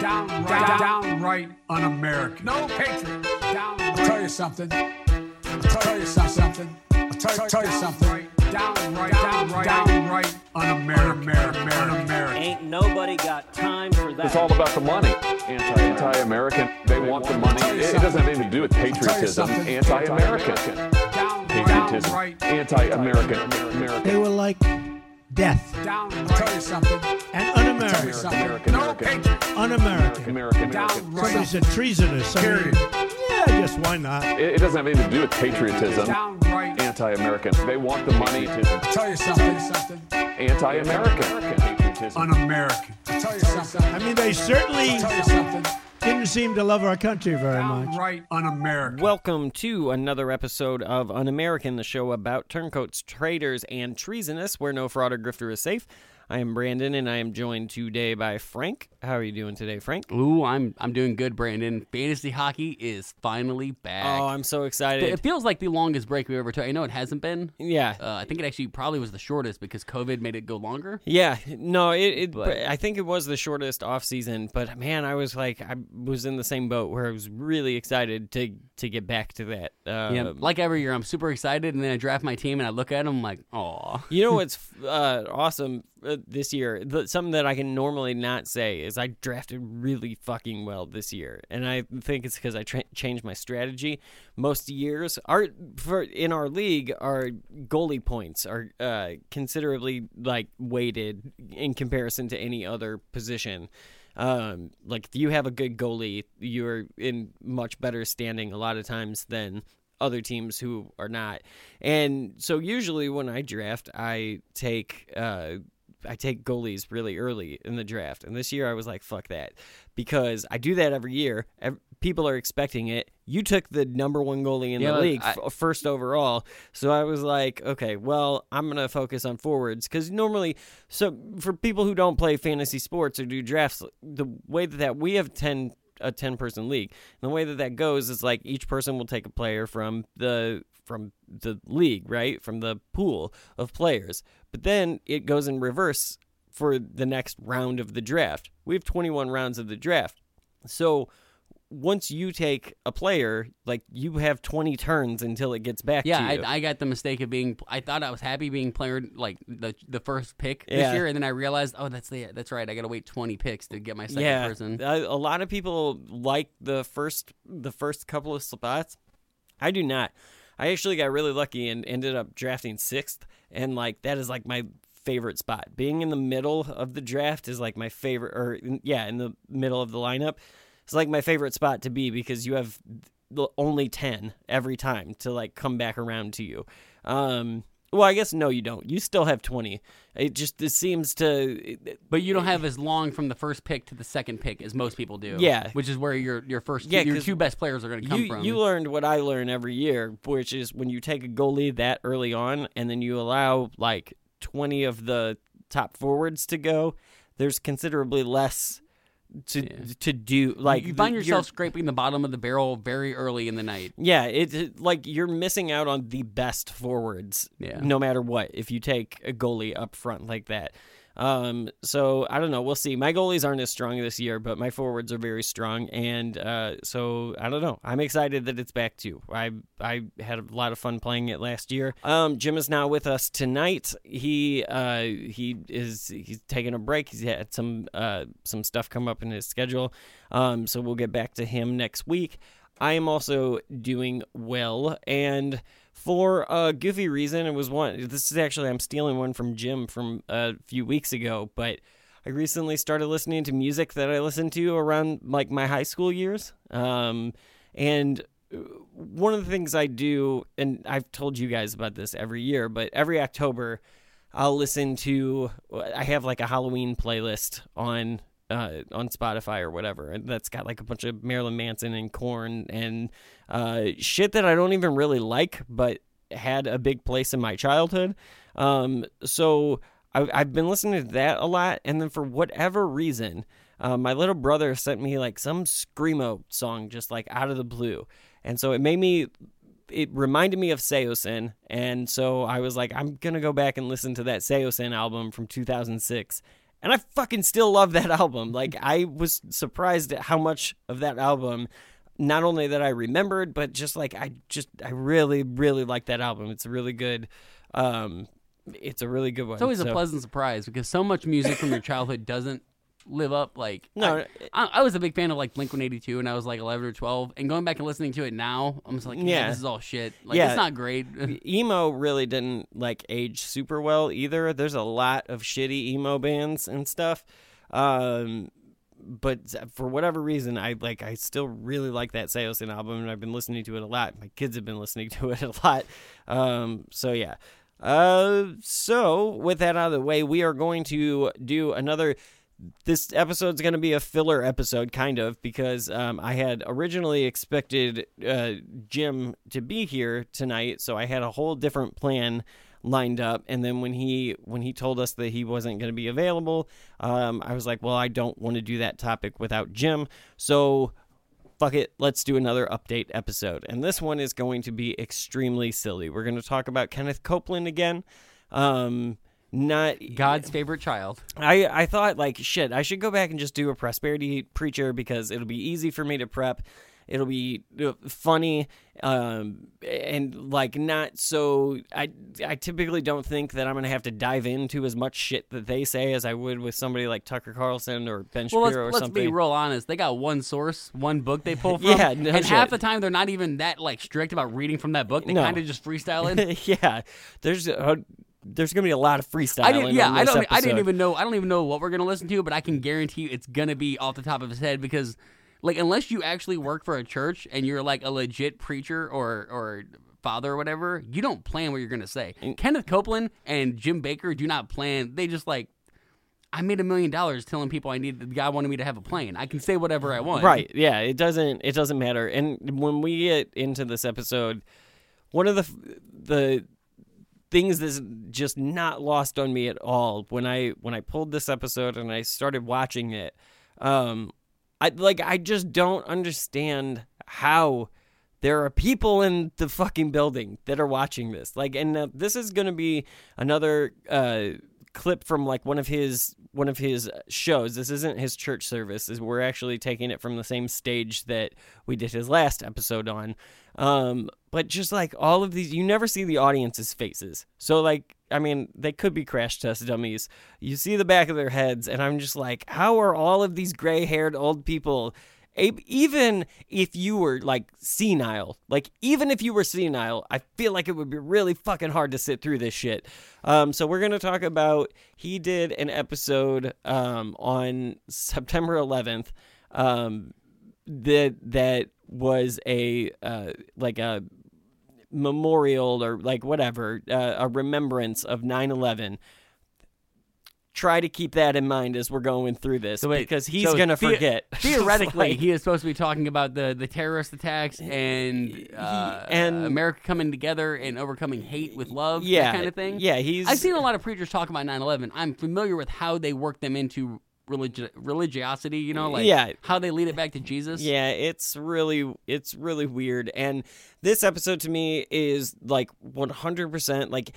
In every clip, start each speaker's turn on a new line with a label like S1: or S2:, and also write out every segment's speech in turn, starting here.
S1: downright, downright un-American. No patriot. I'll tell you something. I'll tell you something. I'll tell, tell you something. Downright, downright, downright un-American. Un-American.
S2: Ain't nobody got time for that.
S3: It's all about the money. Anti, anti-American. They want the money. It, it doesn't have anything to do with patriotism.
S1: something.
S3: Anti-American.
S1: Downright,
S3: Patriotism.
S1: downright,
S3: Anti-American. American.
S4: They were like death
S1: down. I'll tell you something.
S4: and un-American.
S1: something.
S3: American,
S1: No
S3: American.
S1: patriot.
S4: Un-American.
S3: American. American.
S4: Somebody
S1: Downright,
S4: said treasonous. I mean,
S1: Period.
S4: yeah, I guess why not?
S3: It, it doesn't have anything to do with patriotism.
S1: downright.
S3: Anti-American. They want the money.
S1: To tell you something. Something.
S3: Anti-American. Patriotism.
S1: Un-American. I'll tell you something.
S4: I mean, they certainly
S1: I'll tell you something.
S4: Didn't seem to love our country very much.
S1: Right, un-American.
S5: Welcome to another episode of Un American, the show about turncoats, traitors, and treasonous, where no fraud or grifter is safe. I am Brandon, and I am joined today by Frank. How are you doing today, Frank?
S6: Ooh, I'm I'm doing good, Brandon. Fantasy hockey is finally back.
S5: Oh, I'm so excited!
S6: it feels like the longest break we've ever took. I know it hasn't been.
S5: Yeah.
S6: Uh, I think it actually probably was the shortest because COVID made it go longer.
S5: Yeah, no, it. it
S6: But-
S5: I think it was the shortest off season, but man, I was like, I was in the same boat where I was really excited to to get back to that. Um,
S6: yeah, like every year, I'm super excited, and then I draft my team, and I look at them, I'm like, oh,
S5: You know what's uh, awesome uh, this year? The, something that I can normally not say is I drafted really fucking well this year, and I think it's because I tra- changed my strategy. Most years, our for in our league, our goalie points are uh, considerably like weighted in comparison to any other position. Um, like if you have a good goalie, you're in much better standing a lot of times than other teams who are not. And so usually when I draft, I take uh I take goalies really early in the draft. And this year I was like, fuck that. Because I do that every year. People are expecting it. You took the number one goalie in
S6: Yeah,
S5: the league
S6: I-
S5: first overall. So I was like, okay, well, I'm going to focus on forwards. Because normally, so for people who don't play fantasy sports or do drafts, the way that, that we have 10 a 10 person league. And the way that that goes is like each person will take a player from the from the league, right? From the pool of players. But then it goes in reverse for the next round of the draft. We have 21 rounds of the draft. So once you take a player, like you have 20 turns until it gets back
S6: yeah.
S5: to you.
S6: I, I got the mistake of being. I thought I was happy being player like the the first pick this
S5: Yeah.
S6: year, and then I realized, oh, that's the that's right. I got to wait 20 picks to get my second
S5: yeah,
S6: person.
S5: A lot of people like the first the first couple of spots. I do not. I actually got really lucky and ended up drafting sixth, and like that is like my favorite spot. Being in the middle of the draft is like my favorite, or yeah, in the middle of the lineup. It's like my favorite spot to be because you have only ten every time to like come back around to you. Um, well, I guess no, you don't. You still have twenty. It just it seems to
S6: But you don't have as long from the first pick to the second pick as most people do.
S5: Yeah.
S6: which is where your your first
S5: Yeah,
S6: your two best players are going to come
S5: you,
S6: from.
S5: You learned what I learn every year, which is when you take a goalie that early on and then you allow like 20 of the top forwards to go, there's considerably less to to do. Like
S6: you find
S5: the-
S6: yourself scraping the bottom of the barrel very early in the night.
S5: yeah, it, it like you're missing out on the best forwards,
S6: Yeah.
S5: no matter what. If you take a goalie up front like that, um, so I don't know. We'll see. My goalies aren't as strong this year, but my forwards are very strong, and uh, so I don't know. I'm excited that it's back too. I I had a lot of fun playing it last year. Um, Jim is now with us tonight. He uh he is he's taking a break. He's had some uh some stuff come up in his schedule. Um, so we'll get back to him next week. I am also doing well, and for a goofy reason, it was one. This is actually I'm stealing one from Jim from a few weeks ago, but I recently started listening to music that I listened to around like my high school years. Um, and uh, one of the things I do, and I've told you guys about this every year, but every October, I'll listen to. I have like a Halloween playlist on uh, on Spotify or whatever, and that's got like a bunch of Marilyn Manson and Korn and uh, shit that I don't even really like, but had a big place in my childhood. Um, so I, I've been listening to that a lot, and then for whatever reason, uh, my little brother sent me like some screamo song just like out of the blue, and so it made me. It reminded me of Saosin, and so I was like, I'm gonna go back and listen to that Saosin album from 2006, and I fucking still love that album. Like I was surprised at how much of that album not only that I remembered, but just like I just I really really like that album. It's a really good um it's a really good one.
S6: It's always a pleasant surprise because so much music from your childhood doesn't live up. Like,
S5: No,
S6: I, I, I was a big fan of like Blink One Eighty Two, and I was like eleven or twelve. And going back and listening to it now, I'm just like, yeah, this is all shit. Like,
S5: Yeah.
S6: it's not great.
S5: emo really didn't like age super well either. There's a lot of shitty emo bands and stuff. Um but for whatever reason I like I still really like that Saosin album and I've been listening to it a lot. My kids have been listening to it a lot. Um so yeah. Uh so with that out of the way, we are going to do another this episode's going to be a filler episode, kind of, because um, I had originally expected uh, Jim to be here tonight, so I had a whole different plan lined up. And then when he when he told us that he wasn't going to be available, um, I was like, well, I don't want to do that topic without Jim, so fuck it, let's do another update episode. And this one is going to be extremely silly. We're going to talk about Kenneth Copeland again. Um, not
S6: God's favorite child.
S5: I, I thought like shit I should go back and just do a prosperity preacher because it'll be easy for me to prep it'll be uh, funny um, and like not so I I typically don't think that I'm gonna have to dive into as much shit that they say as I would with somebody like Tucker Carlson or Ben
S6: Well, let's,
S5: Shapiro or something.
S6: let's be real honest. They got one source, one book they pull from.
S5: Yeah, no
S6: and
S5: shit.
S6: half the time they're not even that like strict about reading from that book. They
S5: No.
S6: kind of just freestyle it.
S5: yeah there's uh, there's gonna be a lot of freestyle
S6: I didn't. Yeah, I don't. I didn't even know. I don't even know what we're gonna listen to, but I can guarantee you it's gonna be off the top of his head because, like, unless you actually work for a church and you're like a legit preacher or or father or whatever, you don't plan what you're gonna say. And, Kenneth Copeland and Jim Bakker do not plan. They just like. I made a million dollars telling people I need the guy wanted me to have a plane. I can say whatever I want.
S5: Right. Yeah. It doesn't. It doesn't matter. And when we get into this episode, one of the the things that's just not lost on me at all when I when I pulled this episode and I started watching it, um, I like I just don't understand how there are people in the fucking building that are watching this. Like, and uh, this is gonna be another uh, clip from like one of his one of his shows. This isn't his church service. Is we're actually taking it from the same stage that we did his last episode on. Um, but just like all of these, you never see the audience's faces. So like, I mean, they could be crash test dummies. You see the back of their heads, and I'm just like, how are all of these gray haired old people? Even if you were like senile, like even if you were senile, I feel like it would be really fucking hard to sit through this shit. Um, so we're gonna talk about. He did an episode um, on September 11th. Um, that that was a uh, like a memorial or like whatever uh, a remembrance of 9/11 try to keep that in mind as we're going through this
S6: So wait,
S5: because he's
S6: so
S5: gonna
S6: the-
S5: forget
S6: Theoretically,
S5: Like,
S6: he is supposed to be talking about the, the terrorist attacks and uh,
S5: and-
S6: America coming together and overcoming hate with love,
S5: yeah
S6: that kind of thing.
S5: yeah he's
S6: I've seen a lot of preachers talk about 9/11. I'm familiar with how they work them into religi- religiosity. You know, like
S5: Yeah.
S6: how they lead it back to Jesus.
S5: Yeah, it's really it's really weird. And this episode to me is like 100% like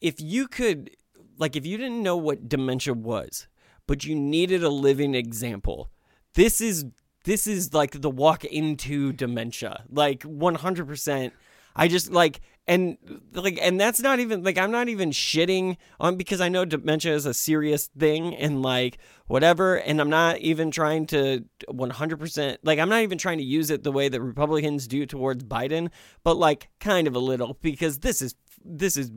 S5: if you could like if you didn't know what dementia was, but you needed a living example. This is this is like the walk into dementia. Like 100%. I just like and like and that's not even like I'm not even shitting on because I know dementia is a serious thing and like whatever and I'm not even trying to 100% like I'm not even trying to use it the way that Republicans do towards Biden but like kind of a little because this is this is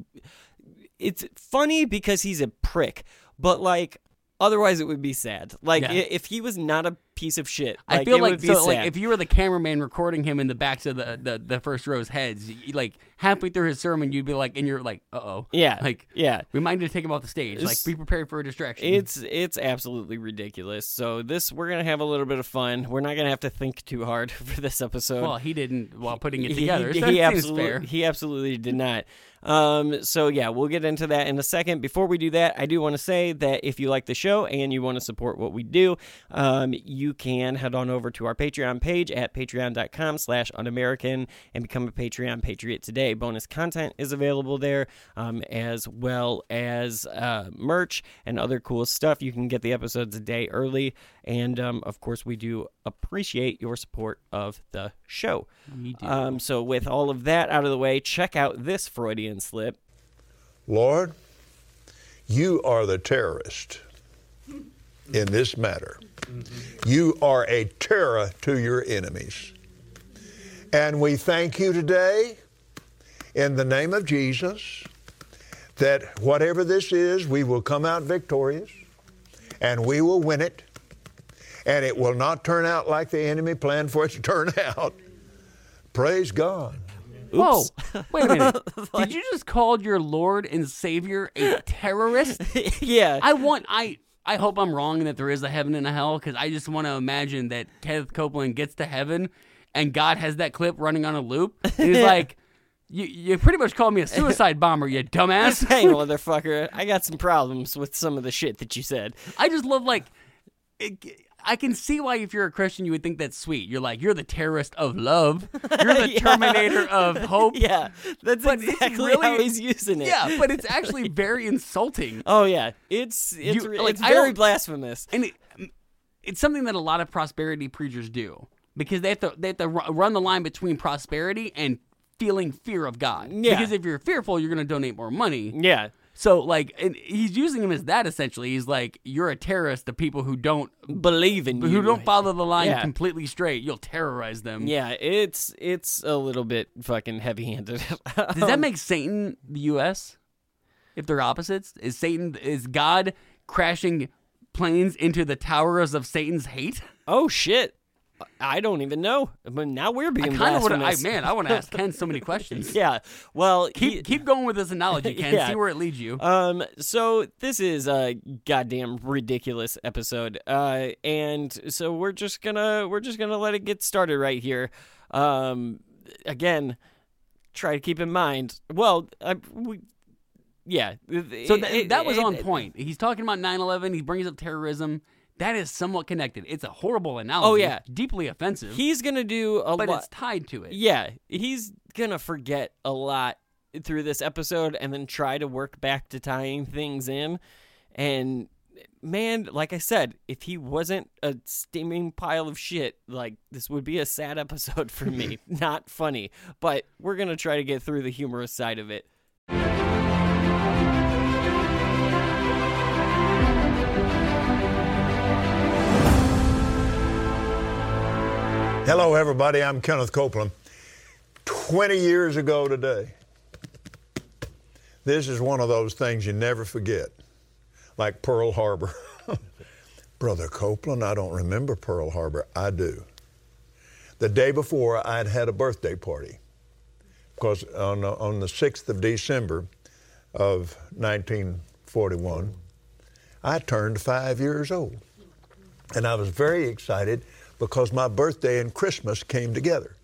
S5: it's funny because he's a prick but like otherwise it would be sad like
S6: Yeah.
S5: if he was not a piece of shit
S6: I feel like so like if you were the cameraman recording him in the backs of the, the, the first row's heads, you, like halfway through his sermon, you'd be like, and you're like, uh oh,
S5: yeah
S6: like
S5: yeah
S6: we might need to take him off the stage. Like
S5: It's-
S6: be prepared for a distraction.
S5: It's it's absolutely ridiculous. So this we're gonna have a little bit of fun. We're not gonna have to think too hard for this episode.
S6: well, he didn't while putting it
S5: He-
S6: together.
S5: He,
S6: so
S5: he absolutely he absolutely did not. Um, so yeah, we'll get into that in a second. Before we do that, I do want to say that if you like the show and you want to support what we do, um, you you can head on over to our Patreon page at patreon.com slash unamerican and become a Patreon Patriot today. Bonus content is available there, um, as well as uh, merch and other cool stuff. You can get the episodes a day early. And um, of course, we do appreciate your support of the show.
S6: We do.
S5: Um, so, with all of that out of the way, check out this Freudian slip.
S7: Lord, you are the terrorist in this matter. You are a terror to your enemies. And we thank you today in the name of Jesus that whatever this is, we will come out victorious and we will win it. And it will not turn out like the enemy planned for it to turn out. Praise God.
S6: Whoa! Wait a minute. Did you just call your Lord and Savior a terrorist?
S5: yeah.
S6: I want I I hope I'm wrong and that there is a heaven and a hell because I just want to imagine that Kenneth Copeland gets to heaven and God has that clip running on a loop. He's like, "You you pretty much called me a suicide bomber, you dumbass."
S5: hey, motherfucker, I got some problems with some of the shit that you said.
S6: I just love like. It, I can see why, if you're a Christian, you would think that's sweet. You're like, you're the terrorist of love. You're the
S5: Yeah.
S6: terminator of hope.
S5: Yeah, that's
S6: But
S5: exactly
S6: really-
S5: how he's using it.
S6: Yeah, but it's actually very insulting.
S5: Oh yeah, it's it's
S6: You- like,
S5: it's very blasphemous.
S6: and it, it's something that a lot of prosperity preachers do because they have to they have to run the line between prosperity and feeling fear of God.
S5: Yeah.
S6: Because if you're fearful, you're going to donate more money.
S5: Yeah,
S6: So like, and he's using him as that essentially. He's like, you're a terrorist to people who don't
S5: believe in you.
S6: who don't follow the line
S5: Yeah.
S6: completely straight. You'll terrorize them.
S5: Yeah, it's it's a little bit fucking heavy-handed.
S6: Does that um, make Satan the U.S. if they're opposites? Is Satan is God crashing planes into the towers of Satan's hate?
S5: oh shit, I don't even know. But now we're
S6: I
S5: being
S6: kind of want to. I man, I want to ask Ken so many questions.
S5: yeah. Well,
S6: Keep
S5: he-
S6: keep going with this analogy, Ken.
S5: Yeah.
S6: See where it leads you.
S5: Um, so this is a goddamn ridiculous episode. Uh, and so we're just gonna we're just gonna let it get started right here. Um, again, try to keep in mind. Well, I, we, yeah.
S6: so
S5: it-
S6: that
S5: it-
S6: that was
S5: it-
S6: on point. He's talking about 9/11. He brings up terrorism. That is somewhat connected. It's a horrible analogy.
S5: Oh, yeah.
S6: deeply offensive.
S5: He's gonna do a
S6: but
S5: lot.
S6: it's tied to it.
S5: Yeah, he's gonna forget a lot through this episode and then try to work back to tying things in. And man, like I said, if he wasn't a steaming pile of shit, like this would be a sad episode for me. Not funny, but we're gonna try to get through the humorous side of it.
S7: Hello, everybody. I'm Kenneth Copeland. 20 years ago today, this is one of those things you never forget, like Pearl Harbor. Brother Copeland, I don't remember Pearl Harbor. I do. The day before, I'd had a birthday party because on, on the 6th of December of 1941, I turned five years old. And I was very excited because my birthday and Christmas came together.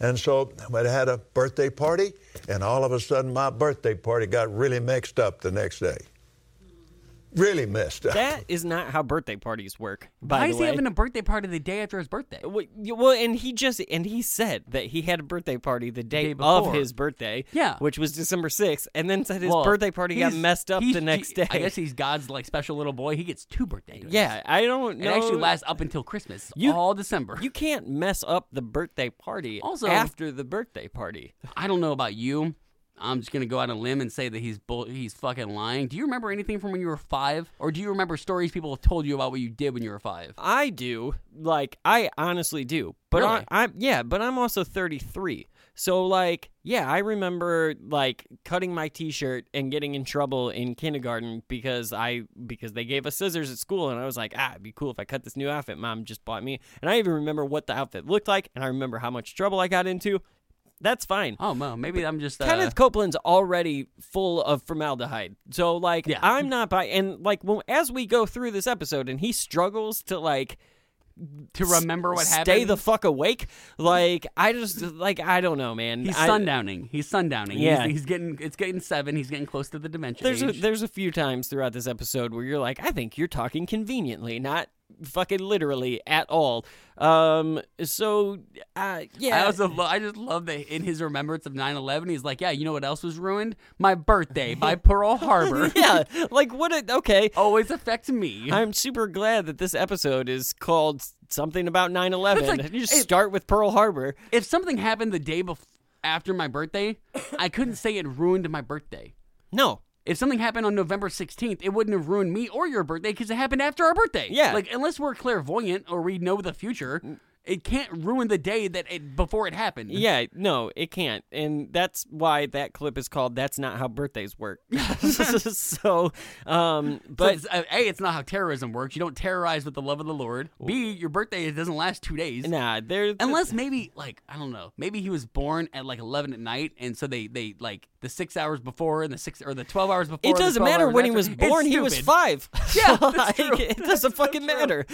S7: And so I had a birthday party, and all of a sudden my birthday party got really mixed up the next day. Really messed up.
S5: That is not how birthday parties work. By
S6: Why
S5: the
S6: is he having a birthday party the day after his birthday?
S5: Well, you- well, and he just and he said that he had a birthday party the day,
S6: Day
S5: of
S6: before.
S5: his birthday,
S6: Yeah.
S5: which was December sixth, and then said his
S6: Well,
S5: birthday party got
S6: he's-
S5: messed up
S6: he's-
S5: the next day.
S6: I guess he's God's like special little boy. He gets two birthdays.
S5: yeah, I don't
S6: It
S5: know.
S6: actually lasts up until Christmas.
S5: You-
S6: all December.
S5: You can't mess up the birthday party
S6: Also-
S5: after the birthday party.
S6: I don't know about you. I'm just gonna go out on a limb and say that he's bull- he's fucking lying. Do you remember anything from when you were five, or do you remember stories people have told you about what you did when you were five?
S5: I do, like I honestly do, but
S6: Really?
S5: I, I'm yeah, but I'm also 33. So like, yeah, I remember like cutting my T-shirt and getting in trouble in kindergarten because I because they gave us scissors at school, and I was like, ah, it'd be cool if I cut this new outfit Mom just bought me, and I even remember what the outfit looked like, and I remember how much trouble I got into. That's fine.
S6: Oh well, maybe I'm just uh,
S5: Kenneth Copeland's already full of formaldehyde. So like
S6: Yeah.
S5: I'm not by and like when, as we go through this episode and he struggles to like
S6: to remember what
S5: stay
S6: happened.
S5: the fuck awake, like I just like I don't know, man.
S6: He's
S5: I-
S6: sundowning. He's sundowning.
S5: Yeah.
S6: He's, he's getting it's getting seven. He's getting close to the dementia
S5: There's a, there's a few times throughout this episode where you're like, I think you're talking conveniently, not fucking literally at all. Um, so uh, yeah,
S6: I also lo- I just love that in his remembrance of 9/11, he's like, yeah, you know what else was ruined? My birthday by Pearl Harbor.
S5: yeah, like what? A, okay,
S6: Always affects me.
S5: I'm super glad that this episode is called something about 9/11.
S6: like-
S5: you just
S6: it-
S5: start with Pearl Harbor.
S6: if something happened the day bef- after my birthday, I couldn't say it ruined my birthday.
S5: No,
S6: If something happened on November 16th, it wouldn't have ruined me or your birthday because it happened after our birthday.
S5: Yeah.
S6: Like, unless we're clairvoyant or we know the future, it can't ruin the day that it before it happened.
S5: Yeah, no, it can't. And that's why that clip is called That's Not How Birthdays Work. so, um,
S6: But
S5: but
S6: it's, uh, A, it's not how terrorism works. You don't terrorize with the love of the Lord. B, your birthday doesn't last two days.
S5: nah, there's
S6: Unless maybe like I don't know, maybe he was born at like eleven at night, and so they they like the six hours before and the six or the twelve hours before.
S5: it doesn't matter when he was born. He was five.
S6: Yeah, that's
S5: Like. It
S6: That's
S5: doesn't
S6: so
S5: fucking
S6: true.
S5: matter.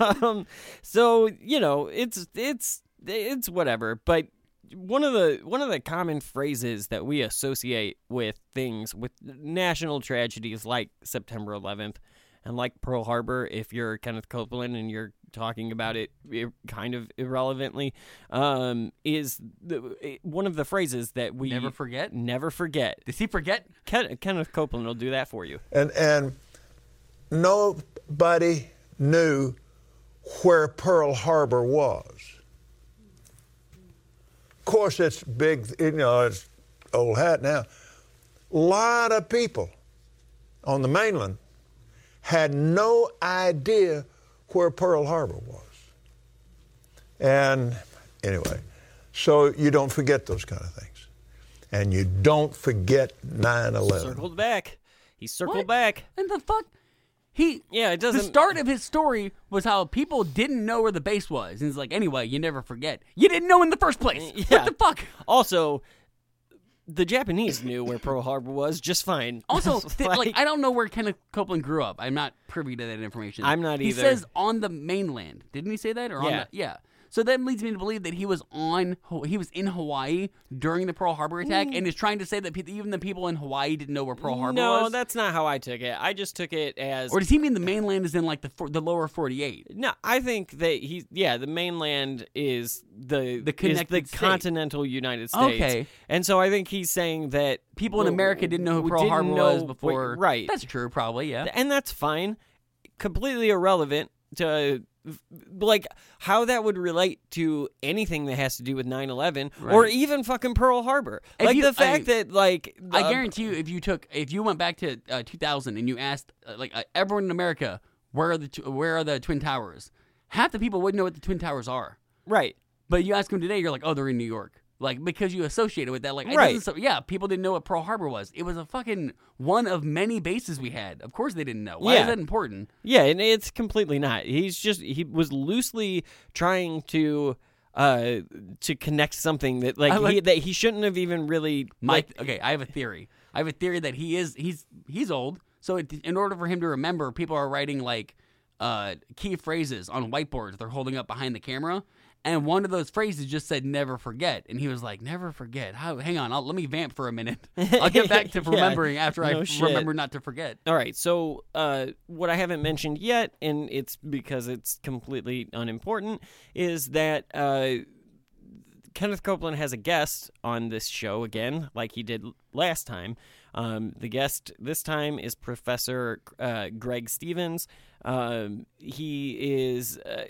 S5: um, so you know, it's it's it's whatever. But one of the one of the common phrases that we associate with things with national tragedies like September 11th and like Pearl Harbor, if you're Kenneth Copeland and you're talking about it i- kind of irrelevantly, um, is the, one of the phrases that we
S6: Never forget?
S5: Never forget.
S6: Does he forget?
S5: Ken, Kenneth Copeland will do that for you.
S7: And and nobody knew where Pearl Harbor was. Of course, it's big. You know, it's old hat now. A lot of people on the mainland had no idea where Pearl Harbor was. And anyway, so you don't forget those kind of things. And you don't forget 9 11.
S5: Circled back. He circled
S6: What?
S5: back.
S6: And the fuck? He
S5: Yeah, it
S6: The
S5: doesn't- The
S6: start of his story was how people didn't know where the base was, and he's like, anyway, you never forget. You didn't know in the first place.
S5: Yeah.
S6: What the fuck?
S5: Also, the Japanese knew where Pearl Harbor was just fine.
S6: Also,
S5: It's
S6: th- like, I don't know where Kenneth Copeland grew up. I'm not privy to that information.
S5: I'm not either.
S6: He says on the mainland. Didn't he say that? Or on the, yeah. So that leads me to believe that he was on he was in Hawaii during the Pearl Harbor attack, mm. and is trying to say that even the people in Hawaii didn't know where Pearl Harbor was.
S5: no,
S6: was.
S5: that's not how I took it. I just took it as
S6: or does he mean the mainland is in like the for- the lower 48?
S5: No, I think that he, yeah, the mainland is the
S6: The
S5: is
S6: connected
S5: the
S6: state.
S5: continental United States.
S6: Okay.
S5: and so I think he's saying that
S6: People in America didn't know who
S5: we
S6: Pearl
S5: didn't
S6: Harbor
S5: know-
S6: was before.
S5: right?
S6: That's true, probably. Yeah.
S5: and that's fine. Completely irrelevant to like how that would relate to anything that has to do with 9/11 or even fucking Pearl Harbor.
S6: If
S5: like
S6: you-
S5: the fact
S6: I-
S5: that like
S6: I
S5: uh,
S6: guarantee you, if you took, if you went back to uh, 2000 and you asked, uh, like uh, everyone in America, where are the tw- where are the twin towers? Half the people wouldn't know what the twin towers are.
S5: right.
S6: But you ask them today, you're like, oh, they're in New York. Like because you associated with that. Like
S5: Right.
S6: So, yeah, people didn't know what Pearl Harbor was. It was a fucking one of many bases we had. Of course they didn't know. Why
S5: Yeah.
S6: is that important?
S5: Yeah, and it's completely not. He's just he was loosely trying to uh to connect something that like,
S6: like-
S5: he that he shouldn't have even really
S6: My
S5: like
S6: okay, I have a theory. I have a theory that he is he's he's old. So it, in order for him to remember, people are writing like uh, key phrases on whiteboards they're holding up behind the camera. And one of those phrases just said "never forget," and he was like, "Never forget." How? Hang on, I'll, let me vamp for a minute. I'll get back to
S5: Yeah,
S6: remembering after I
S5: no
S6: f-
S5: shit.
S6: remember not to forget.
S5: All right, so uh, what I haven't mentioned yet, and it's because it's completely unimportant, is that uh, Kenneth Copeland has a guest on this show again, like he did last time. Um, the guest this time is Professor uh, Greg Stevens. Um, he is uh,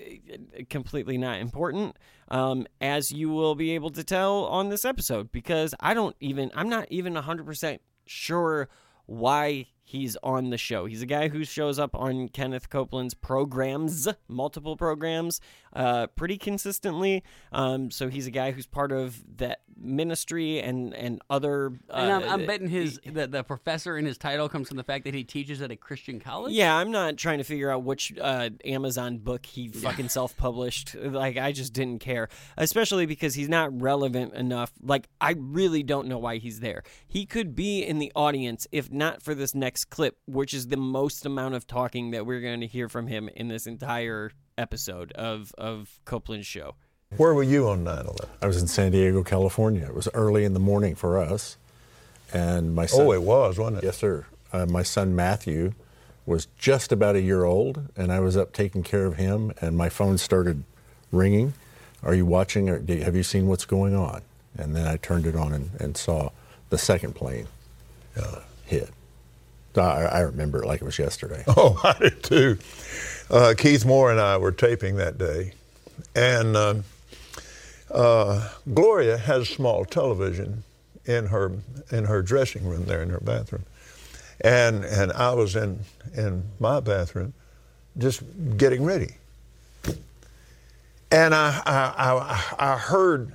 S5: completely not important, um, as you will be able to tell on this episode, because I don't even, I'm not even 100% sure why he's on the show. He's a guy who shows up on Kenneth Copeland's programs, multiple programs, uh, pretty consistently. Um, so he's a guy who's part of that ministry and and other. Uh,
S6: And I'm, I'm betting his the, the professor in his title comes from the fact that he teaches at a Christian college.
S5: Yeah, I'm not trying to figure out which uh, Amazon book he fucking self-published. Like, I just didn't care, especially because he's not relevant enough. Like, I really don't know why he's there. He could be in the audience if not for this next clip, which is the most amount of talking that we're going to hear from him in this entire episode of of Copeland's show.
S7: Where were you on 9 11?
S8: I was in San Diego, California. It was early in the morning for us, and my son.
S7: Oh, it was, wasn't it?
S8: Yes, sir. Uh, my son Matthew was just about a year old, and I was up taking care of him, and my phone started ringing. Are you watching? Or do- have you seen what's going on? And then I turned it on and, and saw the second plane uh, hit. I, I remember it like it was yesterday.
S7: Oh, I did too. Uh, Keith Moore and I were taping that day, and um uh, Gloria has small television in her in her dressing room there in her bathroom, and and I was in in my bathroom, just getting ready, and I I, I, I heard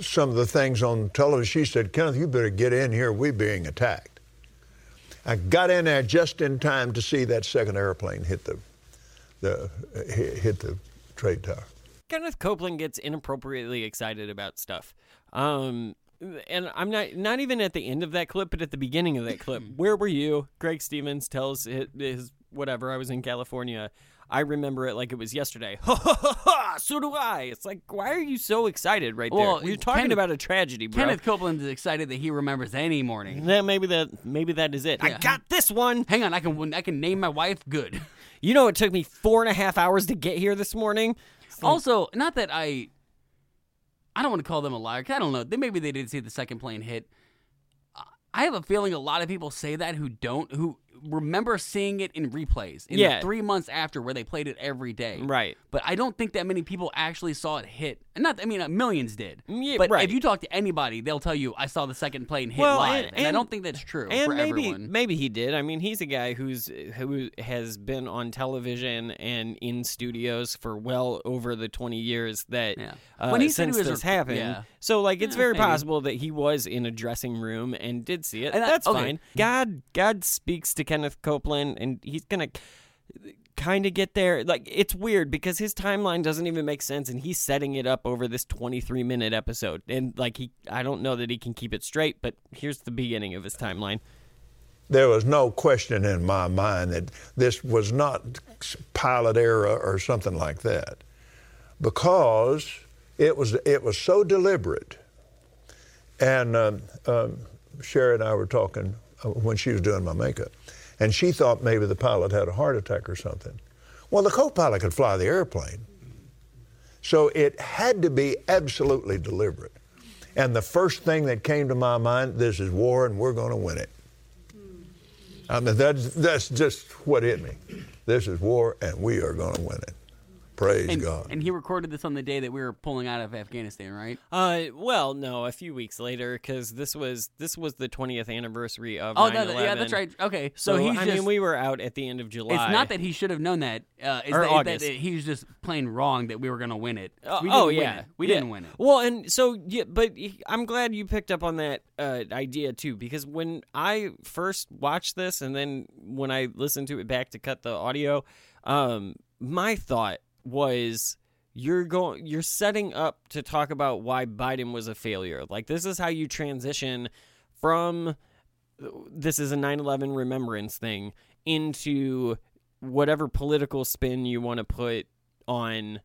S7: some of the things on television. She said, "Kenneth, you better get in here. We're being attacked." I got in there just in time to see that second airplane hit the, the hit hit the trade tower.
S5: Kenneth Copeland gets inappropriately excited about stuff. Um, and I'm not not even at the end of that clip, but at the beginning of that clip. Where were you? Greg Stevens tells his, his whatever. I was in California. I remember it like it was yesterday. Ha ha ha ha! So do I. It's like, why are you so excited right
S6: Well,
S5: there? You're talking
S6: Kenneth-
S5: about a tragedy, bro.
S6: Kenneth Copeland is excited that he remembers any morning.
S5: Yeah, maybe that maybe that is it. I
S6: Yeah.
S5: got this one.
S6: Hang on, I can I can name my wife good.
S5: You know, it took me four and a half hours to get here this morning.
S6: Also, not that I I don't want to call them a liar. 'cause I don't know. They maybe they didn't see the second plane hit. I have a feeling a lot of people say that who don't who remember seeing it in replays in
S5: Yeah.
S6: the three months after where they played it every day.
S5: Right.
S6: But I don't think that many people actually saw it hit. And not I mean uh, millions did.
S5: Yeah,
S6: but
S5: right.
S6: if you talk to anybody, they'll tell you I saw the second plane hit
S5: Well,
S6: live.
S5: and-
S6: And, I don't think that's true
S5: and
S6: for
S5: maybe
S6: everyone.
S5: maybe he did. I mean, he's a guy who's who has been on television and in studios for well over the twenty years that
S6: Yeah.
S5: uh,
S6: When he said he
S5: since
S6: was
S5: this
S6: rec-
S5: happened.
S6: yeah.
S5: So like, it's very
S6: maybe.
S5: possible that he was in a dressing room and did see it.
S6: And I-
S5: That's
S6: okay.
S5: fine. God God speaks to Kenneth Copeland, and he's gonna kind of get there. Like it's weird because his timeline doesn't even make sense, and he's setting it up over this 23 minute episode. And like he, I don't know that he can keep it straight. But here's the beginning of his timeline.
S7: There was no question in my mind that this was not pilot error or something like that, because it was it was so deliberate. And um, um, Sherry and I were talking uh, when she was doing my makeup, and she thought maybe the pilot had a heart attack or something. Well, the co-pilot could fly the airplane, so it had to be absolutely deliberate. And the first thing that came to my mind: this is war, and we're going to win it. I mean, that's, that's just what hit me. This is war, and we are going to win it. Praise
S6: and,
S7: God.
S6: and he recorded this on the day that we were pulling out of Afghanistan, right?
S5: Uh, well, no, a few weeks later, because this was this was the 20th anniversary of.
S6: Oh, no,
S5: 9/11.
S6: yeah, that's right. Okay,
S5: So,
S6: so, he's
S5: I
S6: just.
S5: mean, we were out at the end of July.
S6: it's not that he should have known that. Uh, it's
S5: Or
S6: that,
S5: August.
S6: that he was just plain wrong that we were going to win it.
S5: Uh,
S6: we
S5: oh
S6: didn't win
S5: yeah,
S6: it. we
S5: Yeah.
S6: didn't win it.
S5: Well, and so yeah, but I'm glad you picked up on that uh, idea too, because when I first watched this, and then when I listened to it back to cut the audio, um, my thought was you're going you're setting up to talk about why Biden was a failure. Like this is how you transition from this is a 9/11 remembrance thing into whatever political spin you want to put on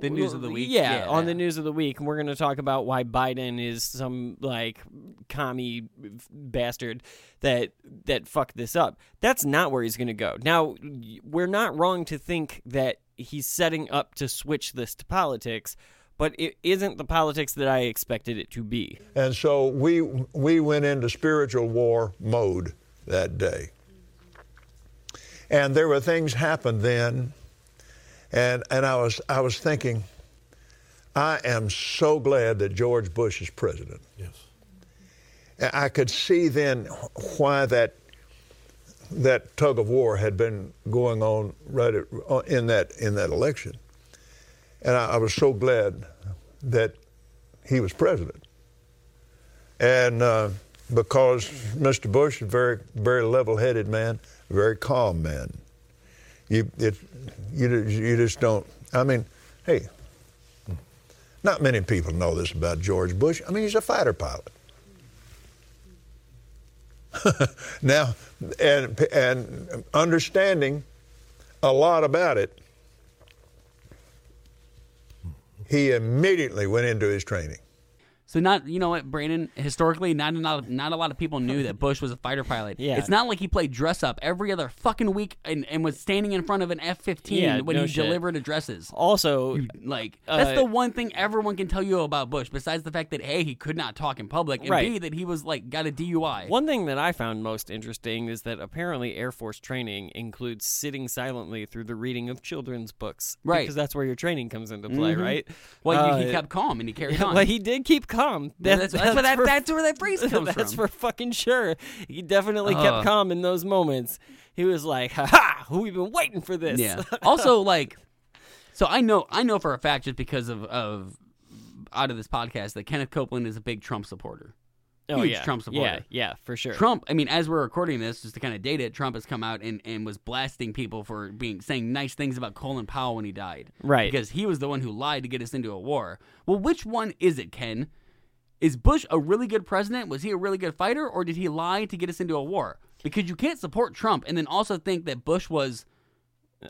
S6: The news of the week?
S5: Yeah,
S6: Yeah,
S5: on the news of the week, and we're going to talk about why Biden is some like commie bastard that that fucked this up. That's not where he's going to go. Now, we're not wrong to think that he's setting up to switch this to politics, but it isn't the politics that I expected it to be.
S7: And so we we went into spiritual war mode that day. And there were things happened then, and and I was I was thinking, I am so glad that George Bush is president.
S8: Yes.
S7: I could see then why that that tug of war had been going on right at, in that in that election, and I, I was so glad that he was president. And uh, because Mr. Bush is a very very level-headed man, a very calm man. You it you you just don't. I mean, hey, not many people know this about George Bush. I mean, he's a fighter pilot. now, and and understanding a lot about it, he immediately went into his training.
S6: So not you know what Brandon historically not not, not a lot of people knew that Bush was a fighter pilot.
S5: Yeah.
S6: It's not like he played dress up every other fucking week and, and was standing in front of an F-15
S5: Yeah,
S6: when
S5: no
S6: he
S5: shit.
S6: delivered addresses.
S5: Also,
S6: Like
S5: Uh,
S6: that's the one thing everyone can tell you about Bush besides the fact that a he could not talk in public and
S5: Right.
S6: b that he was like got a DUI.
S5: One thing that I found most interesting is that apparently Air Force training includes sitting silently through the reading of children's books.
S6: Right. Mm-hmm.
S5: Because that's where your training comes into play, right?
S6: Well, he- he
S5: Uh,
S6: kept calm and he carried on.
S5: Well, he did keep calm.
S6: Yeah, that's, that's, where that,
S5: for-
S6: that's where that phrase comes
S5: that's
S6: from.
S5: That's for fucking sure. He definitely
S6: Ugh.
S5: kept uh-huh. calm in those moments. He was like, "Ha ha! We've been waiting for this."
S6: Yeah. also, like, so I know I know for a fact just because of of out of this podcast that Kenneth Copeland is a big Trump supporter.
S5: oh
S6: Huge
S5: yeah,
S6: Trump supporter.
S5: Yeah, yeah, for sure.
S6: Trump, I mean, as we're recording this, just to kind of date it, Trump has come out and, and was blasting people for being saying nice things about Colin Powell when he died.
S5: Right.
S6: Because he was the one who lied to get us into a war. Well, which one is it, Ken? Is Bush a really good president? Was he a really good fighter? Or did he lie to get us into a war? Because you can't support Trump and then also think that Bush was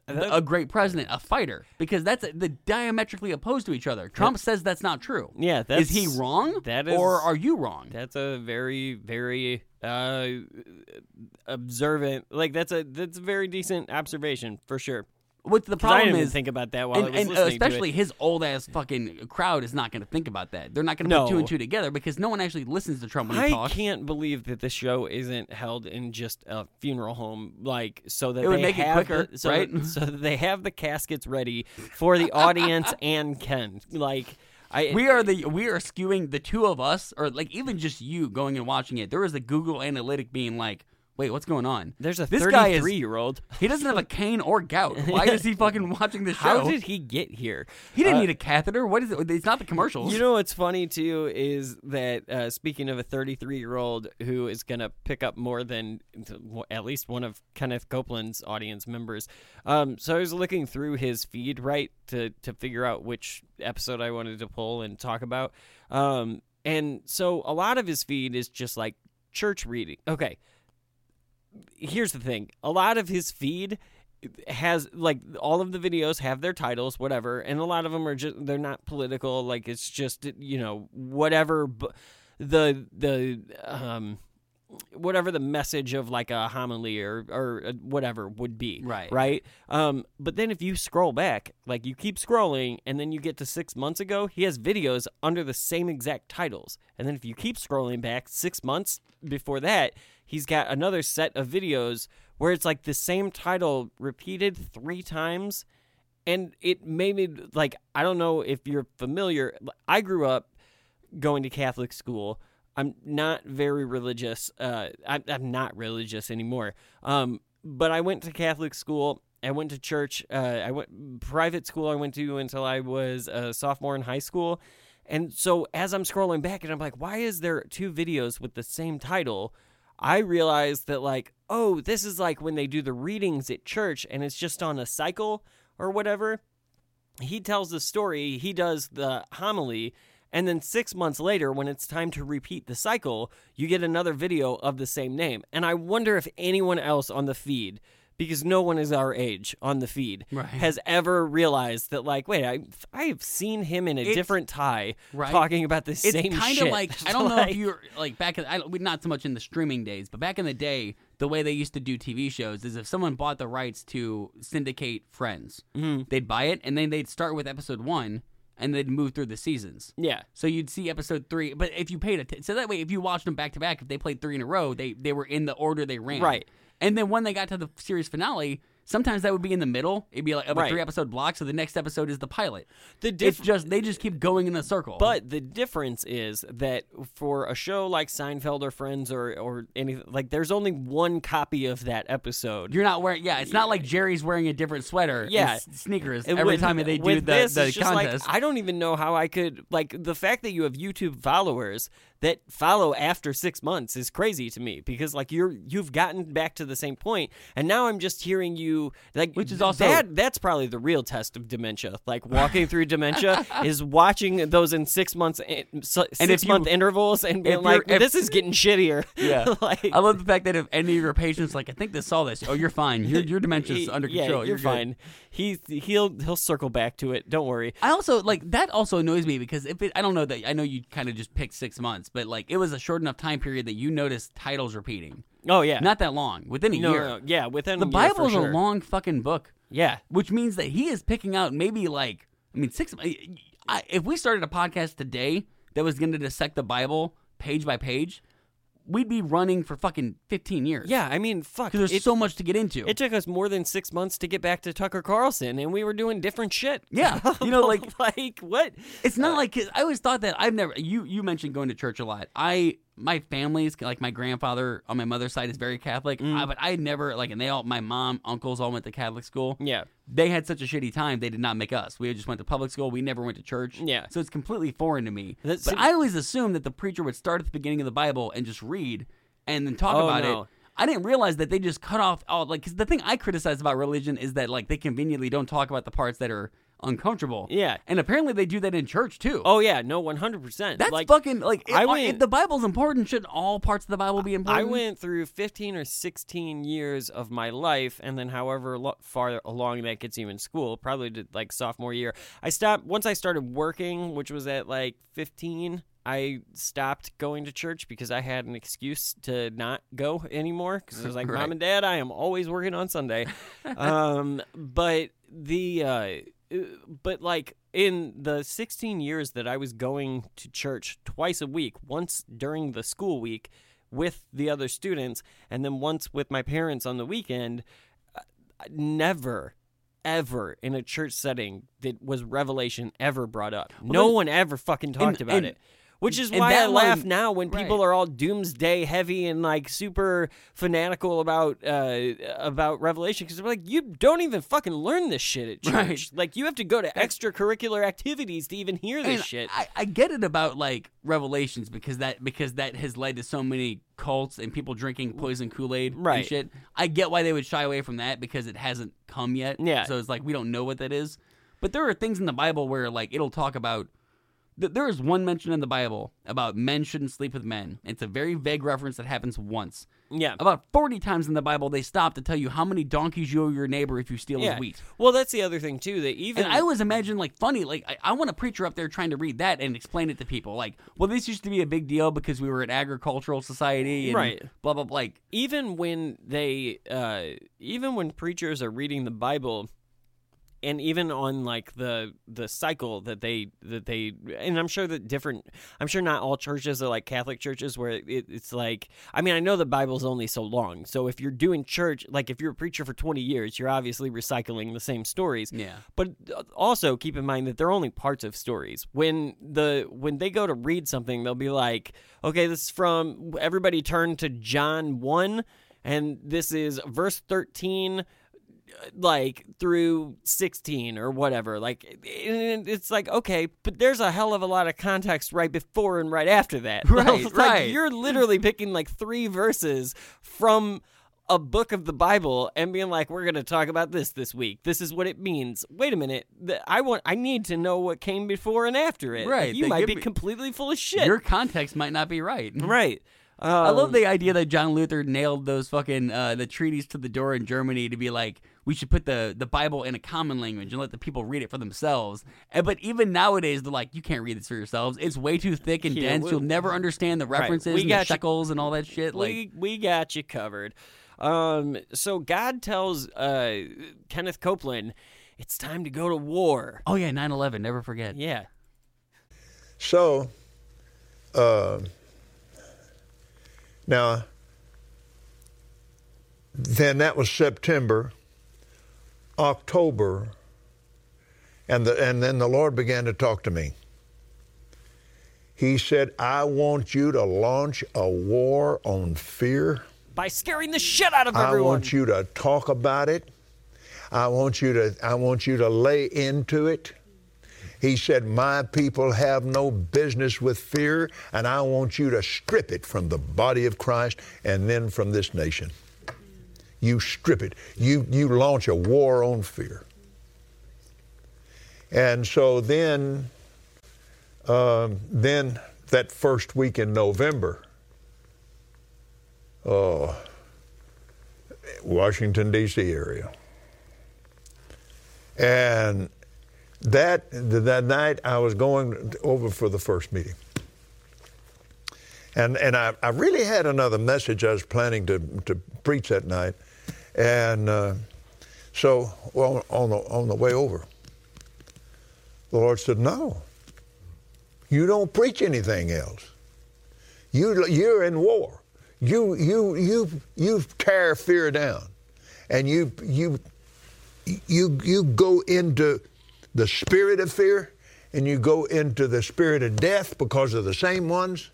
S6: a great president, a fighter, because that's the diametrically opposed to each other. Trump says that's not true.
S5: Yeah,
S6: is he wrong?
S5: that is-
S6: or are you wrong?
S5: That's a very, very uh, observant. Like that's a that's a very decent observation for sure.
S6: What the problem is,
S5: think about that while
S6: and,
S5: I was
S6: and
S5: listening to it.
S6: especially his old ass fucking crowd is not going to think about that. They're not going to put two and two together because no one actually listens to Trump when he
S5: I
S6: talks.
S5: I can't believe that the show isn't held in just a funeral home, like so that
S6: It would
S5: they
S6: make it quicker,
S5: the, so,
S6: right?
S5: so that they have the caskets ready for the audience and Ken. Like I,
S6: We are the we are skewing the two of us, or like even just you going and watching it. There is a Google analytic being like, "Wait, what's going on?"
S5: There's a
S6: this guy is
S5: 33 year old.
S6: he doesn't have a cane or gout. Why is he fucking watching the show?
S5: How did he get here?
S6: he didn't
S5: Uh,
S6: need a catheter. What is it? It's not the commercials.
S5: You know what's funny too is that uh, speaking of a 33 year old who is going to pick up more than at least one of Kenneth Copeland's audience members. Um, so I was looking through his feed right to to figure out which episode I wanted to pull and talk about. Um, and so a lot of his feed is just like church reading. Okay. Here's the thing. A lot of his feed has like all of the videos have their titles whatever and a lot of them are just they're not political like it's just you know whatever the the um whatever the message of like a homily or or uh, whatever would be
S6: Right.
S5: right um but then if you scroll back like you keep scrolling and then you get to 6 months ago he has videos under the same exact titles and then if you keep scrolling back 6 months before that he's got another set of videos where it's like the same title repeated 3 times and it made me like I don't know if you're familiar I grew up going to Catholic school. I'm not very religious. Uh, I'm, I'm not religious anymore. Um, but I went to Catholic school. I went to church. Uh, I went private school. I went to until I was a sophomore in high school. And so as I'm scrolling back, and I'm like, why is there two videos with the same title? I realized that like, oh, this is like when they do the readings at church, and it's just on a cycle or whatever he tells the story, he does the homily, and then six months later, when it's time to repeat the cycle, you get another video of the same name. And I wonder if anyone else on the feed, because no one is our age on the feed,
S6: Right.
S5: has ever realized that, like, wait, I, I've seen him in a
S6: It's-
S5: different tie
S6: Right.
S5: talking about the
S6: it's
S5: same
S6: kind of like I don't know if you're like back in I not so much in the streaming days, but back in the day, the way they used to do TV shows is if someone bought the rights to syndicate Friends,
S5: Mm-hmm.
S6: they'd buy it and then they'd start with episode one and they'd move through the seasons.
S5: Yeah.
S6: So you'd see episode three, but if you paid it, so that way if you watched them back to back, if they played three in a row, they they were in the order they ran.
S5: Right.
S6: And then when they got to the series finale, sometimes that would be in the middle. It'd be like a
S5: Right.
S6: three episode block. So the next episode is the pilot.
S5: The
S6: It's just they just keep going in a circle.
S5: But the difference is that for a show like Seinfeld or Friends or or anything like, there's only one copy of that episode.
S6: You're not wearing. Yeah, it's not like Jerry's wearing a different sweater.
S5: Yeah.
S6: sneakers every
S5: with-
S6: time they do the,
S5: this,
S6: the
S5: just like,
S6: contest.
S5: I don't even know how I could like the fact that you have YouTube followers that follow after six months is crazy to me because like you're you've gotten back to the same point, and now I'm just hearing you like
S6: Which is also-
S5: that that's probably the real test of dementia. Like walking through dementia is watching those in six months eh, in- so-
S6: And
S5: six
S6: if
S5: month
S6: you-
S5: intervals and being
S6: you're-
S5: like
S6: if-
S5: this is getting shittier.
S6: Yeah,
S5: like
S6: I love the fact that if any of your patients like, I think they saw this. Oh, you're fine. Your your dementia's under
S5: yeah,
S6: control.
S5: you're, fine. He he'll he'll circle back to it. Don't worry.
S6: I also like that. Also annoys me because if it, I don't know that I know you kind of just picked six months, but like it was a short enough time period that you noticed titles repeating.
S5: Oh yeah,
S6: Not that long, within a
S5: no,
S6: year.
S5: no, yeah. Within
S6: The
S5: Bible
S6: is
S5: sure.
S6: a long fucking book,
S5: Yeah,
S6: which means that he is picking out maybe like I mean six. I, if we started a podcast today that was going to dissect the Bible page by page, we'd be running for fucking fifteen years.
S5: yeah. I mean, fuck.
S6: because there's
S5: It,
S6: so much to get into.
S5: it took us more than six months to get back to Tucker Carlson, and we were doing different shit.
S6: Yeah, you know, like-
S5: like what?
S6: It's not uh, like 'cause I always thought that I've never. You you mentioned going to church a lot. I my family's like my grandfather on my mother's side is very Catholic,
S5: Mm.
S6: uh, but I never like, and they all my mom uncles all went to Catholic school.
S5: Yeah.
S6: they had such a shitty time. They did not make us. We just went to public school. We never went to church.
S5: Yeah.
S6: so it's completely foreign to me.
S5: That's-
S6: but I always assumed that the preacher would start at the beginning of the Bible and just read and then talk
S5: Oh,
S6: about
S5: no.
S6: it. I didn't realize that they just cut off all like because the thing I criticize about religion is that like they conveniently don't talk about the parts that are uncomfortable.
S5: Yeah.
S6: and apparently they do that in church too.
S5: Oh yeah, no, one hundred percent.
S6: That's
S5: like,
S6: fucking like
S5: I went-
S6: if the Bible's important, should all parts of the Bible be important?
S5: I went through 15 or 16 years of my life, and then however lo- far along that gets you in school, probably did like sophomore year. I stopped once I started working, which was at like 15. I stopped going to church because I had an excuse to not go anymore because I was like,
S6: Right.
S5: "Mom and Dad, I am always working on Sunday." um, but the uh, but like in the 16 years that I was going to church twice a week, once during the school week with the other students, and then once with my parents on the weekend, uh, never, ever in a church setting that was Revelation ever brought up. no one ever fucking talked about
S6: and-
S5: it. Which is
S6: and
S5: why I laugh
S6: line-
S5: now when people
S6: right.
S5: are all doomsday heavy and like super fanatical about uh, about Revelation because they're like, you don't even fucking learn this shit at church.
S6: Right.
S5: Like you have to go to extracurricular activities to even hear this
S6: And
S5: shit.
S6: I, I get it about like revelations because that because that has led to so many cults and people drinking poison Kool Aid and
S5: Right.
S6: shit. I get why they would shy away from that because it hasn't come yet.
S5: Yeah.
S6: So it's like we don't know what that is. But there are things in the Bible where like it'll talk about. Th- There is one mention in the Bible about men shouldn't sleep with men. It's a very vague reference that happens once.
S5: yeah.
S6: About 40 times in the Bible, they stop to tell you how many donkeys you owe your neighbor if you steal
S5: yeah.
S6: his wheat.
S5: Well, that's the other thing too. That even
S6: And I always imagine like funny, like I, I want a preacher up there trying to read that and explain it to people. Like, well, this used to be a big deal because we were an agricultural society, and
S5: Right.
S6: Blah blah. blah. Like,
S5: even when they uh even when preachers are reading the bible and even on like the the cycle that they that they and i'm sure that different i'm sure not all churches are like catholic churches where it, it's like i mean i know the bible's only so long so if you're doing church like if you're a preacher for 20 years you're obviously recycling the same stories
S6: Yeah.
S5: but uh, also keep in mind that they're only parts of stories. When the when they go to read something, they'll be like, "Okay, this is from everybody turn to John 1 and this is verse 13 like through 16 or whatever like it's like okay but there's a hell of a lot of context right before and right after that
S6: Right,
S5: Like,
S6: right.
S5: you're literally picking like three verses from a book of the Bible and being like, "We're going to talk about this this week. This is what it means." Wait a minute, I want, I need to know what came before and after it.
S6: Right,
S5: you might be
S6: me-
S5: completely full of shit.
S6: your context might not be right.
S5: right.
S6: I love
S5: Um,
S6: the idea that John Luther nailed those fucking uh, the treaties to the door in Germany to be like we should put the, the Bible in a common language and let the people read it for themselves. And, but even nowadays they're like you can't read this for yourselves. It's way too thick and
S5: Yeah,
S6: dense.
S5: we-
S6: You'll never understand the references
S5: We
S6: and
S5: got
S6: the
S5: you-
S6: shekels and all that shit. Like
S5: we we got you covered. Um, so God tells uh Kenneth Copeland, "It's time to go to war."
S6: oh yeah, 9/11. Never forget.
S5: Yeah.
S7: So, uh, now, then that was September, October, and the, and then the Lord began to talk to me. He said, "I want you to launch a war on fear."
S5: By scaring the shit out of everyone.
S7: I want you to talk about it. I want you to I want you to lay into it. He said, My people have no business with fear, and I want you to strip it from the body of Christ and then from this nation. You strip it. You, you launch a war on fear. And so then, um, then that first week in November, oh, Washington, D.C. area. And that, that night I was going over for the first meeting. And, and I, I really had another message I was planning to, to preach that night. And uh, so well, on, the, on the way over, the Lord said, No, you don't preach anything else. You, you're in war. You, you, you, you tear fear down. And you, you, you, you go into the spirit of fear and you go into the spirit of death because of the same ones.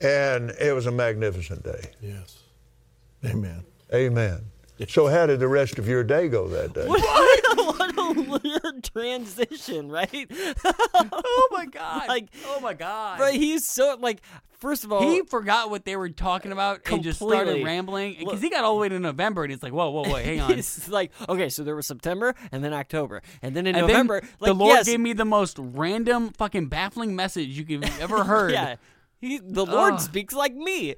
S7: And it was a magnificent day.
S8: Yes. Amen.
S7: Amen. So, how did the rest of your day go that day?
S5: what a weird transition, right?
S6: Oh my god!
S5: Like,
S6: oh my god!
S5: But he's so like. First of all,
S6: he forgot what they were talking about and just started rambling because he got all the way to November and he's like, "Whoa, whoa, whoa, hang on."
S5: It's like okay, so there was September and then October and then in
S6: and
S5: November,
S6: then
S5: like
S6: the Lord
S5: yes,
S6: gave me the most random, fucking baffling message you could ever heard.
S5: yeah, he, the Lord speaks like me.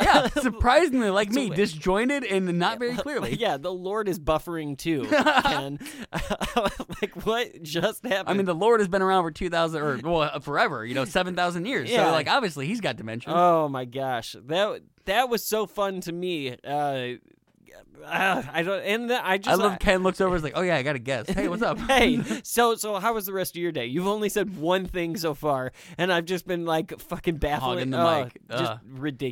S6: Yeah, surprisingly like me, disjointed and not very clearly.
S5: yeah, the Lord is buffering too. Ken. like what just happened?
S6: I mean, the Lord has been around for two thousand or well, forever. You know, seven thousand years.
S5: Yeah.
S6: So like, obviously, he's got dimension.
S5: Oh my gosh, that that was so fun to me. Uh, uh, I don't, and the, I
S6: I
S5: just
S6: love Ken looks over. and is like, "Oh yeah, I got to guess. Hey, what's up?"
S5: hey, so so how was the rest of your day? You've only said one thing so far, and I've just been like fucking baffling.
S6: Hogging the
S5: oh,
S6: mic.
S5: just
S6: Ugh.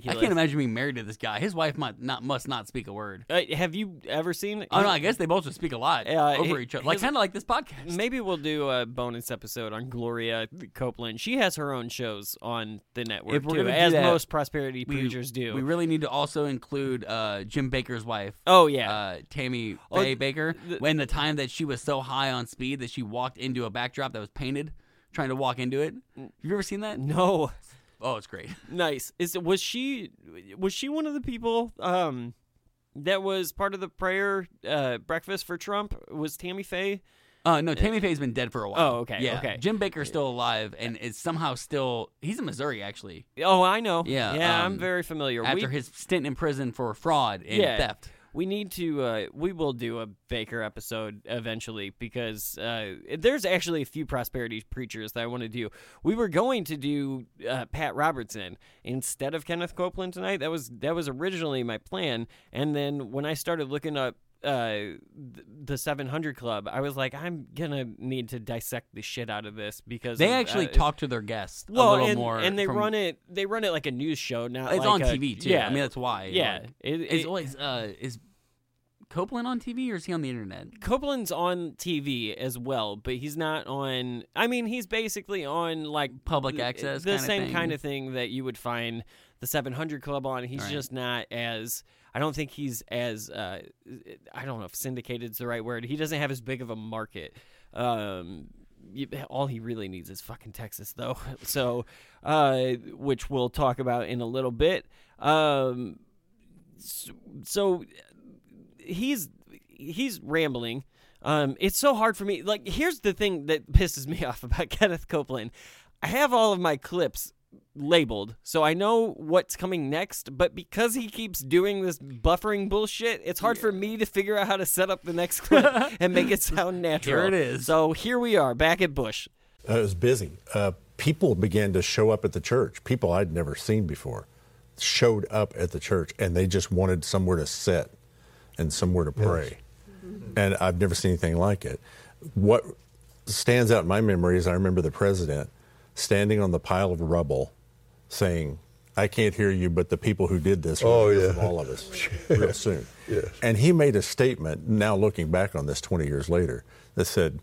S6: I can't imagine being married to this guy. His wife might not must not speak a word.
S5: Uh, have you ever seen?
S6: Oh no, I guess they both just speak a lot
S5: Uh,
S6: over
S5: he-
S6: each other, like kind of like this podcast.
S5: Maybe we'll do a bonus episode on Gloria Copeland. She has her own shows on the network too, as
S6: that,
S5: most prosperity preachers do.
S6: We really need to also include uh, Jim Bakker's wife.
S5: Oh, yeah.
S6: uh, Tammy
S5: Oh,
S6: Faye
S5: Bakker.
S6: when the time that she was so high on speed that she walked into a backdrop that was painted, trying to walk into it. Have you ever seen that?
S5: no,
S6: Oh, it's great.
S5: nice. Is was she was she one of the people um that was part of the prayer uh, breakfast for Trump? Was Tammy Faye?
S6: Uh, no, Tammy Faye's been dead for a while.
S5: Oh, okay,
S6: Yeah,
S5: okay.
S6: Jim Bakker's still alive and is somehow still. He's in Missouri actually.
S5: Oh, I know.
S6: Yeah,
S5: yeah, I'm
S6: um,
S5: very familiar.
S6: After
S5: we,
S6: his stint in prison for fraud and
S5: yeah,
S6: theft.
S5: We need to. Uh, we will do a Bakker episode eventually because uh, there's actually a few prosperity preachers that I want to do. We were going to do uh, Pat Robertson instead of Kenneth Copeland tonight. That was that was originally my plan, and then when I started looking up uh the 700 club i was like i'm gonna need to dissect the shit out of this because
S6: They
S5: of,
S6: actually
S5: uh,
S6: talk to their guests
S5: well
S6: a little
S5: and,
S6: more.
S5: and they
S6: from-
S5: run it they run it like a news show now
S6: It's
S5: like
S6: on
S5: a-
S6: TV too.
S5: yeah
S6: I mean that's why.
S5: yeah
S6: Like,
S5: it,
S6: is
S5: it-
S6: always uh is Copeland on TV or is he on the internet?
S5: Copeland's on TV as well, but he's not on. I mean, he's basically on like
S6: Public access
S5: the
S6: kinda
S5: same kind of thing that you would find the 700 Club on. He's
S6: Right.
S5: just not as. I don't think he's as. Uh, I don't know if syndicated is the right word. He doesn't have as big of a market. Um, you, all he really needs is fucking Texas, though. So, uh, which we'll talk about in a little bit. Um, so, so he's he's rambling. Um, it's so hard for me. Like, here's the thing that pisses me off about Kenneth Copeland. I have all of my clips labeled, so I know what's coming next. But because he keeps doing this buffering bullshit, it's hard for me to figure out how to set up the next clip and make it sound natural.
S6: Here it is.
S5: So here we are, back at Bush.
S8: Uh, it was busy. Uh, people began to show up at the church. People I'd never seen before showed up at the church, and they just wanted somewhere to sit and somewhere to pray. And I've never seen anything like it. What stands out in my memory is I remember the president standing on the pile of rubble, saying, "I can't hear you, but the people who did this will
S7: Oh, yeah.
S8: from all of us real soon."
S7: Yes.
S8: And he made a statement. Now looking back on this 20 years later, that said,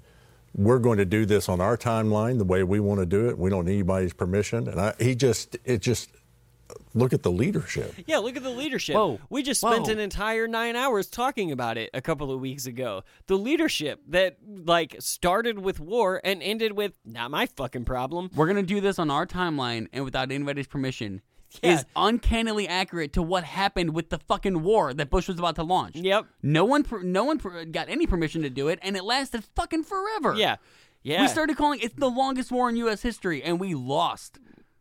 S8: "We're going to do this on our timeline, the way we want to do it. We don't need anybody's permission." And I, he just, it just look at the leadership.
S5: Yeah, look at the leadership.
S6: Whoa.
S5: We just spent
S6: Whoa.
S5: an entire nine hours talking about it a couple of weeks ago. The leadership that like started with war and ended with not my fucking problem.
S6: We're gonna do this on our timeline and without anybody's permission.
S5: Yeah.
S6: Is uncannily accurate to what happened with the fucking war that Bush was about to launch.
S5: Yep.
S6: No one, per- no one per- got any permission to do it, and it lasted fucking forever.
S5: Yeah. Yeah.
S6: We started calling it's the longest war in U.S. history, and we lost.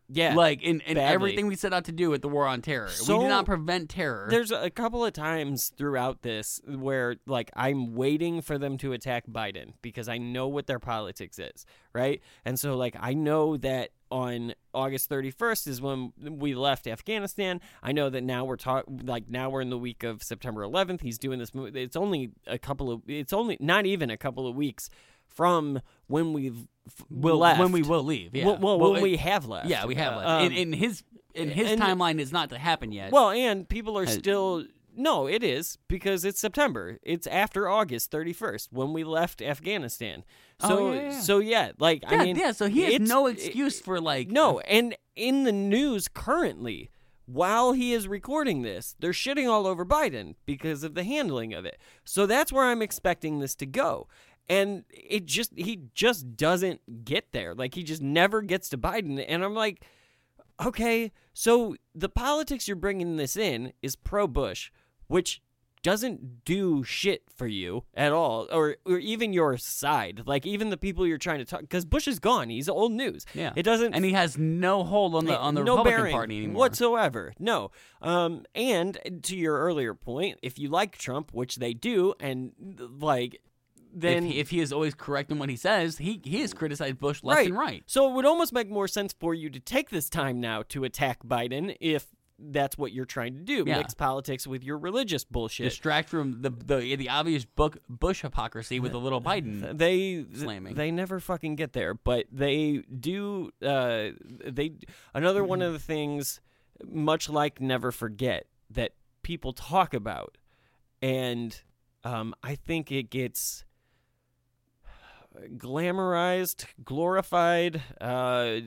S5: Yeah.
S6: Like in, in
S5: Badly.
S6: everything we set out to do with the war on terror.
S5: So-
S6: we did not prevent terror.
S5: There's a couple of times throughout this where like I'm waiting for them to attack Biden because I know what their politics is, right? And so like I know that on August 31st is when we left Afghanistan. I know that now we're talk like now we're in the week of September 11th. He's doing this movie. It's only a couple of it's only not even a couple of weeks from when we've
S6: will
S5: left.
S6: when we will leave. Yeah.
S5: Well, well, when we have left.
S6: Yeah, we have left.
S5: Um,
S6: in, in his in his
S5: and-
S6: timeline is not to happen yet.
S5: Well, and people are still no, it is because it's September. It's after August 31st when we left Afghanistan.
S6: Oh,
S5: So
S6: yeah, yeah.
S5: so yeah, like
S6: yeah,
S5: I mean
S6: yeah. So he has no excuse for like
S5: No, and in the news currently while he is recording this, they're shitting all over Biden because of the handling of it. So that's where I'm expecting this to go. And it just he just doesn't get there. Like he just never gets to Biden and I'm like okay, so the politics you're bringing this in is pro Bush, which doesn't do shit for you at all, or or even your side. Like even the people you're trying to talk, because Bush is gone. He's old news.
S6: Yeah,
S5: it doesn't.
S6: and he has no hold on the on the
S5: no
S6: Republican Party anymore.
S5: whatsoever. No. Um, and to your earlier point, if you like Trump, which they do, and like. Then
S6: if he, if he is always correct in what he says, he he has criticized Bush left and right.
S5: so it would almost make more sense for you to take this time now to attack Biden if that's what you're trying to do.
S6: Yeah.
S5: Mix politics with your religious bullshit.
S6: Distract from the the the obvious book Bush hypocrisy with a little Biden.
S5: they
S6: slamming.
S5: they never fucking get there, but they do. Uh, they another one of the things, much like never forget that people talk about, and um, I think it gets glamorized, glorified, uh,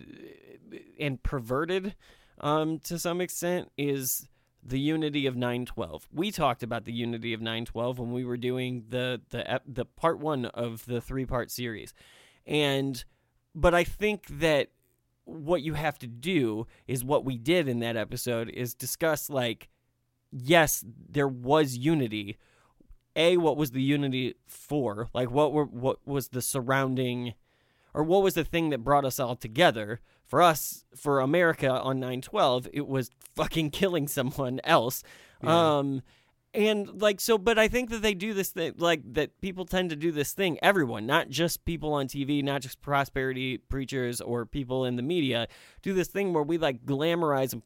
S5: and perverted um, to some extent is the unity of 912. We talked about the unity of 912 when we were doing the the the part 1 of the three-part series. And but I think that what you have to do is what we did in that episode is discuss like yes, there was unity. A, what was the unity for? Like, what were what was the surrounding, or what was the thing that brought us all together? For us, for America on nine twelve, it was fucking killing someone else. Um, and like so, but I think that they do this thing, like that people tend to do this thing. Everyone, not just people on TV, not just prosperity preachers or people in the media, do this thing where we like glamorize and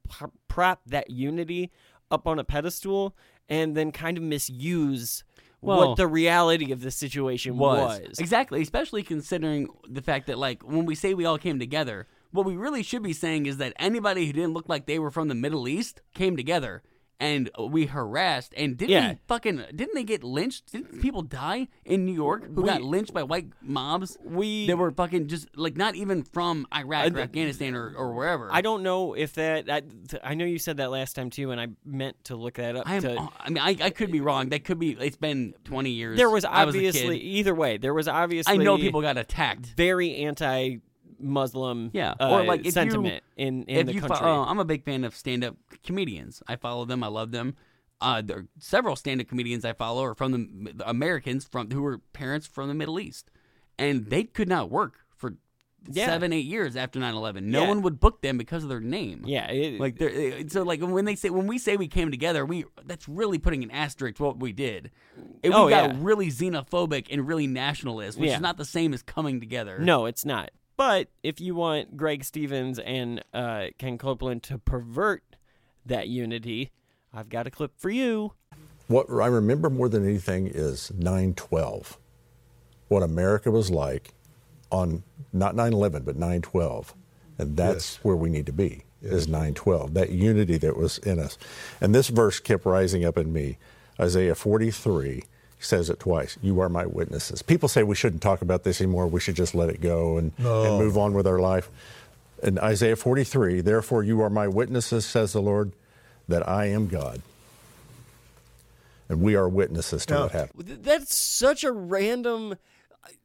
S5: prop that unity up on a pedestal, and then kind of misuse
S6: Well-
S5: what the reality of the situation was.
S6: Exactly, especially considering the fact that like when we say we all came together, what we really should be saying is that anybody who didn't look like they were from the Middle East came together and we harassed and didn't
S5: Yeah.
S6: fucking didn't they get lynched? Didn't people die in New York who
S5: We-
S6: got lynched by white mobs?
S5: We-
S6: they were fucking just like not even from Iraq or
S5: Uh,
S6: Afghanistan or, or wherever.
S5: I don't know if that. I, I know you said that last time too, and I meant to look that up.
S6: I am.
S5: to,
S6: I mean, I, I could be wrong. That could be. It's been twenty years.
S5: there was
S6: I a kid.
S5: obviously either way. There was obviously
S6: I know people got attacked.
S5: very anti-Muslim
S6: Yeah,
S5: uh,
S6: or like
S5: sentiment
S6: you,
S5: in in
S6: if
S5: the
S6: you fo-
S5: country.
S6: uh, I'm a big fan of stand-up comedians. I follow them. I love them. Uh, there are several stand-up comedians I follow are from the, the Americans from who were parents from the Middle East, and they could not work for
S5: Yeah.
S6: seven, eight years after 9/11. No
S5: Yeah.
S6: one would book them because of their name.
S5: yeah, it,
S6: Like they're, so, like when they say when we say we came together, we that's really putting an asterisk to what we did. We
S5: Oh,
S6: got
S5: yeah.
S6: really xenophobic and really nationalist, which is not the same as coming together.
S5: no, it's not. But if you want Greg Stevens and uh, Ken Copeland to pervert that unity, I've got a clip for you.
S8: What I remember more than anything is 9/12. What America was like on not 9/11 but 9/12, and that's
S7: Yes.
S8: where we need to be. Is 9/12 that unity that was in us, and this verse kept rising up in me. Isaiah 43 says it twice. You are my witnesses. People say we shouldn't talk about this anymore. We should just let it go and,
S7: No.
S8: and move on with our life. in Isaiah 43, therefore you are my witnesses, says the Lord, that I am God. And we are witnesses to
S7: Now-
S8: what happened.
S5: That's such a random.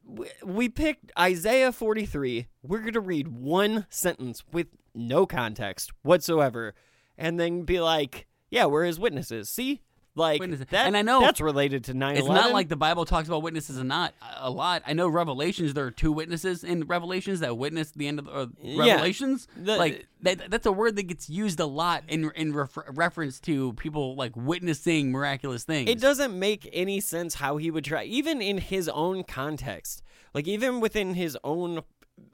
S5: we- We picked Isaiah 43. We're going to read one sentence with no context whatsoever and then be like, yeah, we're his witnesses. See? Like,
S6: Witnesses.
S5: that,
S6: And I know
S5: that's related to 9
S6: It's not like the Bible talks about witnesses and not a lot. I know Revelations. There are two witnesses in Revelations that witness the end of the, uh,
S5: Yeah.
S6: Revelations.
S5: The-
S6: like that, that's a word that gets used a lot in in refer- reference to people like witnessing miraculous things.
S5: It doesn't make any sense how he would try, even in his own context. Like, even within his own,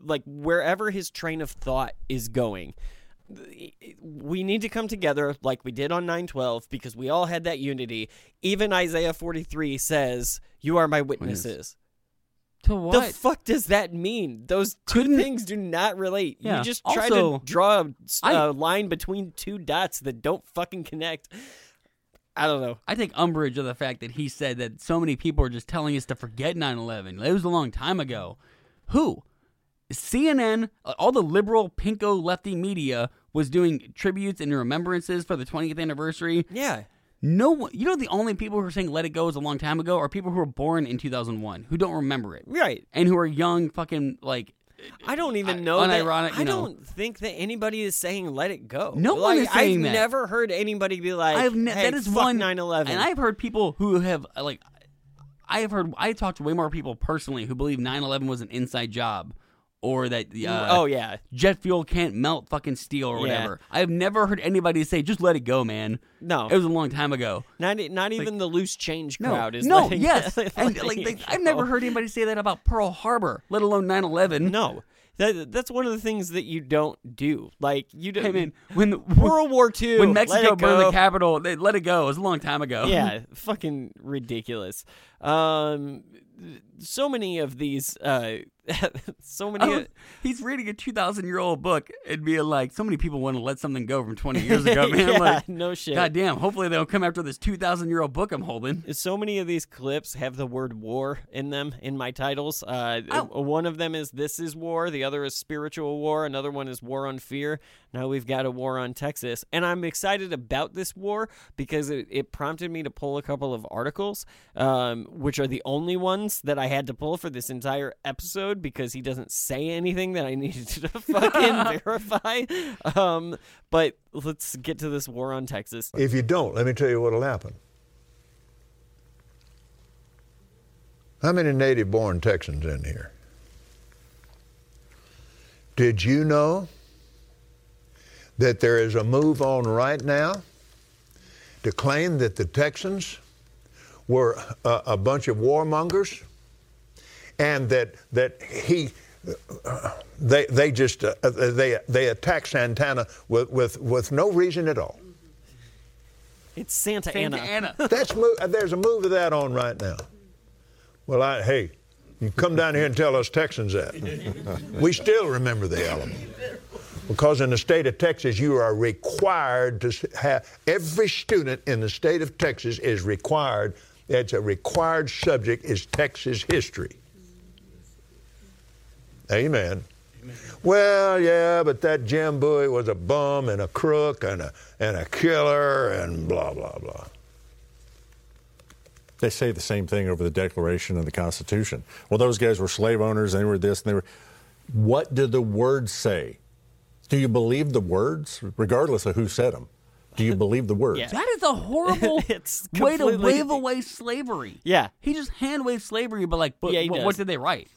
S5: like, wherever his train of thought is going. We need to come together like we did on 912 because we all had that unity. Even Isaiah 43 says, You are my oh, witnesses.
S6: To what?
S5: The fuck does that mean? Those 2
S6: Couldn't-
S5: things do not relate.
S6: Yeah.
S5: You just try
S6: Also,
S5: to draw a s-
S6: I-
S5: a line between two dots that don't fucking connect. I don't know.
S6: I take umbrage of the fact that he said that so many people are just telling us to forget 9/11. It was a long time ago. Who? CNN, uh, all the liberal pinko lefty media was doing tributes and remembrances for the 20th anniversary.
S5: Yeah.
S6: No one, you know, the only people who are saying "Let It Go" is a long time ago are people who were born in 2001 who don't remember it,
S5: Right.
S6: and who are young, fucking like.
S5: I don't even
S6: I-
S5: know. that-
S6: unironic, you
S5: I
S6: know.
S5: don't think that anybody is saying "let it go."
S6: No one is saying that
S5: I've
S6: that.
S5: never heard anybody be like,
S6: I've ne-
S5: hey,
S6: that is one
S5: 9/11.
S6: and I've heard people who have uh, like, I have heard I talked to way more people personally who believe 9/11 was an inside job, or that uh,
S5: oh yeah,
S6: jet fuel can't melt fucking steel or
S5: Yeah.
S6: whatever. I have never heard anybody say just let it go, man.
S5: No.
S6: it was a long time ago.
S5: not not even the loose change
S6: No,
S5: crowd is
S6: no,
S5: letting-
S6: yes, and like they, I've never heard anybody say that about Pearl Harbor, let alone 9/11.
S5: No, that that's one of the things that you don't do. Like you don't.
S6: Hey man, when the,
S5: World War II.
S6: when Mexico burned the
S5: go.
S6: Capitol, they let it go. It was a long time ago.
S5: yeah, fucking ridiculous. Um, so many of these. Uh, so many.
S6: Was- he's reading a 2,000 year old book and being like, so many people want to let something go from 20 years ago, man.
S5: yeah,
S6: like,
S5: no shit.
S6: God damn, hopefully they don't come after this 2,000 year old book I'm holding.
S5: so many of these clips have the word war in them in my titles. Uh,
S6: Oh.
S5: One of them is This is War, the other is Spiritual War, another one is War on Fear. Now we've got a war on Texas. And I'm excited about this war because it, it prompted me to pull a couple of articles, um, which are the only ones that I had to pull for this entire episode because he doesn't say anything that I needed to fucking verify. Um, but let's get to this war on Texas.
S7: If you don't, let me tell you what'll happen. How many native born Texans in here? Did you know that there is a move on right now to claim that the Texans were a, a bunch of warmongers and that that he uh, they they just uh, they they attacked Santana with, with with no reason at all.
S5: It's Santa,
S6: Santa
S5: Anna.
S6: Ana.
S7: That's mo- there's a move of that on right now. Well, I, hey, you come down here and tell us Texans that. we still remember the Alamo. Because in the state of Texas, you are required to have, every student in the state of Texas is required, it's a required subject is Texas history. Amen. Well, yeah, but that Jim Bowie was a bum and a crook and a, and a killer and blah, blah, blah.
S8: They say the same thing over the Declaration and the Constitution. Well, those guys were slave owners, and they were this, and they were. What do the words say? Do you believe the words, regardless of who said them? Do you believe the words?
S5: Yeah.
S6: That is a horrible
S5: It's
S6: way to wave away slavery.
S5: Yeah.
S6: He just hand waved slavery, but like, but
S5: Yeah, he
S6: what,
S5: does.
S6: what did they write?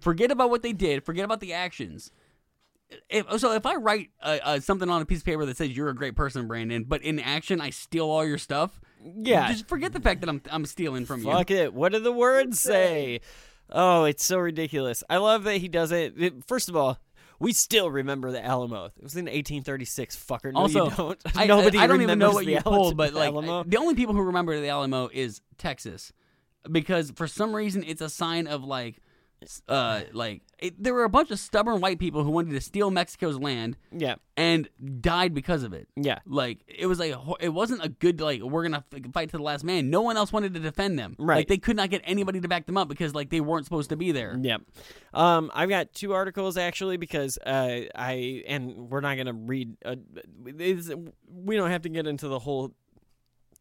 S6: Forget about what they did. Forget about the actions. If, so if I write uh, uh, something on a piece of paper that says you're a great person, Brandon, but in action I steal all your stuff,
S5: Yeah.
S6: just forget the fact that I'm I'm stealing from you.
S5: Fuck it. What do the words say? Oh, it's so ridiculous. I love that he does it. It- First of all, we still remember the Alamo. It was in 1836. Fucker. No,
S6: also,
S5: you don't.
S6: I,
S5: Nobody
S6: I, I don't even know what
S5: the
S6: you
S5: Al-
S6: pulled, but like
S5: Alamo.
S6: the only people who remember the Alamo is Texas, because for some reason it's a sign of like uh, like it, there were a bunch of stubborn white people who wanted to steal Mexico's land
S5: Yeah.
S6: and died because of it.
S5: Yeah.
S6: Like it was like it wasn't a good like we're gonna fight to the last man. No one else wanted to defend them.
S5: Right.
S6: Like they could not get anybody to back them up because like they weren't supposed to be there.
S5: Yep. Um, I've got two articles actually because uh, I and we're not gonna read. Uh, we don't have to get into the whole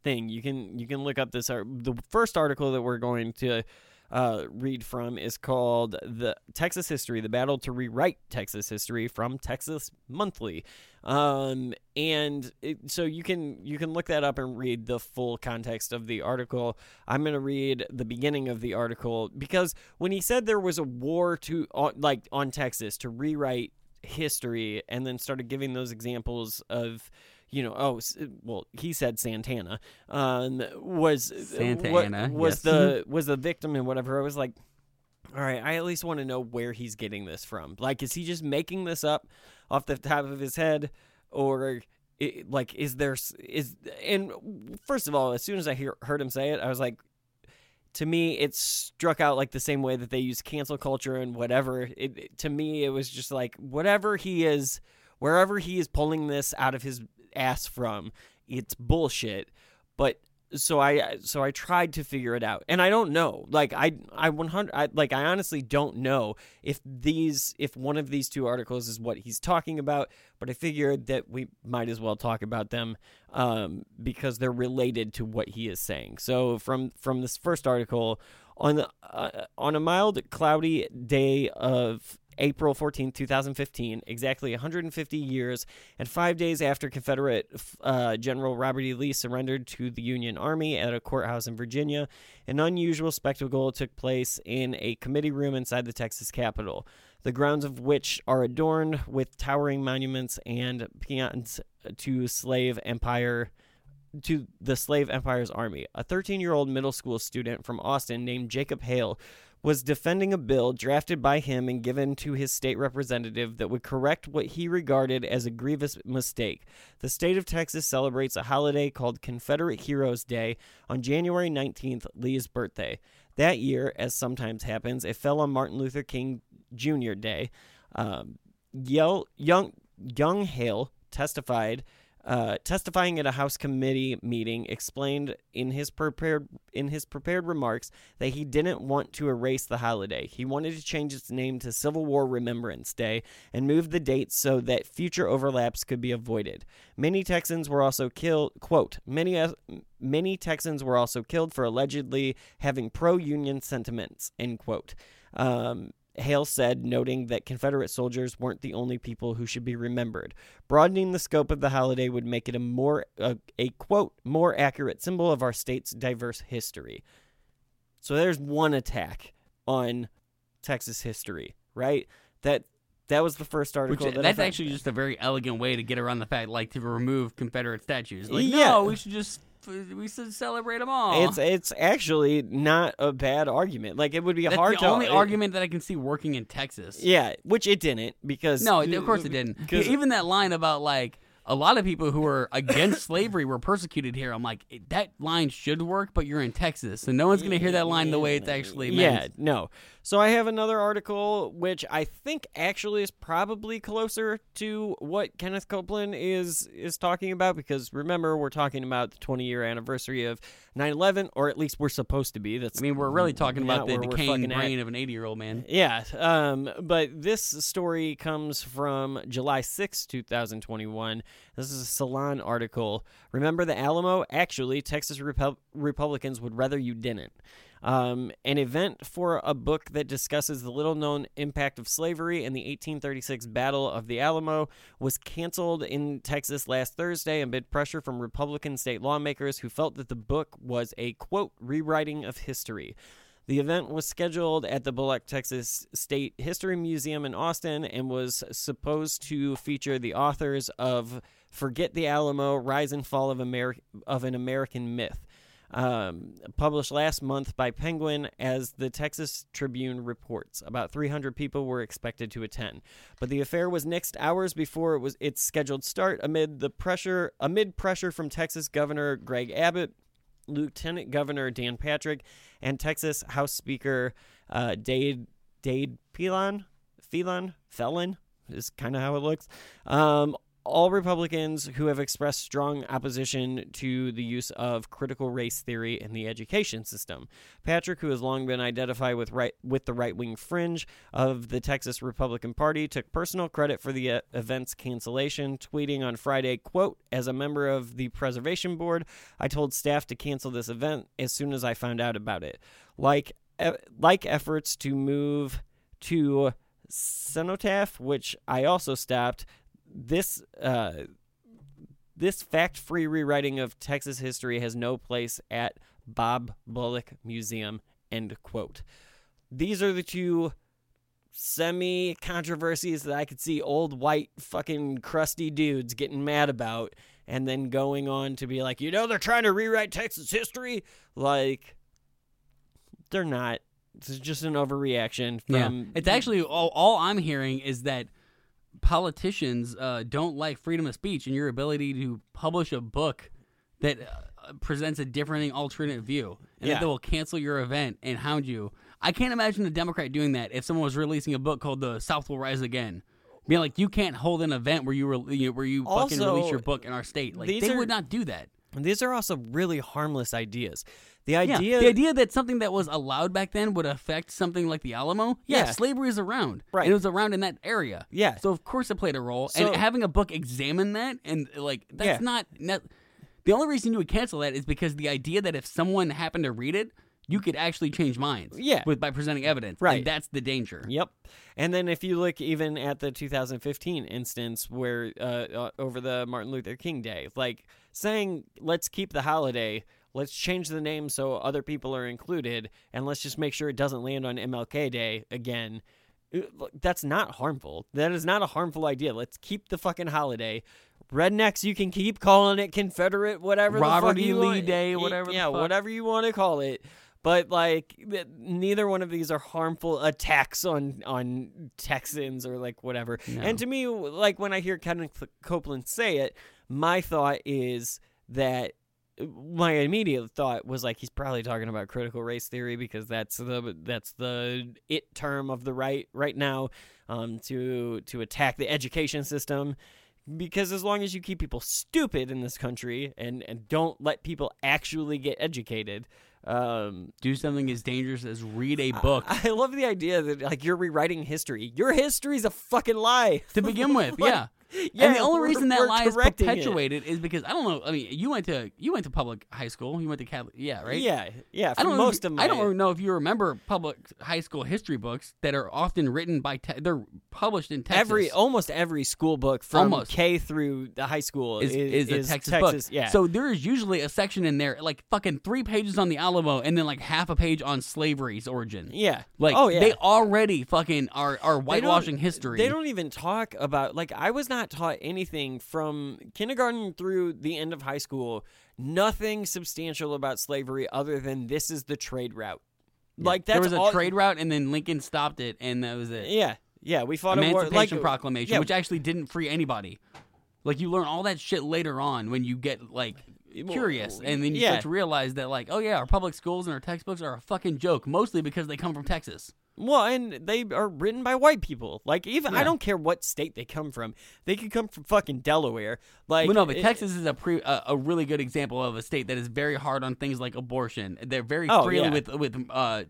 S5: thing. You can you can look up this. ar- The first article that we're going to uh, read from is called "The Texas History: The Battle to Rewrite Texas History" from Texas Monthly. Um, and it, so you can you can look that up and read the full context of the article. I'm going to read the beginning of the article because when he said there was a war to on, like on Texas to rewrite history and then started giving those examples of you know oh well he said Santana um was
S6: Santana,
S5: what, was
S6: yes.
S5: the was the victim and whatever I was like all right, I at least want to know where he's getting this from. Like, is he just making this up off the top of his head, or i like, is there is? And first of all, as soon as I hear, heard him say it, I was like, to me, it struck out like the same way that they use cancel culture and whatever. It, it- to me, it was just like whatever he is, wherever he is pulling this out of his ass from, it's bullshit. But so I so I tried to figure it out, and I don't know. Like I I one hundred I, like I honestly don't know if these if one of these two articles is what he's talking about. But I figured that we might as well talk about them um, because they're related to what he is saying. So from from this first article on the uh, on a mild cloudy day of April 14, 2015, exactly 150 years and five days after Confederate uh, General Robert E. Lee surrendered to the Union Army at a courthouse in Virginia, an unusual spectacle took place in a committee room inside the Texas Capitol, the grounds of which are adorned with towering monuments and paeans to slave empire to the slave empire's army. A 13 year old middle school student from Austin named Jacob Hale was defending a bill drafted by him and given to his state representative that would correct what he regarded as a grievous mistake. The state of Texas celebrates a holiday called Confederate Heroes Day on January 19th, Lee's birthday. That year, as sometimes happens, it fell on Martin Luther King Jr. Day. Um, Yell, young, young Hale testified uh, testifying at a House committee meeting, explained in his prepared in his prepared remarks that he didn't want to erase the holiday. He wanted to change its name to Civil War Remembrance Day and move the date so that future overlaps could be avoided. Many Texans were also killed. Quote: Many many Texans were also killed for allegedly having pro-union sentiments. End quote. Um, Hale said, noting that Confederate soldiers weren't the only people who should be remembered. Broadening the scope of the holiday would make it a more a, a quote more accurate symbol of our state's diverse history. So there's one attack on Texas history, right? That that was the first
S6: Which
S5: article. that
S6: that's actually just a very elegant way to get around the fact, like to remove Confederate statues. Like,
S5: Yeah.
S6: no, we should just we should celebrate them all.
S5: It's it's actually not a bad argument. Like it would be
S6: That's
S5: hard
S6: the
S5: to
S6: only
S5: it-
S6: argument that I can see working in Texas.
S5: Yeah, which it didn't because
S6: No, of course it didn't. Even that line about like a lot of people who are against slavery were persecuted here. I'm like, that line should work, but you're in Texas, and no one's gonna hear that line the way it's actually
S5: Yeah,
S6: meant.
S5: no. So I have another article which I think actually is probably closer to what Kenneth Copeland is is talking about because remember we're talking about the 20 year anniversary of 9/11 or at least we're supposed to be. That's
S6: I mean, we're really talking about the decaying
S5: fucking at.
S6: brain of an 80 year old man.
S5: Yeah, um, but this story comes from July 6, 2021. This is a Salon article. Remember the Alamo? Actually, Texas Repub- Republicans would rather you didn't. Um, an event for a book that discusses the little known impact of slavery in the 1836 Battle of the Alamo was canceled in Texas last Thursday amid pressure from Republican state lawmakers who felt that the book was a quote rewriting of history. The event was scheduled at the Bullock, Texas State History Museum in Austin and was supposed to feature the authors of Forget the Alamo Rise and Fall of, Ameri- of an American Myth. Um, published last month by Penguin, as the Texas Tribune reports, about 300 people were expected to attend, but the affair was nixed hours before it was its scheduled start amid the pressure amid pressure from Texas Governor Greg Abbott, Lieutenant Governor Dan Patrick, and Texas House Speaker uh, Dade Dade Phelan, Phelan, Felon is kind of how it looks. Um, all Republicans who have expressed strong opposition to the use of critical race theory in the education system. Patrick, who has long been identified with right with the right wing fringe of the Texas Republican Party, took personal credit for the uh, event's cancellation, tweeting on Friday, "quote As a member of the preservation board, I told staff to cancel this event as soon as I found out about it. Like e- like efforts to move to." Cenotaph, which I also stopped. This uh, this fact-free rewriting of Texas history has no place at Bob Bullock Museum. End quote. These are the two semi controversies that I could see old white fucking crusty dudes getting mad about and then going on to be like, you know, they're trying to rewrite Texas history. Like, they're not. This is just an overreaction
S6: Yeah, it's actually all, all I'm hearing is that politicians uh, don't like freedom of speech and your ability to publish a book that uh, presents a differing alternate view, and
S5: Yeah.
S6: that they will cancel your event and hound you. I can't imagine a Democrat doing that if someone was releasing a book called "The South Will Rise Again." Being like, you can't hold an event where you, re- you know, where you fucking release your book in our state. Like they
S5: are-
S6: would not do that.
S5: And these are also really harmless ideas. The
S6: Yeah,
S5: idea,
S6: the idea that something that was allowed back then would affect something like the Alamo. Yeah,
S5: Yeah.
S6: slavery is around.
S5: Right.
S6: And it was around in that area.
S5: Yeah.
S6: So of course it played a role.
S5: So-
S6: and having a book examine that and like that's
S5: Yeah.
S6: not, not the only reason you would cancel that is because the idea that if someone happened to read it, you could actually change minds.
S5: Yeah.
S6: With by presenting evidence.
S5: Right.
S6: And that's the danger.
S5: Yep. And then if you look even at the 2015 instance where uh, uh, over the Martin Luther King Day, like saying let's keep the holiday, let's change the name so other people are included, and let's just make sure it doesn't land on MLK Day again. That's not harmful. That is not a harmful idea. Let's keep the fucking holiday. Rednecks, you can keep calling it Confederate, whatever.
S6: Robert
S5: the fuck
S6: E.
S5: you
S6: Lee
S5: want.
S6: Day, whatever the
S5: Yeah, whatever you want to call it. But like, neither one of these are harmful attacks on on Texans or like whatever. And to me, like when I hear Kenneth Copeland say it, my thought is that my immediate thought was like he's probably talking about critical race theory because that's the that's the it term of the right right now um, to to attack the education system because as long as you keep people stupid in this country and and don't let people actually get educated um
S6: Do something as dangerous as read a book.
S5: I love the idea that like you're rewriting history. Your history's a fucking lie
S6: to begin with,
S5: Like,
S6: yeah.
S5: Yeah,
S6: and the only reason that lie is perpetuated is because I don't know. I mean, you went to you went to public high school. You went to Catholic, yeah, right?
S5: Yeah, yeah. For
S6: I don't know
S5: most
S6: if,
S5: of my
S6: I don't know if you remember public high school history books that are often written by te- they're published in Texas.
S5: every almost every school book from
S6: Almost.
S5: K through the high school
S6: is,
S5: is,
S6: is, a Texas, book.
S5: Yeah.
S6: So there is usually a section in there, like fucking three pages on the Alamo, and then like half a page on slavery's origin.
S5: yeah.
S6: Like
S5: oh yeah.
S6: they already fucking are are
S5: They
S6: whitewashing history.
S5: They don't even talk about like I was not taught anything from kindergarten through the end of high school. Nothing substantial about slavery other than this is the trade route. Like that's
S6: there was a
S5: all,
S6: trade route, and then Lincoln stopped it, and that was it.
S5: Yeah, yeah. We fought a war.
S6: Emancipation
S5: Like,
S6: Proclamation,
S5: yeah,
S6: which actually didn't free anybody. Like you learn all that shit later on when you get like curious, and then you
S5: yeah.
S6: start to realize that like, oh yeah, our public schools and our textbooks are a fucking joke, mostly because they come from Texas.
S5: Well, and they are written by white people. Like even I don't care what state they come from. They could come from fucking Delaware. Like
S6: Well, no, but
S5: it-
S6: Texas is a pre a, a really good example of a state that is very hard on things like abortion. They're very
S5: Oh,
S6: freely
S5: yeah.
S6: with with uh,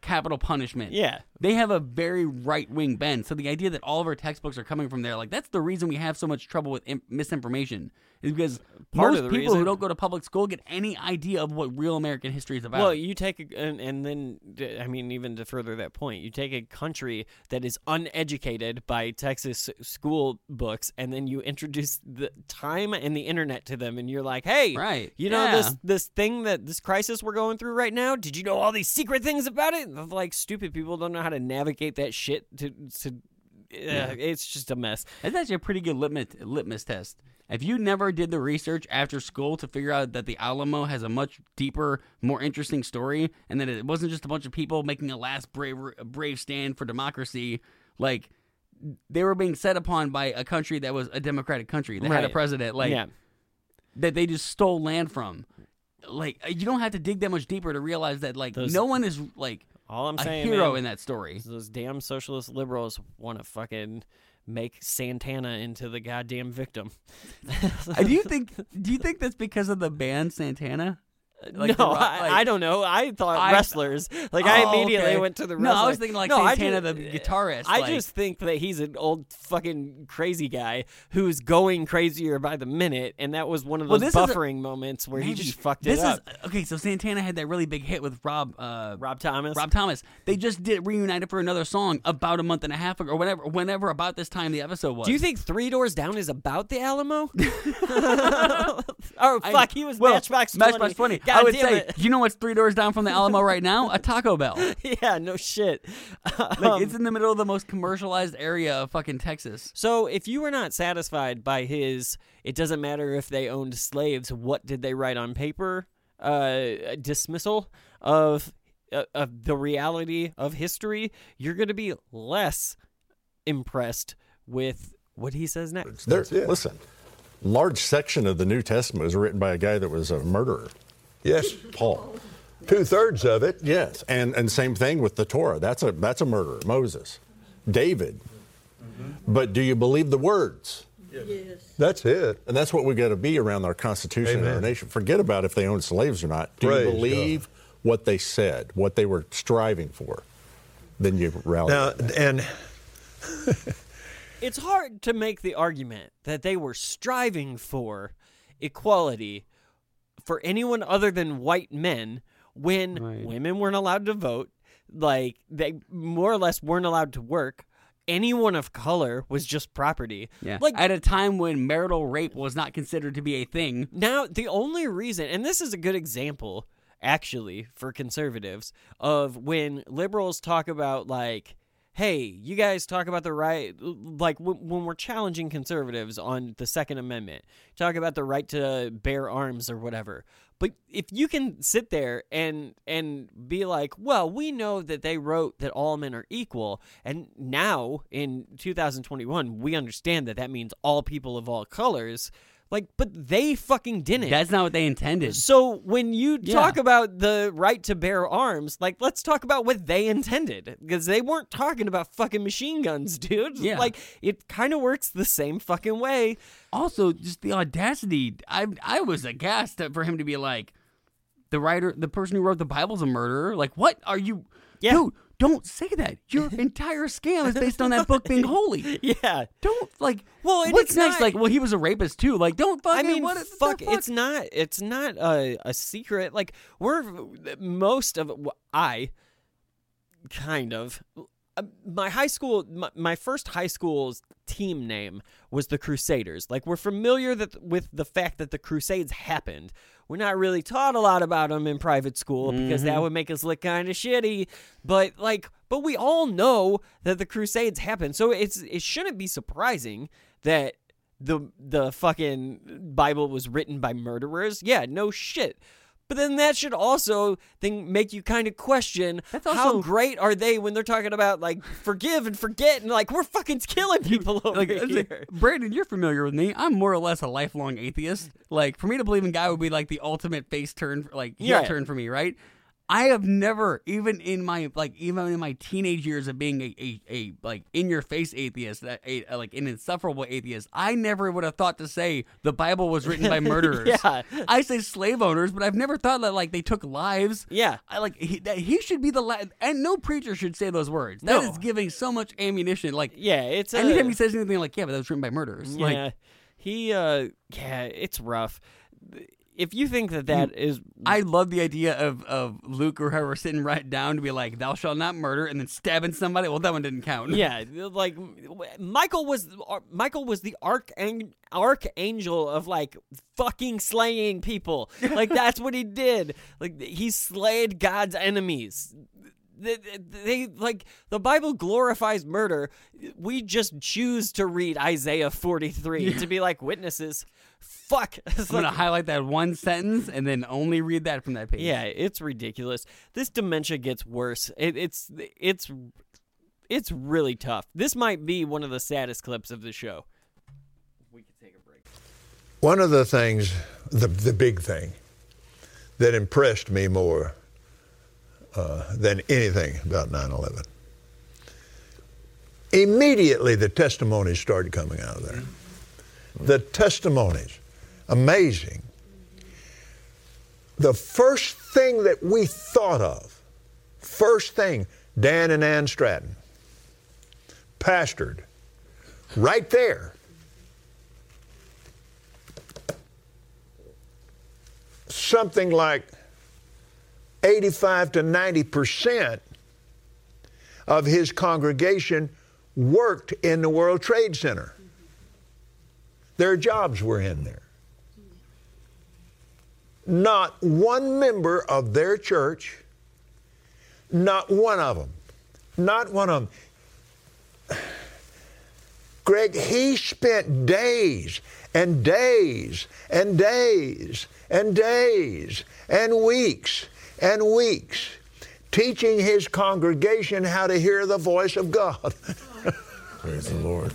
S6: capital punishment.
S5: Yeah.
S6: They have a very right wing bend. So the idea that all of our textbooks are coming from there, like that's the reason we have so much trouble with misinformation, is because
S5: Part
S6: most people who don't go to public school get any idea of what real American history is about.
S5: Well, you take a, and, and then I mean, even to further that point, you take a country that is uneducated by Texas school books, and then you introduce the time and the internet to them, and you're like, "Hey,
S6: Right,
S5: You know
S6: yeah.
S5: this this thing that this crisis we're going through right now? Did you know all these secret things about it?" Like stupid people don't know how to navigate that shit. To to, uh, it's just a mess.
S6: That's actually a pretty good litmus, litmus test. If you never did the research after school to figure out that the Alamo has a much deeper, more interesting story, and that it wasn't just a bunch of people making a last brave, brave stand for democracy, like they were being set upon by a country that was a democratic country that had a president, like
S5: yeah.
S6: that they just stole land from. Like uh, you don't have to dig that much deeper to realize that like
S5: Those-
S6: no one is like
S5: All I'm
S6: a
S5: saying,
S6: hero
S5: man,
S6: in that story.
S5: Those damn socialist liberals want to fucking make Santana into the goddamn victim.
S6: Do you think? Do you think that's because of the band Santana? Like
S5: no,
S6: ro-
S5: I, I don't know. I thought
S6: I-
S5: wrestlers. Like I
S6: Oh,
S5: immediately
S6: okay.
S5: went to the
S6: No. I was thinking like
S5: no,
S6: Santana,
S5: ju-
S6: the guitarist.
S5: I
S6: like-
S5: just think that he's an old fucking crazy guy who's going crazier by the minute, and that was one of
S6: Well,
S5: those
S6: this is a-
S5: buffering moments where he just fucked
S6: this
S5: it up.
S6: Is, okay, so Santana had that really big hit with Rob. Uh,
S5: Rob Thomas.
S6: Rob Thomas. They just did reunited for another song about a month and a half ago, or whenever, whenever about this time the episode was.
S5: Do you think Three Doors Down is about the Alamo? oh
S6: I-
S5: fuck, he was
S6: well,
S5: Matchbox 20.
S6: Matchbox 20.
S5: God
S6: I would
S5: damn
S6: say,
S5: it.
S6: you know what's three doors down from the Alamo right now? A Taco Bell.
S5: yeah, no shit.
S6: Like
S5: Um,
S6: it's in the middle of the most commercialized area of fucking Texas.
S5: So, if you were not satisfied by his, it doesn't matter if they owned slaves, what did they write on paper? Uh, dismissal of uh, of the reality of history, you're going to be less impressed with what he says next.
S8: There,
S7: That's it.
S8: listen, large section of the New Testament was written by a guy that was a murderer,
S7: Yes,
S8: Paul.
S7: two thirds of it.
S8: Yes, and and same thing with the Torah. That's a that's a murderer. Moses, David. Mm-hmm. But do you believe the words? Yes.
S7: That's it.
S8: And that's what we got to be around our Constitution and our nation. Forget about if they own slaves or not. Do
S7: Praise
S8: you believe what they said, what they were striving for? Then you rally.
S7: Now, and
S5: It's hard to make the argument that they were striving for equality for anyone other than white men when
S6: Right.
S5: women weren't allowed to vote, like they more or less weren't allowed to work. Anyone of color was just property.
S6: Yeah.
S5: Like
S6: at a time when marital rape was not considered to be a thing.
S5: now, the only reason, and this is a good example, actually, for conservatives, of when liberals talk about, like, hey, you guys talk about the right, like, w- when we're challenging conservatives on the Second Amendment, talk about the right to bear arms or whatever. But if you can sit there and and be like, well, we know that they wrote that all men are equal, and now in 2021 we understand that that means all people of all colors. Like, but they fucking didn't.
S6: That's not what they intended.
S5: so when you
S6: Yeah.
S5: talk about the right to bear arms, like let's talk about what they intended because they weren't talking about fucking machine guns, dude.
S6: Yeah.
S5: Like it kind of works the same fucking way.
S6: also just the audacity i i was aghast for him to be like the writer the person who wrote the bible's a murderer like what are you
S5: Yeah.
S6: dude don't say that your entire scam is based on that book being holy
S5: Yeah.
S6: don't like
S5: Well,
S6: what's
S5: it's
S6: next
S5: not-
S6: like well he was a rapist too like don't fucking
S5: I mean,
S6: what
S5: fuck,
S6: the fuck?
S5: It's not. It's not a, a secret. Like we're most of I kind of uh, my high school. My, my first high school's team name was the Crusaders. Like we're familiar that with the fact that the Crusades happened. We're not really taught a lot about them in private school because that mm-hmm. would make us look kind of shitty. But like, but we all know that the Crusades happened, so it's it shouldn't be surprising that the the fucking Bible was written by murderers. Yeah, no shit. But then that should also then make you kind of question
S6: That's
S5: how great are they when they're talking about like forgive and forget and like we're fucking killing people over
S6: like,
S5: here.
S6: Brandon, you're familiar with me. I'm more or less a lifelong atheist. Like, for me to believe in God would be like the ultimate face turn, like heel
S5: Yeah.
S6: turn for me, right? I have never, even in my like, even in my teenage years of being a, a, a like in your face atheist, that a, a, like an insufferable atheist, I never would have thought to say the Bible was written by murderers.
S5: Yeah.
S6: I say slave owners, but I've never thought that like they took lives.
S5: Yeah.
S6: I like he, that he should be the la- and no preacher should say those words. That
S5: No.
S6: is giving so much ammunition. Like,
S5: Yeah, it's a,
S6: anytime he says anything like, "Yeah, but that was written by murderers," like,
S5: yeah, he uh yeah, it's rough. If you think that that is
S6: I love the idea of, of Luke or whoever sitting right down to be like, "Thou shalt not murder," and then stabbing somebody. Well, that one didn't count.
S5: yeah, like Michael was uh, Michael was the archang- archangel of like fucking slaying people. Like that's what he did. Like he slayed God's enemies. They, they like the Bible glorifies murder. We just choose to read Isaiah 43 to be like witnesses. Fuck. It's
S6: I'm gonna highlight that one sentence and then only read that from that page.
S5: yeah, it's ridiculous. This dementia gets worse. It, it's it's it's really tough. This might be one of the saddest clips of the show. We could take a break.
S7: One of the things, the, the big thing that impressed me more uh, than anything about 9 11. Immediately, the testimonies started coming out of there. The testimonies, amazing. The first thing that we thought of, first thing, Dan and Ann Stratton, pastored right there. Something like 85 to 90 percent of his congregation worked in the World Trade Center. Their jobs were in there. Not one member of their church, not one of them, not one of them. Greg, he spent days and days and days and days and weeks and weeks teaching his congregation how to hear the voice of God.
S8: Praise the Lord.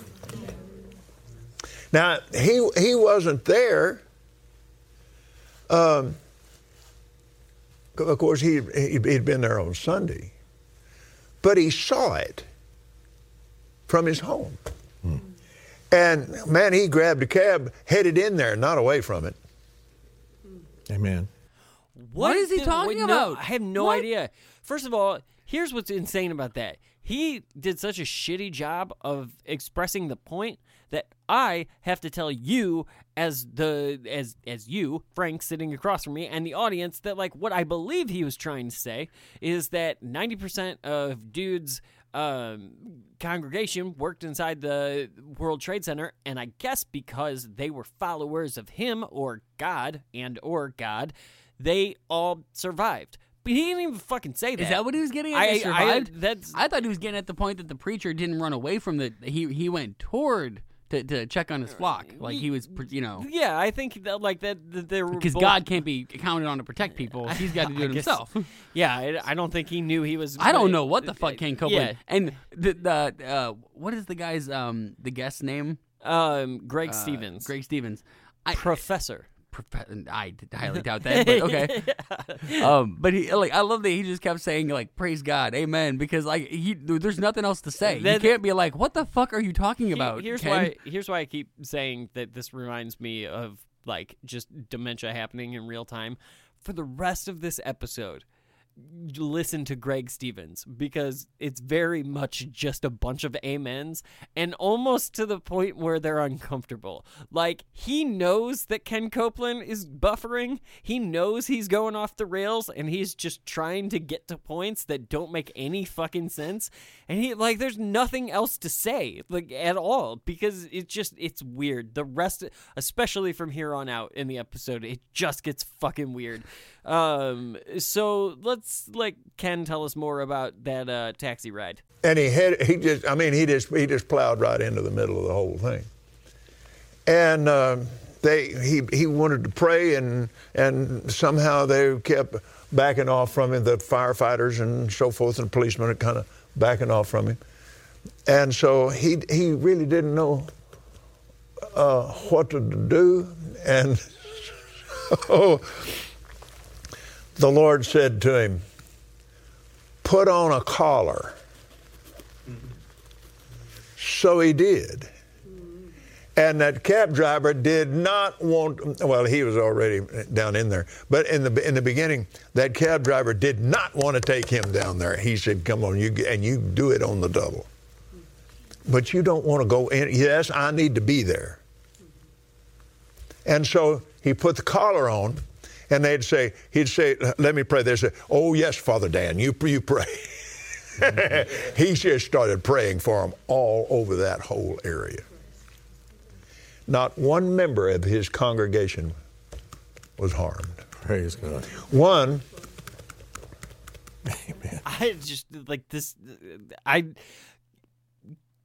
S7: Now, he, he wasn't there. Um, of course, he, he, he'd been there on Sunday, but he saw it from his home. And man, he grabbed a cab, headed in there, not away from it.
S8: Amen.
S6: What is he
S5: the-
S6: talking
S5: no,
S6: about?
S5: I have no
S6: What?
S5: idea. First of all, here's what's insane about that. He did such a shitty job of expressing the point that I have to tell you as the as as you, Frank, sitting across from me, and the audience that like what I believe he was trying to say is that ninety percent of dudes um, congregation worked inside the World Trade Center, and I guess because they were followers of him or God and or God, they all survived. But he didn't even fucking say that.
S6: Is that what he was getting at?
S5: I-
S6: They
S5: I-
S6: survived?
S5: that's-
S6: I thought he was getting at the point that the preacher didn't run away from the. He he went toward to, to check on his flock, like he was, you know,
S5: Yeah, I think that like that, that they were
S6: because
S5: both-
S6: God can't be counted on to protect people. He's got to do
S5: I
S6: it
S5: guess-
S6: himself.
S5: Yeah, I, I don't think he knew he was.
S6: I don't know what the fuck Ken Copeland.
S5: Yeah.
S6: And the the uh, what is the guy's um the guest name?
S5: Um, Greg
S6: Uh,
S5: Stevens,
S6: Greg Stevens. I,
S5: professor.
S6: I highly doubt that, but okay. Um, but he like I love that he just kept saying like praise God, Amen, because like he there's nothing else to say. You can't be like what the fuck are you talking about?
S5: here's
S6: Ken?
S5: why. Here's why I keep saying that this reminds me of like just dementia happening in real time. For the rest of this episode, listen to Greg Stevens because it's very much just a bunch of amens and almost to the point where they're uncomfortable. Like he knows that Ken Copeland is buffering. He knows he's going off the rails and he's just trying to get to points that don't make any fucking sense. And he like there's nothing else to say like at all because it just it's weird. The rest especially from here on out in the episode it just gets fucking weird. Um so let's like Ken tell us more about that uh taxi ride.
S7: And he had he just I mean he just he just plowed right into the middle of the whole thing. And um, they he he wanted to pray and and somehow they kept backing off from him. The firefighters and so forth and policemen are kind of backing off from him. And so he he really didn't know uh, what to do. And so the Lord said to him, "Put on a collar." So he did. And that cab driver did not want. Well, he was already down in there, but in the in the beginning, that cab driver did not want to take him down there. He said, "Come on, you and you do it on the double." But you don't want to go in. Yes, I need to be there. And so he put the collar on, and they'd say, he'd say, "Let me pray." They'd say, "Oh yes, Father Dan, you you pray." he just started praying for them all over that whole area. Not one member of his congregation was harmed.
S8: Praise God.
S7: One, Amen.
S5: I just like this. I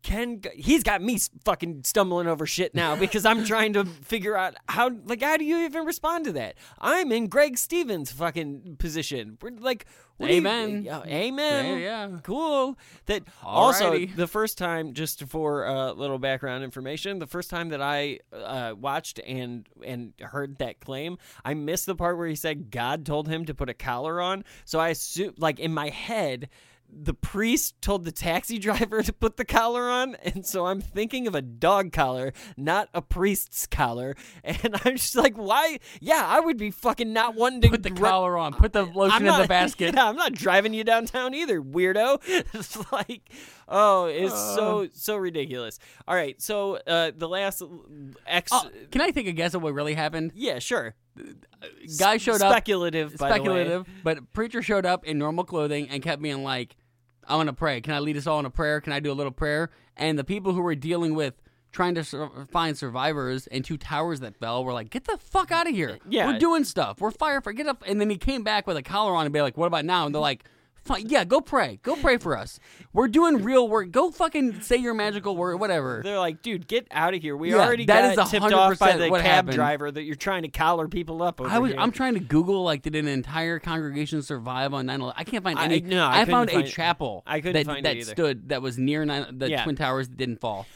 S5: Ken, he's got me fucking stumbling over shit now because I'm trying to figure out how, like, how do you even respond to that? I'm in Greg Stevens' fucking position. We're like, do you-
S6: Amen.
S5: amen.
S6: Yeah, yeah.
S5: Cool. That also the first time, just for a little background information, the first time that I uh, watched and and heard that claim, I missed the part where he said God told him to put a collar on. So I assume, like in my head. The priest told the taxi driver to put the collar on, and so I'm thinking of a dog collar, not a priest's collar. And I'm just like, why? Yeah, I would be fucking not wanting to
S6: Put the
S5: dri-
S6: collar on. Put the lotion
S5: I'm
S6: in the basket.
S5: Yeah, I'm not driving you downtown either, weirdo. It's like, oh, it's
S6: Uh.
S5: so so ridiculous. All right, so uh, the last X.
S6: Oh, can I take a guess at what really happened?
S5: yeah, sure.
S6: Guy showed up.
S5: Speculative, by the way.
S6: speculative, but preacher showed up in normal clothing and kept being like, "I want to pray. Can I lead us all in a prayer? Can I do a little prayer?" And the people who were dealing with trying to sur- find survivors and two towers that fell were like, "Get the fuck out of here!
S5: Yeah.
S6: we're doing stuff. We're firefighter. Get up!" And then he came back with a collar on and be like, "What about now?" And they're like. "Fi- Yeah, go pray. Go pray for us. We're doing real work. Go fucking say your magical word, whatever.
S5: They're like, dude, get out of here. We
S6: Yeah,
S5: already
S6: that
S5: got
S6: is
S5: tipped off by
S6: 100%
S5: the
S6: what
S5: cab
S6: happened.
S5: driver that you're trying to collar people up. Over
S6: I was.
S5: here.
S6: I'm trying to Google like did an entire congregation survive on 9/11? I can't find
S5: I-
S6: any.
S5: no, I
S6: found a
S5: find-
S6: chapel.
S5: I couldn't
S6: that,
S5: find it
S6: that
S5: either.
S6: stood that was near nine, the
S5: Yeah.
S6: twin towers that didn't fall.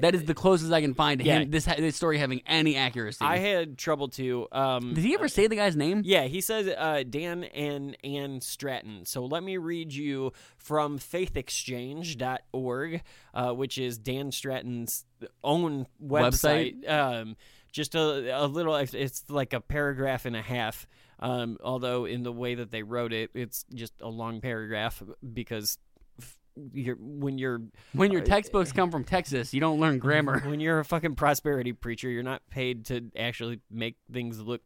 S6: That is the closest I can find to
S5: Yeah.
S6: him. This this story having any accuracy.
S5: I had trouble too. Um,
S6: Did he ever say the guy's name?
S5: Yeah, he says uh, Dan and Ann Stratton. So let me read you from faithexchange.org, uh, which is Dan Stratton's own website. Um, just a, a little, it's like a paragraph and a half. Um, although in the way that they wrote it, it's just a long paragraph because you're when you're
S6: When your textbooks come from Texas, you don't learn grammar.
S5: when you're a fucking prosperity preacher, you're not paid to actually make things look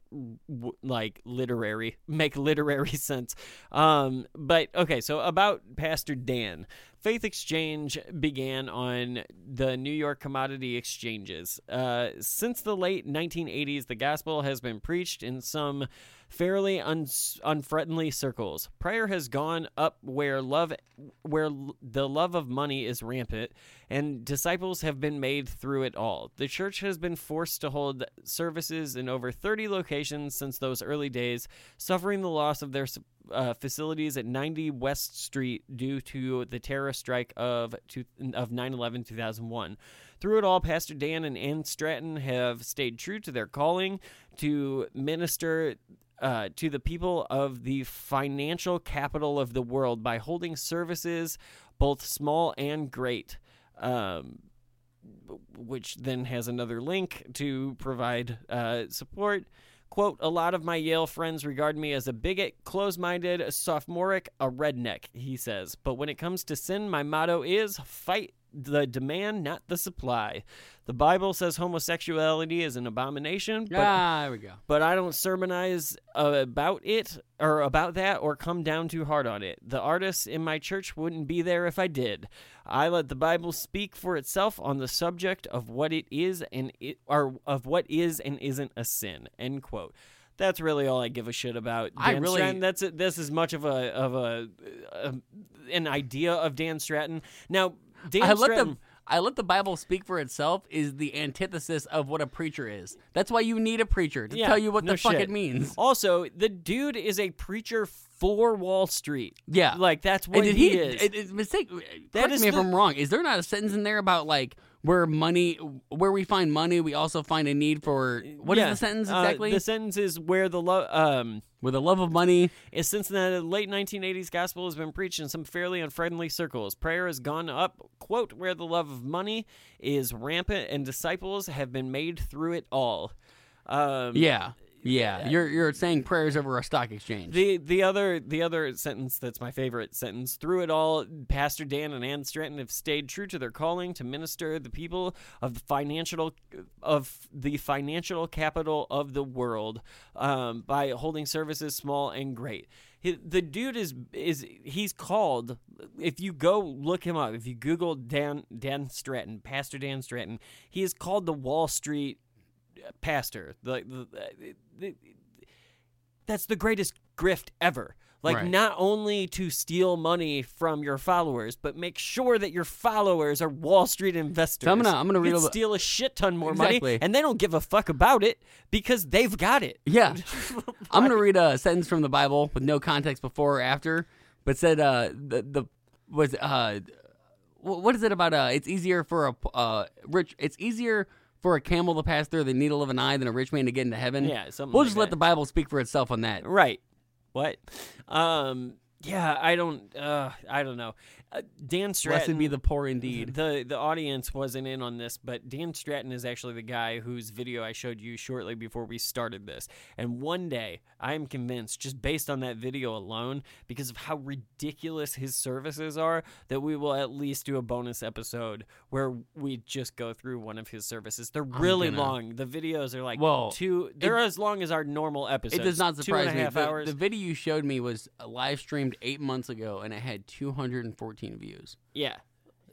S5: w- like literary, make literary sense. Um, but okay, so about Pastor Dan. Faith Exchange began on the New York commodity exchanges. Uh, since the late 1980s, the gospel has been preached in some fairly un- unfriendly circles. Prayer has gone up where love, where the love of money is rampant, and disciples have been made through it all. The church has been forced to hold services in over 30 locations since those early days, suffering the loss of their uh, facilities at 90 West Street due to the terror strike of two, of 9/11 2001. Through it all, Pastor Dan and Ann Stratton have stayed true to their calling to minister uh, to the people of the financial capital of the world by holding services, both small and great. Um, which then has another link to provide uh, support. Quote, a lot of my Yale friends regard me as a bigot, close minded, sophomoric, a redneck, he says. But when it comes to sin, my motto is fight the demand, not the supply. The Bible says homosexuality is an abomination, but
S6: ah, there we go.
S5: but I don't sermonize uh, about it or about that or come down too hard on it. The artists in my church wouldn't be there if I did. I let the Bible speak for itself on the subject of what it is and it or of what is and isn't a sin. End quote. That's really all I give a shit about.
S6: I really-
S5: Stratton. That's this is much of a of a, a an idea of Dan Stratton. Now, Dan
S6: I let
S5: Stratton.
S6: The I let the Bible speak for itself is the antithesis of what a preacher is. That's why you need a preacher to
S5: Yeah,
S6: tell you what
S5: no
S6: the fuck
S5: shit.
S6: it means.
S5: Also, the dude is a preacher for Wall Street.
S6: Yeah.
S5: like that's what
S6: And did
S5: he,
S6: he?
S5: is.
S6: It, it's mistake.
S5: That
S6: correct
S5: is
S6: me if I'm wrong. Is there not a sentence in there about like where money, where we find money, we also find a need for what is
S5: Yeah,
S6: the sentence
S5: uh,
S6: exactly?
S5: the sentence is where the love um
S6: With the love of money.
S5: is since the late 1980s gospel has been preached in some fairly unfriendly circles. Prayer has gone up, quote, where the love of money is rampant and disciples have been made through it all. Um,
S6: Yeah, yeah. You're you're saying prayers over a stock exchange.
S5: The the other the other sentence that's my favorite sentence through it all, Pastor Dan and Ann Stratton have stayed true to their calling to minister the people of the financial of the financial capital of the world um, by holding services small and great. The dude is is he's called. If you go look him up, if you Google Dan Dan Stratton, Pastor Dan Stratton, he is called the Wall Street pastor. The, that's the greatest grift ever. Like
S6: Right.
S5: not only to steal money from your followers, but make sure that your followers are Wall Street investors.
S6: So I'm gonna- I'm gonna read a
S5: steal a shit ton more
S6: Exactly.
S5: money, and they don't give a fuck about it because they've got it.
S6: Yeah. I'm going to read a sentence from the Bible with no context before or after, but said uh the the was uh what is it about uh it's easier for a uh rich it's easier for a camel to pass through the needle of an eye than a rich man to get into heaven.
S5: Yeah, something
S6: We'll
S5: like
S6: just let the Bible speak for itself on that.
S5: Right. What? Um. Yeah. I don't. Uh. I don't know. Uh, Dan Stratton.
S6: Blessed be the poor indeed.
S5: The the audience wasn't in on this, but Dan Stratton is actually the guy whose video I showed you shortly before we started this. And one day, I am convinced, just based on that video alone, because of how ridiculous his services are, that we will at least do a bonus episode where we just go through one of his services. They're really
S6: gonna-
S5: long. The videos are like
S6: Well,
S5: two. They're as long as our normal episodes.
S6: It does not surprise
S5: and
S6: me. The, the video you showed me was uh, live streamed eight months ago, and it had 214 views.
S5: yeah.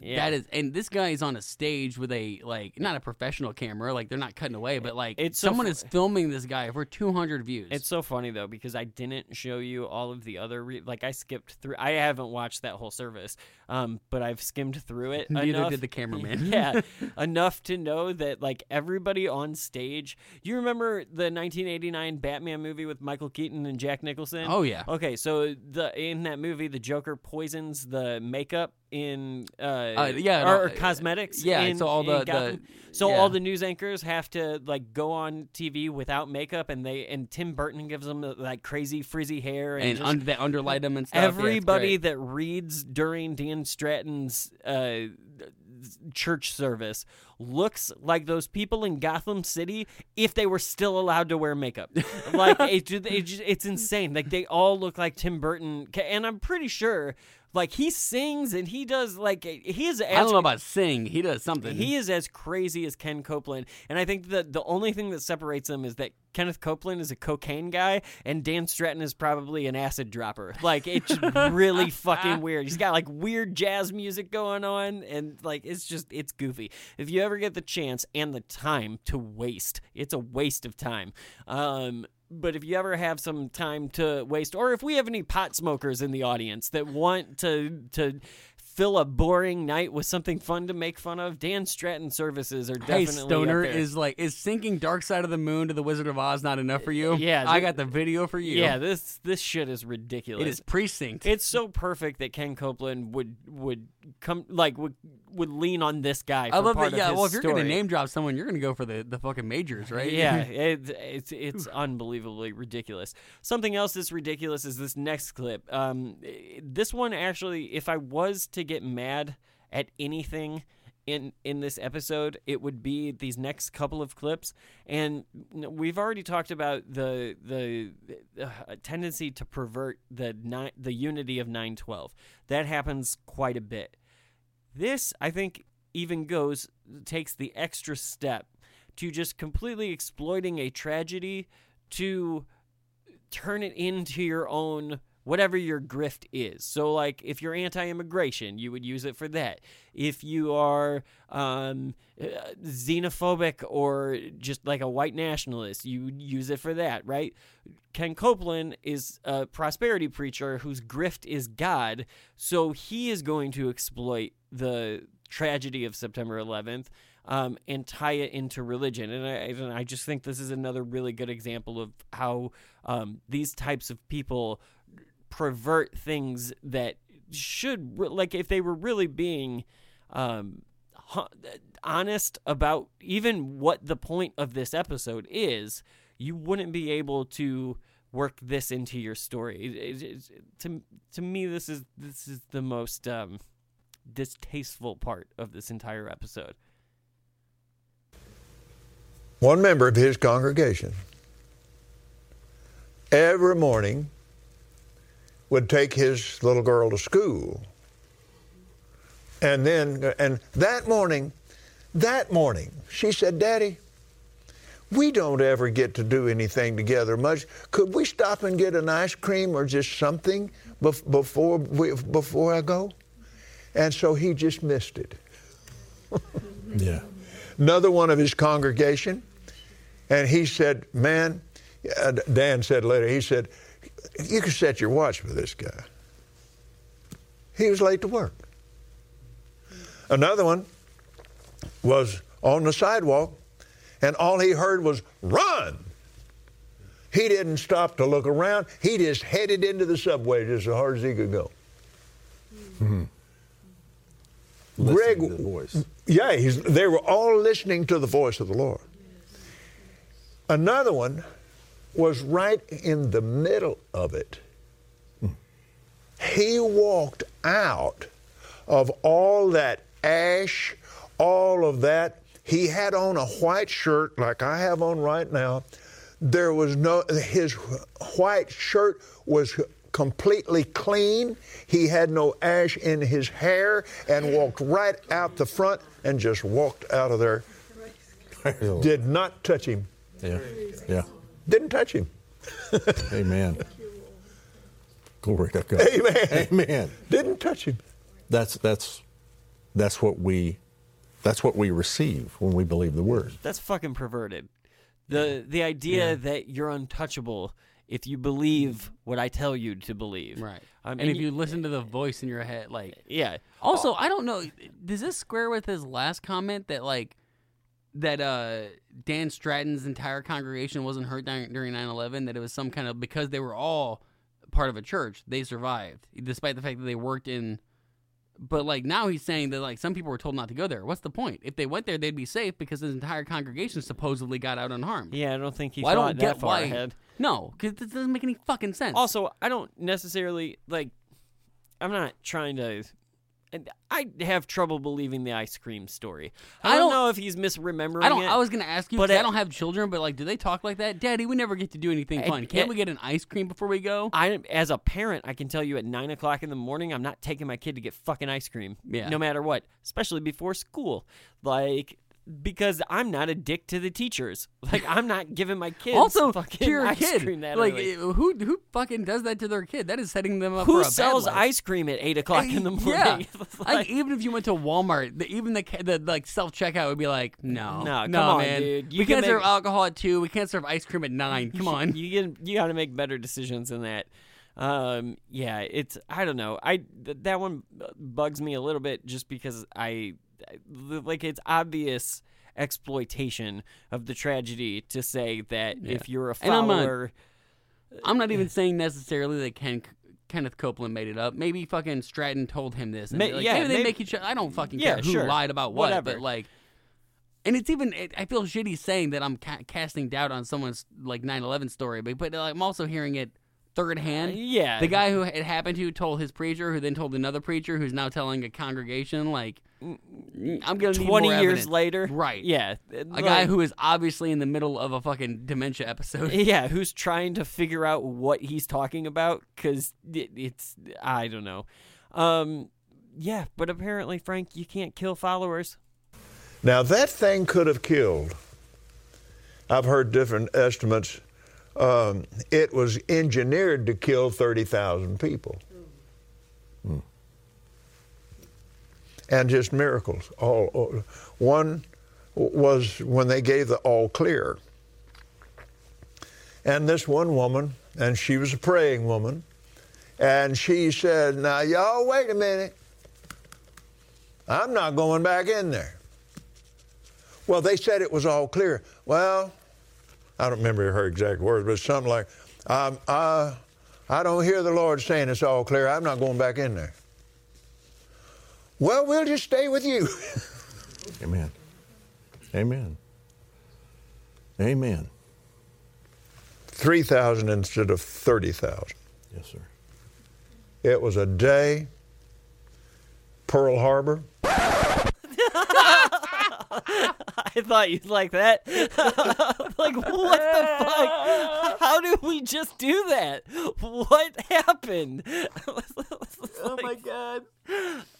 S5: Yeah.
S6: That is, and this guy is on a stage with a like not a professional camera, like they're not cutting away, but like
S5: It's so
S6: someone
S5: fu-
S6: is filming this guy for 200 views.
S5: It's so funny though because I didn't show you all of the other re- like I skipped through. I haven't watched that whole service, um, but I've skimmed through it.
S6: Neither
S5: enough,
S6: did the cameraman.
S5: yeah, enough to know that like everybody on stage. You remember the 1989 Batman movie with Michael Keaton and Jack Nicholson?
S6: Oh, yeah.
S5: Okay, so the in that movie, the Joker poisons the makeup in uh,
S6: Uh, yeah,
S5: or, or
S6: uh,
S5: cosmetics.
S6: yeah,
S5: in-
S6: so all the- the-
S5: so
S6: yeah.
S5: all the news anchors have to like go on TV without makeup, and they and Tim Burton gives them like crazy frizzy hair and,
S6: and
S5: just
S6: under, they underlight them and stuff.
S5: Everybody
S6: great.
S5: that reads during Dan Stratton's uh, church service looks like those people in Gotham City if they were still allowed to wear makeup. like it, it, it's insane. Like they all look like Tim Burton, and I'm pretty sure. Like he sings and he does like he is.
S6: I don't know about sing. He does something.
S5: He is as crazy as Ken Copeland, and I think that the only thing that separates them is that Kenneth Copeland is a cocaine guy, and Dan Stratton is probably an acid dropper. Like it's really fucking weird. He's got like weird jazz music going on, and like it's just it's goofy. If you ever get the chance and the time to waste, it's a waste of time. Um, but if you ever have some time to waste, or if we have any pot smokers in the audience that want to to fill a boring night with something fun to make fun of, Dan Stratton services are definitely. Hey, Stoner
S6: is like is syncing Dark Side of the Moon to the Wizard of Oz not enough for you?
S5: Yeah,
S6: I got the video for you.
S5: yeah. This this shit is ridiculous.
S6: it is precinct.
S5: It's so perfect that Ken Copeland would would come like would would lean on this guy. For
S6: I love it. Yeah, well, if you're
S5: story.
S6: gonna name drop someone, you're gonna go for the, the fucking majors, right?
S5: Yeah, it, it's it's unbelievably ridiculous. Something else that's ridiculous is this next clip. Um, this one actually, if I was to get mad at anything in in this episode, it would be these next couple of clips. And we've already talked about the the uh, tendency to pervert the ni- the unity of nine twelve. That happens quite a bit. This, I think, even goes takes the extra step to just completely exploiting a tragedy to turn it into your own whatever your grift is. So like if you're anti-immigration, you would use it for that. If you are um, uh, xenophobic or just like a white nationalist, you would use it for that, right? Ken Copeland is a prosperity preacher whose grift is God, so he is going to exploit the tragedy of September 11th um, and tie it into religion. And I, and I just think this is another really good example of how um, these types of people pervert things that should, like, if they were really being um, honest about even what the point of this episode is, you wouldn't be able to work this into your story. It- it- it's- to to me, this is this is the most um, distasteful part of this entire episode.
S7: one member of his congregation every morning would take his little girl to school. And then, and that morning, that morning, she said, Daddy, we don't ever get to do anything together much. Could we stop and get an ice cream or just something bef- before, we, before I go? And so he just missed it.
S8: Yeah.
S7: another one of his congregation, and he said, "Man," uh, Dan said later, he said, You could set your watch for this guy. He was late to work. Another one was on the sidewalk, and all he heard was run. He didn't stop to look around. He just headed into the subway just as hard as he could go. Mm-hmm.
S8: Listening
S7: Greg-
S8: the voice.
S7: Yeah, he's, they were all listening to the voice of the Lord. Another one was right in the middle of it. He walked out of all that ash, all of that. He had on a white shirt like I have on right now. There was no, his white shirt was completely clean. He had no ash in his hair and walked right out the front and just walked out of there. Did not touch him.
S8: Yeah. Yeah.
S7: Didn't touch him.
S8: Amen. Glory to God.
S7: Amen.
S8: Amen.
S7: Didn't touch him.
S8: That's that's that's what we that's what we receive when we believe the word.
S5: That's fucking perverted. The the idea that you're untouchable if you believe what I tell you to believe.
S6: Right.
S5: Um,
S6: and if you listen to the voice in your head, like
S5: yeah.
S6: Also, I don't know. Does this square with his last comment that like that uh Dan Stratton's entire congregation wasn't hurt during, during 9/11? That it was some kind of because they were all part of a church, they survived despite the fact that they worked in. But like now he's saying that like some people were told not to go there. What's the point? If they went there, they'd be safe because his entire congregation supposedly got out unharmed.
S5: Yeah, I don't think he
S6: Well, I don't
S5: that
S6: get
S5: far
S6: why.
S5: ahead.
S6: No, because this doesn't make any fucking sense.
S5: Also, I don't necessarily like. I'm not trying to. And I have trouble believing the ice cream story. I,
S6: I
S5: don't,
S6: don't-
S5: know if he's misremembering
S6: I don't.
S5: it.
S6: I was gonna ask you,
S5: but
S6: I don't have children. But like, do they talk like that, Daddy? We never get to do anything
S5: I-
S6: fun. Can't
S5: yeah.
S6: we get an ice cream before we go?
S5: I, as a parent, I can tell you at nine o'clock in the morning, I'm not taking my kid to get fucking ice cream.
S6: Yeah.
S5: No matter what, especially before school, like because I'm not a dick to the teachers. Like I'm not giving my kids
S6: also,
S5: fucking
S6: your
S5: ice
S6: kid,
S5: cream that
S6: like
S5: early.
S6: uh, who who fucking does that to their kid? That is setting them up
S5: Who
S6: for a
S5: sells ice cream at eight o'clock in the morning?
S6: Yeah,
S5: Like-
S6: like even if you went to Walmart, the, even the the like self checkout would be like, no,
S5: No,
S6: no,
S5: come on,
S6: man.
S5: dude. You
S6: we
S5: can
S6: can't serve alcohol at two. We can't serve ice cream at nine. Come on.
S5: you get you got to make better decisions than that. Um, yeah, it's I don't know. I th- that one bugs me a little bit just because I I- like it's obvious exploitation of the tragedy to say that if you're a
S6: And I'm not-
S5: follower,
S6: I'm not even saying necessarily that Ken. Kenneth Copeland made it up. Maybe fucking Stratton told him this. Like,
S5: yeah,
S6: maybe they
S5: maybe-
S6: make each other. I don't fucking
S5: Yeah,
S6: care who
S5: sure.
S6: lied about what.
S5: Whatever.
S6: But like, and it's even. It, I feel shitty saying that I'm ca- casting doubt on someone's like 9/11 story, but but I'm also hearing it third hand.
S5: yeah,
S6: The guy who it happened to told his preacher, who then told another preacher, who's now telling a congregation. Like, I'm gonna need
S5: twenty
S6: more
S5: years
S6: evidence.
S5: later,
S6: right?
S5: Yeah,
S6: A guy who is obviously in the middle of a fucking dementia episode.
S5: yeah, who's trying to figure out what he's talking about because it, it's I don't know. Um, yeah, but apparently, Frank, you can't kill followers.
S7: Now that thing could have killed. I've heard different estimates. Um, it was engineered to kill 30,000 people. And just miracles. All, all- one was when they gave the all clear. And this one woman, and she was a praying woman, and she said, Now, y'all, wait a minute. I'm not going back in there. Well, they said it was all clear. Well, I don't remember her exact words, but something like, um, uh, I don't hear the Lord saying it's all clear. I'm not going back in there. Well, we'll just stay with you.
S8: Amen. Amen. Amen.
S7: 3,000 instead of 30,000.
S8: Yes, sir.
S7: It was a day. Pearl Harbor.
S5: I thought you'd like that. like, what the fuck? How did we just do that? What happened? oh my god.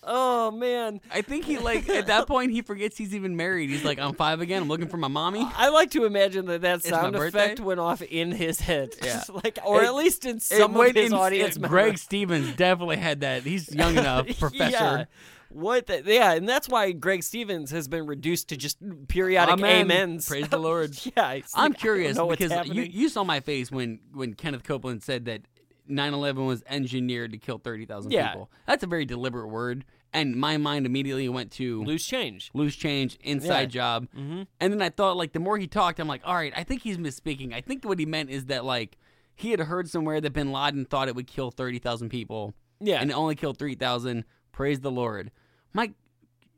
S5: Oh man.
S6: I think he like at that point he forgets he's even married. He's like, I'm five again. I'm looking for my mommy.
S5: I like to imagine that that
S6: my
S5: sound effect went off in his head,
S6: Yeah.
S5: Like, or
S6: It-
S5: at least in some of
S6: went
S5: his
S6: in-
S5: audience.
S6: it- Greg Stevens definitely had that. He's young enough, professor.
S5: Yeah. What? The, yeah, and that's why Greg Stevens has been reduced to just periodic
S6: Amen.
S5: amens.
S6: Praise the Lord.
S5: yeah,
S6: I'm
S5: like, I don't
S6: curious because you, you saw my face when, when Kenneth Copeland said that 9/11 was engineered to kill 30,000
S5: Yeah.
S6: people. That's a very deliberate word, and my mind immediately went to
S5: Loose change.
S6: loose change, inside
S5: Yeah.
S6: job. Mm-hmm. And then I thought, like, the more he talked, I'm like, all right, I think he's misspeaking. I think what he meant is that, like, he had heard somewhere that bin Laden thought it would kill 30,000 people.
S5: Yeah.
S6: And it only killed 3,000. Praise the Lord. My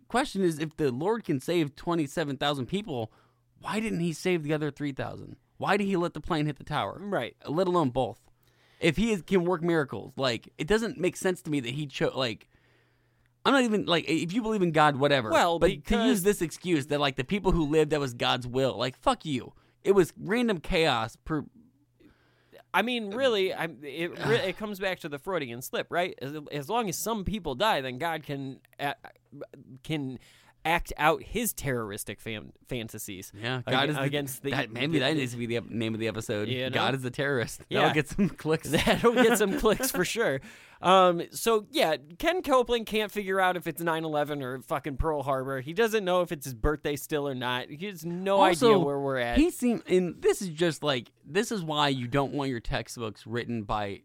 S6: question is if the Lord can save 27,000 people, why didn't he save the other 3,000? Why did he let the plane hit the tower?
S5: Right.
S6: Let alone both. If he is, can work miracles, like, it doesn't make sense to me that he chose, like, I'm not even like if you believe in God, whatever.
S5: Well,
S6: but to use this excuse that like the people who lived that was God's will, like fuck you. It was random chaos. Per
S5: I mean, uh, really, I, it it comes back to the Freudian slip, right? As, as long as some people die, then God can a- can act out his terroristic fam- fantasies.
S6: yeah,
S5: ag-
S6: God is the,
S5: against the
S6: that, maybe that needs to be the name of the episode.
S5: You know?
S6: God is the terrorist.
S5: Yeah.
S6: That'll get some clicks.
S5: That'll get some clicks for sure. Um, so yeah, Ken Copeland can't figure out if it's 9/11 or fucking Pearl Harbor. He doesn't know if it's his birthday still or not. He has no
S6: also,
S5: idea where we're at.
S6: He seemed, and this is just like this is why you don't want your textbooks written by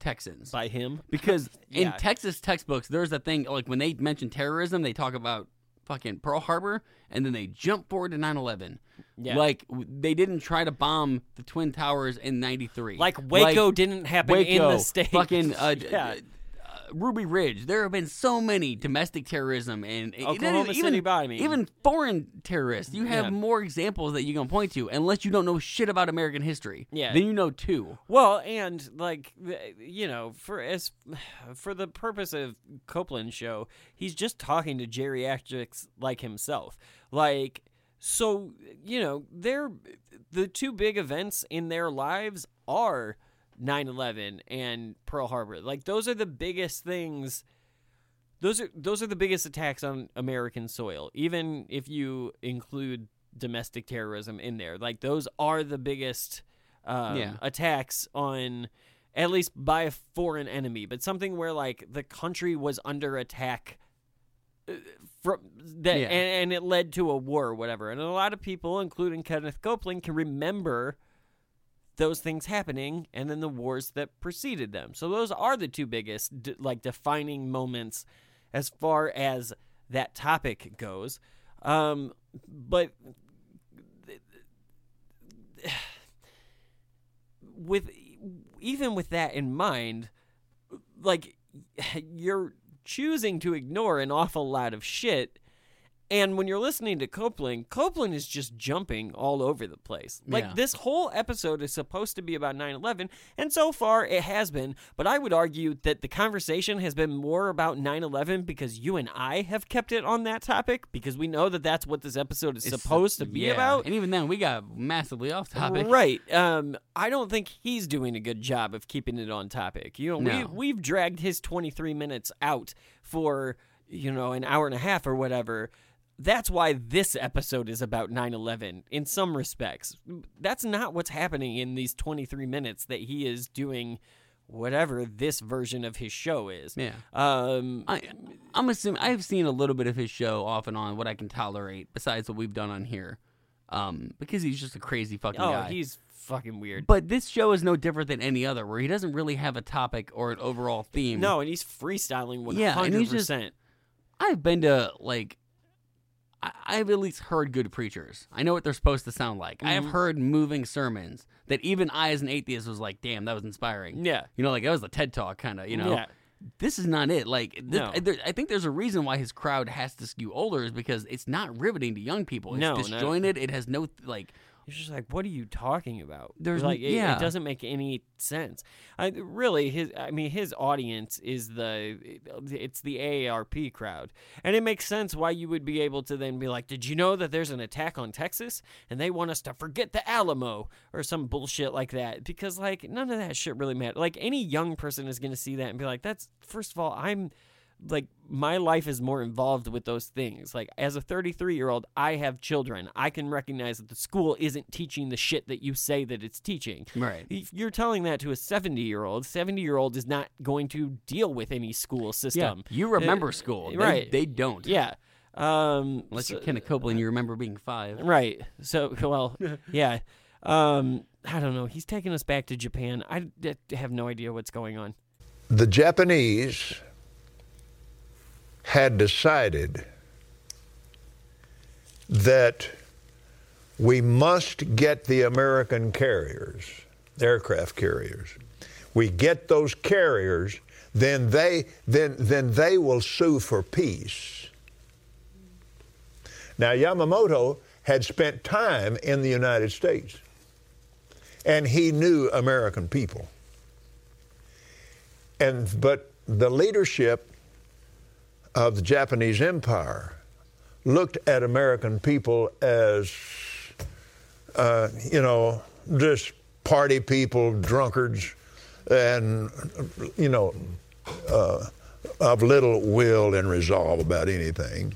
S6: Texans.
S5: by him.
S6: because in Texas textbooks, there's a thing like when they mention terrorism, they talk about fucking Pearl Harbor, and then they jump forward to 9/11.
S5: Yeah.
S6: Like w- they didn't try to bomb the twin towers in '93.
S5: Like Waco didn't happen in
S6: Waco,
S5: the state.
S6: Fucking uh, d-
S5: Yeah.
S6: Ruby Ridge. There have been so many domestic terrorism and
S5: Oklahoma
S6: even,
S5: City bombing.
S6: Even foreign terrorists. You have
S5: Yeah.
S6: more examples that you can point to, unless you don't know shit about American history.
S5: Yeah.
S6: Then you know two.
S5: Well, and like you know, for as for the purpose of Copeland's show, he's just talking to geriatrics like himself. Like so, you know, they're the two big events in their lives are 9/11 and Pearl Harbor. Like those are the biggest things those are those are the biggest attacks on American soil. Even if you include domestic terrorism in there, like those are the biggest um,
S6: Yeah.
S5: attacks on at least by a foreign enemy, but something where like the country was under attack uh, from that
S6: Yeah.
S5: and, and it led to a war or whatever. And a lot of people, including Kenneth Copeland, can remember those things happening and then the wars that preceded them. So those are the two biggest d- like defining moments as far as that topic goes. Um, but with even with that in mind, like you're choosing to ignore an awful lot of shit. And when you're listening to Copeland, Copeland is just jumping all over the place. Like
S6: Yeah.
S5: this whole episode is supposed to be about 9/11, and so far it has been, but I would argue that the conversation has been more about 9/11 because you and I have kept it on that topic because we know that that's what this episode is
S6: It's-
S5: supposed to be
S6: yeah.
S5: about.
S6: And even then, we got massively off topic.
S5: Right. Um, I don't think he's doing a good job of keeping it on topic. You know,
S6: No.
S5: we we've dragged his 23 minutes out for, you know, an hour and a half or whatever. That's why this episode is about 9/11 in some respects. That's not what's happening in these 23 minutes that he is doing whatever this version of his show is.
S6: Yeah.
S5: Um
S6: I, I'm assuming I've seen a little bit of his show off and on, what I can tolerate, besides what we've done on here, um, because he's just a crazy fucking
S5: oh,
S6: guy.
S5: he's fucking weird.
S6: But this show is no different than any other, where he doesn't really have a topic or an overall theme.
S5: no, and he's freestyling 100%.
S6: Yeah, and he's just- I've been to like, I, I've at least heard good preachers. I know what they're supposed to sound like. I have
S5: Mm-hmm.
S6: heard moving sermons that even I, as an atheist, was like, "Damn, that was inspiring."
S5: Yeah.
S6: you know, like that was a TED talk, kind of. You know,
S5: Yeah.
S6: this is not it. Like, this,
S5: No.
S6: there, I think there's a reason why his crowd has to skew older, is because it's not riveting to young people. It's
S5: No, no.
S6: disjointed. It has no like.
S5: You're just like, what are you talking about?
S6: There's-
S5: like, it,
S6: yeah.
S5: it doesn't make any sense. I really, his, I mean, his audience is the, it's the AARP crowd, and it makes sense why you would be able to then be like, did you know that there's an attack on Texas and they want us to forget the Alamo or some bullshit like that? Because like none of that shit really matters. Like any young person is gonna see that and be like, that's first of all, I'm like my life is more involved with those things. Like as a 33 year old, I have children. I can recognize that the school isn't teaching the shit that you say that it's teaching.
S6: Right.
S5: If you're telling that to a 70 year old, 70 year old is not going to deal with any school system.
S6: Yeah,
S5: system.
S6: you remember
S5: Uh,
S6: school, They-
S5: right?
S6: They, don't.
S5: Yeah. Um,
S6: unless
S5: so-
S6: you're Kenneth Copeland, you remember being five.
S5: Right. So, well, yeah. Um, I don't know. He's taking us back to Japan. I have no idea what's going on.
S7: The Japanese had decided that we must get the American carriers, aircraft carriers. We get those carriers, then they then then they will sue for peace. Now Yamamoto had spent time in the United States and he knew American people. And but the leadership of the Japanese Empire looked at American people as, uh, you know, just party people, drunkards, and, you know, uh, of little will and resolve about anything.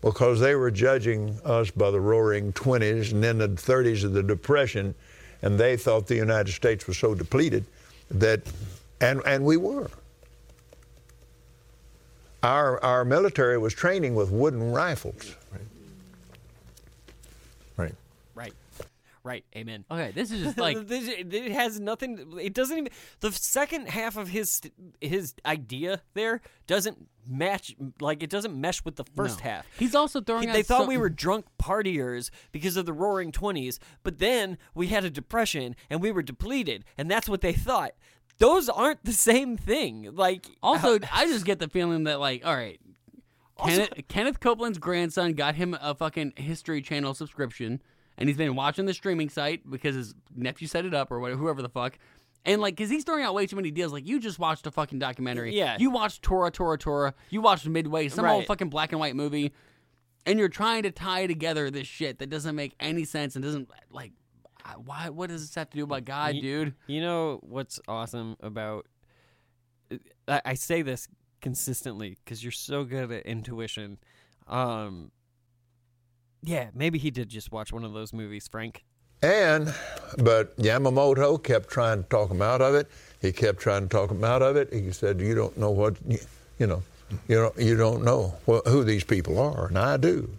S7: Because they were judging us by the roaring 20s and then the 30s of the Depression, and they thought the United States was so depleted that, and, and we were. Our, our military was training with wooden rifles.
S8: Right.
S5: Right. Right. Amen.
S6: Okay, this is just like
S5: This- it has nothing. It doesn't even. The second half of his his idea there doesn't match. Like it doesn't mesh with the first
S6: No.
S5: half.
S6: He's also throwing
S5: He-
S6: out
S5: They thought we were drunk partiers because of the Roaring Twenties, but then we had a depression and we were depleted, and that's what they thought. Those aren't the same thing. Like
S6: Also, I just get the feeling that like, all right, Kenneth, Kenneth Copeland's grandson got him a fucking History Channel subscription, and he's been watching the streaming site because his nephew set it up or whatever, whoever the fuck. And like, cause he's throwing out way too many deals. Like, you just watched a fucking documentary.
S5: Yeah.
S6: You watched Tora, Tora, Tora. You watched Midway, some old fucking black and white movie, and you're trying to tie together this shit that doesn't make any sense and doesn't like. Why? What does this have to do about God,
S5: Y-
S6: dude?
S5: You know what's awesome about? I, I say this consistently because you're so good at intuition. Um, yeah, maybe he did just watch one of those movies, Frank.
S7: And, but Yamamoto kept trying to talk him out of it. He kept trying to talk him out of it. He said, "You don't know what, you, you know, you don't, you don't know wh- who these people are," and I do.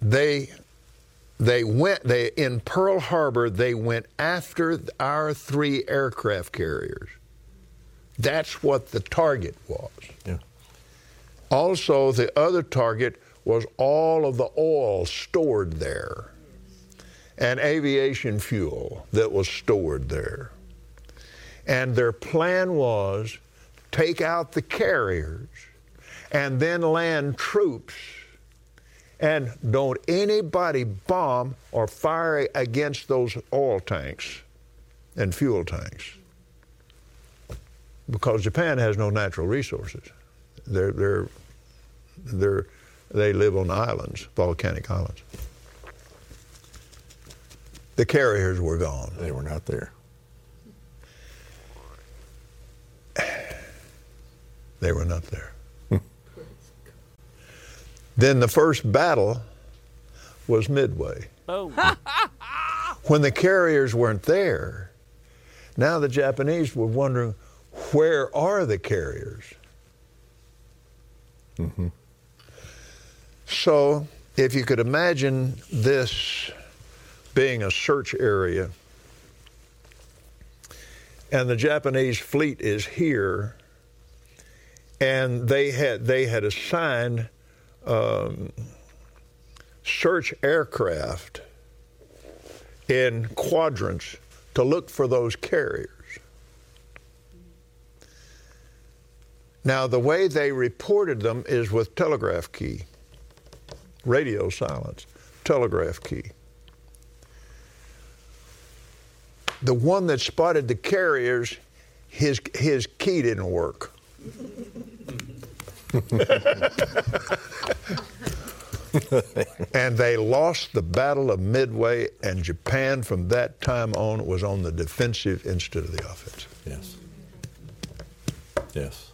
S7: They, they went. They in Pearl Harbor. They went after our three aircraft carriers. That's what the target was.
S8: Yeah.
S7: Also, the other target was all of the oil stored there and aviation fuel that was stored there. And their plan was take out the carriers and then land troops and don't anybody bomb or fire against those oil tanks and fuel tanks because Japan has no natural resources. They're, they're, they're, they live on islands, volcanic islands. The carriers were gone.
S8: They were not there.
S7: They were not there. Then the first battle was Midway.
S5: Oh,
S7: When the carriers weren't there, now the Japanese were wondering where are the carriers? Mm-hmm. So, if you could imagine this being a search area, and the Japanese fleet is here, and they had they had assigned um, search aircraft in quadrants to look for those carriers. Now, the way they reported them is with telegraph key, radio silence, telegraph key. The one that spotted the carriers, his, his key didn't work. and they lost the Battle of Midway, and Japan from that time on was on the defensive instead of the offensive.
S8: Yes. Yes.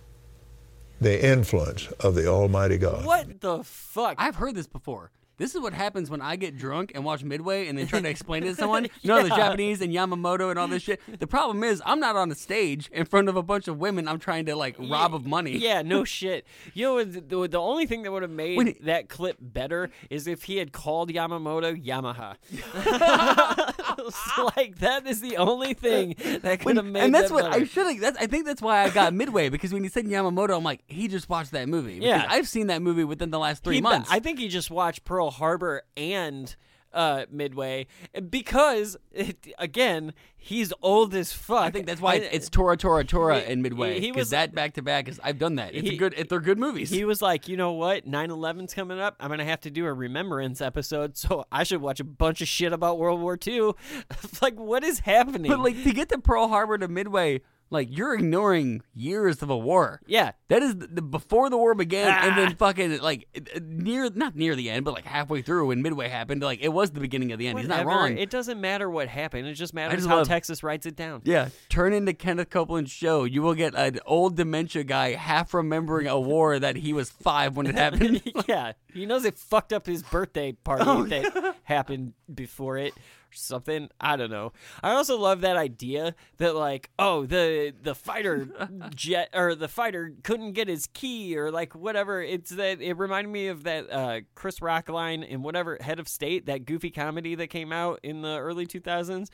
S7: The influence of the Almighty God.
S5: what the fuck?
S6: I've heard this before. This is what happens when I get drunk and watch Midway and then try to explain it to someone. You know, the Japanese and Yamamoto and all this shit. The problem is, I'm not on a stage in front of a bunch of women I'm trying to like rob of money.
S5: Yeah, no shit. You know, the, the, the only thing that would have made
S6: When
S5: that clip better is if he had called Yamamoto Yamaha. It's like that is the only thing that could have made
S6: and that's
S5: that
S6: what I should have. That's I think that's why I got Midway because when you said Yamamoto, I'm like, he just watched that movie. Because
S5: Yeah.
S6: I've seen that movie within the last three
S5: He-
S6: months.
S5: I think he just watched Pearl Harbor and uh, Midway because it, again he's old as fuck.
S6: I think that's why
S5: And-
S6: it's Tora Tora Tora
S5: He-
S6: and Midway.
S5: he
S6: Because
S5: was-
S6: that back to back is I've done that. It's
S5: He-
S6: a good. It, they're good movies.
S5: He was like, you know what? 9/11's coming up. I'm gonna have to do a remembrance episode, so I should watch a bunch of shit about World War II. like, what is happening?
S6: But like to get to Pearl Harbor to Midway, like you're ignoring years of a war.
S5: yeah,
S6: That is the, the before the war began, and
S5: Ah.
S6: then fucking like uh, near not near the end, but like halfway through when Midway happened. Like it was the beginning of the end. He's not wrong.
S5: It doesn't matter what happened. It just matters
S6: just
S5: how
S6: love-
S5: Texas writes it down.
S6: yeah, turn into Kenneth Copeland's show. You will get an old dementia guy half remembering a war that he was five when it happened.
S5: yeah, he knows it fucked up his birthday party
S6: Oh,
S5: that happened before it something. I don't know. I also love that idea that like, oh, the the fighter jet or the fighter couldn't get his key or like whatever. It's that it reminded me of that uh, Chris Rock line in whatever Head of State, that goofy comedy that came out in the early 2000s.